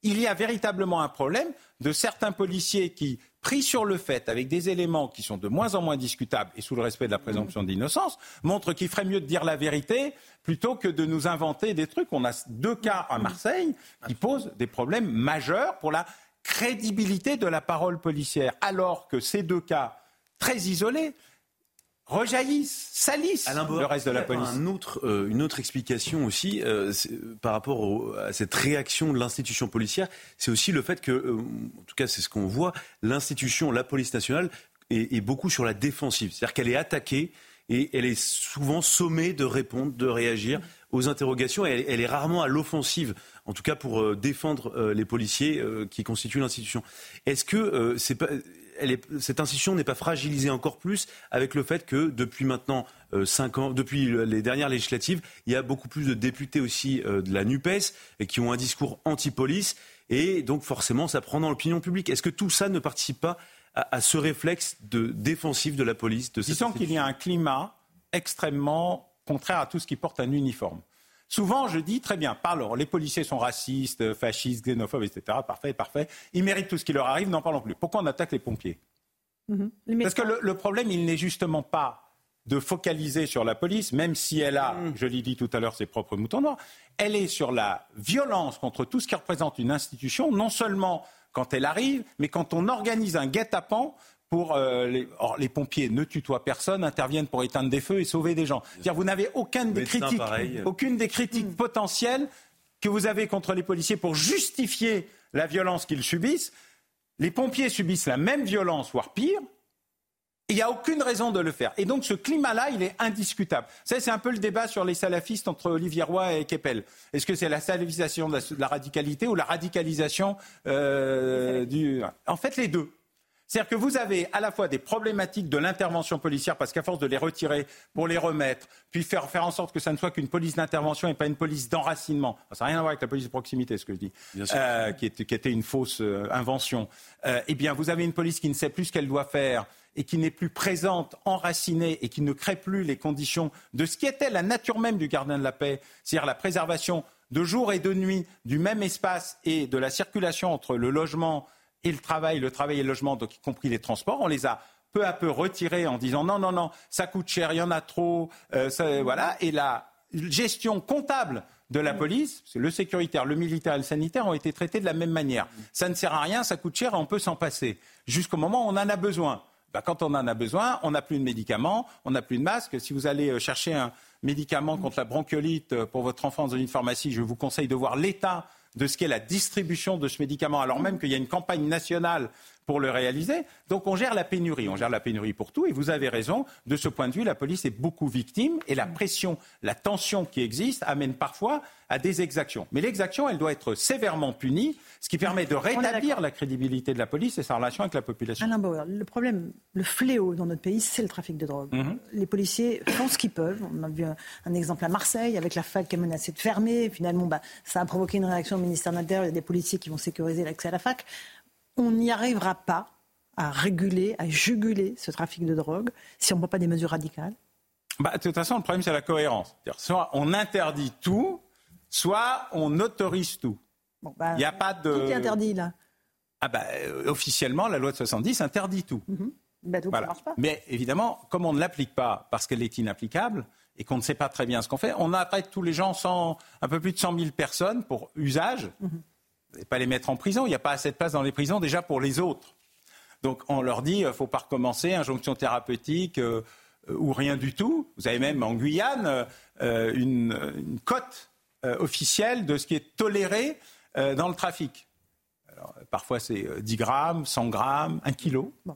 Speaker 23: il y a véritablement un problème de certains policiers qui, pris sur le fait, avec des éléments qui sont de moins en moins discutables et sous le respect de la présomption d'innocence, montrent qu'il ferait mieux de dire la vérité plutôt que de nous inventer des trucs. On a deux cas à Marseille qui posent des problèmes majeurs pour la crédibilité de la parole policière, alors que ces deux cas très isolés rejaillissent, salissent le reste de la police.
Speaker 3: Euh, une autre explication aussi euh, par rapport à cette réaction de l'institution policière, c'est aussi le fait que, euh, en tout cas c'est ce qu'on voit, l'institution, la police nationale est, beaucoup sur la défensive. C'est-à-dire qu'elle est attaquée et elle est souvent sommée de répondre, de réagir aux interrogations. Et elle, est rarement à l'offensive, en tout cas pour défendre les policiers qui constituent l'institution. Est-ce que c'est pas cette institution n'est pas fragilisée encore plus avec le fait que depuis maintenant euh, cinq ans, depuis les dernières législatives, il y a beaucoup plus de députés aussi euh, de la NUPES et qui ont un discours anti-police. Et donc forcément, ça prend dans l'opinion publique. Est-ce que tout ça ne participe pas à, ce réflexe de défensif de la police de
Speaker 23: Disons qu'il y a un climat extrêmement contraire à tout ce qui porte un uniforme. Souvent, je dis très bien, parlons. Les policiers sont racistes, fascistes, xénophobes, etc. Parfait, parfait. Ils méritent tout ce qui leur arrive, n'en parlons plus. Pourquoi on attaque les pompiers mhm. Parce que le, problème, il n'est justement pas de focaliser sur la police, même si elle a, mhm. je l'ai dit tout à l'heure, ses propres moutons noirs. Elle est sur la violence contre tout ce qui représente une institution, non seulement quand elle arrive, mais quand on organise un guet-apens pour euh, les, les, pompiers ne tutoient personne, interviennent pour éteindre des feux et sauver des gens. vous n'avez aucune des critiques, aucune des critiques potentielles que vous avez contre les policiers pour justifier la violence qu'ils subissent. Les pompiers subissent la même violence, voire pire. Il n'y a aucune raison de le faire. Et donc ce climat-là, il est indiscutable. c'est un peu le débat sur les salafistes entre Olivier Roy et Keppel. Est-ce que c'est la salafisation de la, radicalité ou la radicalisation euh, du... En fait, les deux. C'est-à-dire que vous avez à la fois des problématiques de l'intervention policière, parce qu'à force de les retirer pour les remettre, puis faire, faire en sorte que ça ne soit qu'une police d'intervention et pas une police d'enracinement, ça n'a rien à voir avec la police de proximité, ce que je dis, euh, qui, était une fausse euh, invention, euh, eh bien vous avez une police qui ne sait plus ce qu'elle doit faire et qui n'est plus présente, enracinée et qui ne crée plus les conditions de ce qui était la nature même du gardien de la paix, c'est-à-dire la préservation de jour et de nuit du même espace et de la circulation entre le logement, et le travail, le travail et le logement, donc y compris les transports, on les a peu à peu retirés en disant non, non, non, ça coûte cher, il y en a trop, euh, voilà. Et la gestion comptable de la police, le sécuritaire, le militaire et le sanitaire ont été traités de la même manière. Ça ne sert à rien, ça coûte cher et on peut s'en passer. Jusqu'au moment où on en a besoin. Bah, quand on en a besoin, on n'a plus de médicaments, on n'a plus de masques. Si vous allez euh, chercher un médicament contre la bronchiolite euh, pour votre enfant dans une pharmacie, je vous conseille de voir l'état de ce qu'est la distribution de ce médicament, alors même qu'il y a une campagne nationale pour le réaliser. Donc on gère la pénurie, on gère la pénurie pour tout. Et vous avez raison, de ce point de vue, la police est beaucoup victime et la pression, la tension qui existe amène parfois à des exactions. Mais l'exaction, elle doit être sévèrement punie, ce qui permet de rétablir la crédibilité de la police et sa relation avec la population.
Speaker 1: Alain Bauer, le problème, le fléau dans notre pays, c'est le trafic de drogue. Mhm. Les policiers font ce qu'ils peuvent. On a vu un, exemple à Marseille avec la fac qui a menacé de fermer. Finalement, bah, ça a provoqué une réaction au ministère de l'Intérieur. Il y a des policiers qui vont sécuriser l'accès à la fac on n'y arrivera pas à réguler, à juguler ce trafic de drogue si on ne prend pas des mesures radicales
Speaker 23: bah, De toute façon, le problème, c'est la cohérence. Soit on interdit tout, soit on autorise tout.
Speaker 1: Bah, Il n'y a pas de. Tout est interdit, là?
Speaker 23: Ah bah, euh, officiellement, la loi de 70 interdit tout.
Speaker 1: Mhm. Bah, marche pas.
Speaker 23: Mais évidemment, comme on ne l'applique pas parce qu'elle est inapplicable et qu'on ne sait pas très bien ce qu'on fait, on arrête tous les gens, sans, un peu plus de 100 000 personnes pour usage, mhm. Et pas les mettre en prison. Il n'y a pas assez de place dans les prisons déjà pour les autres. Donc on leur dit, il euh, ne faut pas recommencer, injonction thérapeutique euh, ou rien du tout. Vous avez même en Guyane une, cote officielle de ce qui est toléré dans le trafic parfois, c'est 10 euh, grammes, 100 grammes, 1 kilo.
Speaker 1: Donc,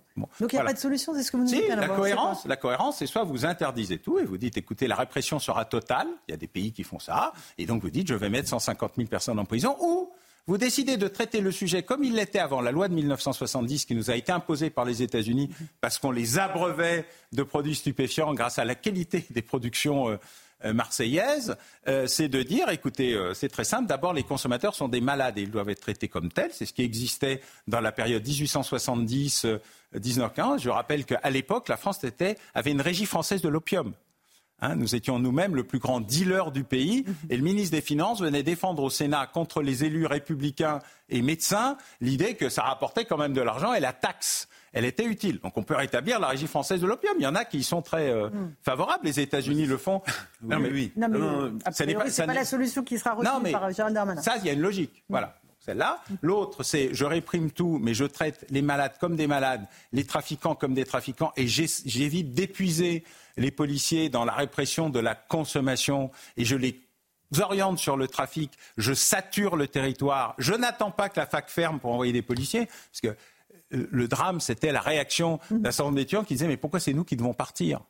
Speaker 1: il n'y a pas de solution, c'est ce que vous nous
Speaker 23: dites
Speaker 1: la
Speaker 23: cohérence, la cohérence, c'est soit vous interdisez tout et vous dites, écoutez, la répression sera totale. Il y a des pays qui font ça. Et donc, vous dites, je vais mettre 150 000 personnes en prison. Ou vous décidez de traiter le sujet comme il l'était avant la loi de 1970 qui nous a été imposée par les États-Unis parce qu'on les abreuvait de produits stupéfiants grâce à la qualité des productions euh, euh, marseillaise, euh, c'est de dire, écoutez, euh, c'est très simple, d'abord les consommateurs sont des malades et ils doivent être traités comme tels, c'est ce qui existait dans la période 1870-1915. Je rappelle qu'à l'époque, la France avait une régie française de l'opium. Hein, nous étions nous-mêmes le plus grand dealer du pays mhm. et le ministre des Finances venait défendre au Sénat contre les élus républicains et médecins l'idée que ça rapportait quand même de l'argent et la taxe elle était utile. Donc on peut rétablir la régie française de l'opium. Il y en a qui y sont très euh, hmm. favorables. Les États-Unis le font.
Speaker 1: non, mais oui. Non, mais ce n'est pas, la solution qui sera retenue par Gérald Darmanin.
Speaker 23: Ça, il y a une logique. Hmm. Voilà celle-là. L'autre, c'est je réprime tout, mais je traite les malades comme des malades, les trafiquants comme des trafiquants, et j'évite d'épuiser les policiers dans la répression de la consommation, et je les oriente sur le trafic, je sature le territoire. Je n'attends pas que la fac ferme pour envoyer des policiers, parce que le drame, c'était la réaction d'un certain nombre d'étudiants qui disaient Mais pourquoi c'est nous qui devons partir?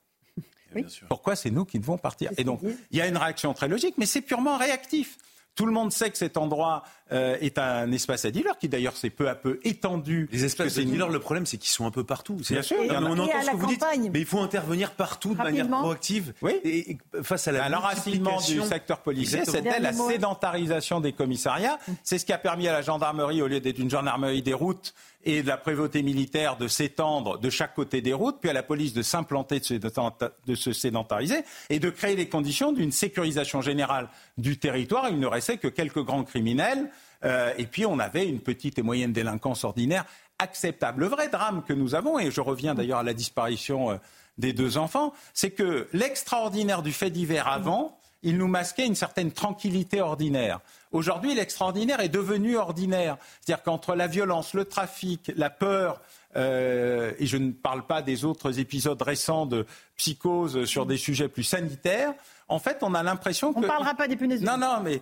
Speaker 23: Pourquoi c'est nous qui devons partir? Et donc, il y a une réaction très logique, mais c'est purement réactif. Tout le monde sait que cet endroit euh, est un espace à dealers qui d'ailleurs s'est peu à peu étendu.
Speaker 3: Les espaces
Speaker 23: de
Speaker 3: dealers, le problème c'est qu'ils sont un peu partout.
Speaker 23: Bien sûr,
Speaker 1: on entend ce que vous dites,
Speaker 3: mais il faut intervenir partout de manière proactive.
Speaker 23: Oui. Et, face à la l'enracinement du secteur policier, c'était la sédentarisation des commissariats. C'est ce qui a permis à la gendarmerie, au lieu d'être une gendarmerie des routes, et de la prévôté militaire de s'étendre de chaque côté des routes, puis à la police de s'implanter, de se sédentariser et de créer les conditions d'une sécurisation générale du territoire. Il ne restait que quelques grands criminels euh, et puis on avait une petite et moyenne délinquance ordinaire acceptable. Le vrai drame que nous avons, et je reviens d'ailleurs à la disparition euh, des deux enfants, c'est que l'extraordinaire du fait divers avant, il nous masquait une certaine tranquillité ordinaire. Aujourd'hui, l'extraordinaire est devenu ordinaire. C'est-à-dire qu'entre la violence, le trafic, la peur, euh, et je ne parle pas des autres épisodes récents de psychose sur des sujets plus sanitaires, en fait, on a l'impression que.
Speaker 1: On ne parlera pas des punaises.
Speaker 23: Non, non, mais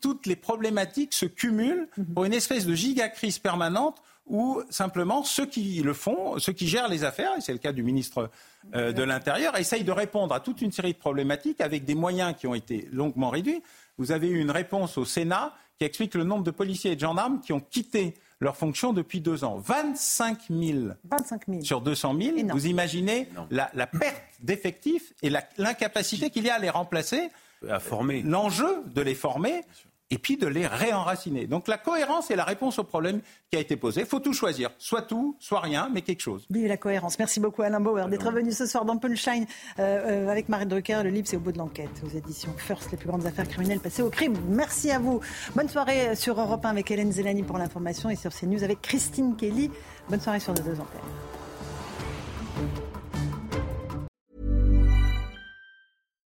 Speaker 23: toutes les problématiques se cumulent mhm. pour une espèce de gigacrise permanente où simplement ceux qui le font, ceux qui gèrent les affaires, et c'est le cas du ministre euh, de l'Intérieur, essayent de répondre à toute une série de problématiques avec des moyens qui ont été longuement réduits. Vous avez eu une réponse au Sénat qui explique le nombre de policiers et de gendarmes qui ont quitté leur fonction depuis deux ans. 25 000,
Speaker 1: 25 000.
Speaker 23: sur 200 000. Vous imaginez la, la, perte d'effectifs et l'incapacité qu'il y a à les remplacer.
Speaker 3: À former.
Speaker 23: L'enjeu de les former et puis de les réenraciner. Donc la cohérence est la réponse au problème qui a été posé. Il faut tout choisir, soit tout, soit rien, mais quelque chose.
Speaker 1: Vive la cohérence. Merci beaucoup Alain Bauer d'être venu ce soir dans Punchline euh, euh, avec Marie Drucker. Le livre, c'est au bout de l'enquête aux éditions First, les plus grandes affaires criminelles passées au crime. Merci à vous. Bonne soirée sur Europe 1 avec Hélène Zelani pour l'information et sur CNews avec Christine Kelly. Bonne soirée sur nos deux antennes.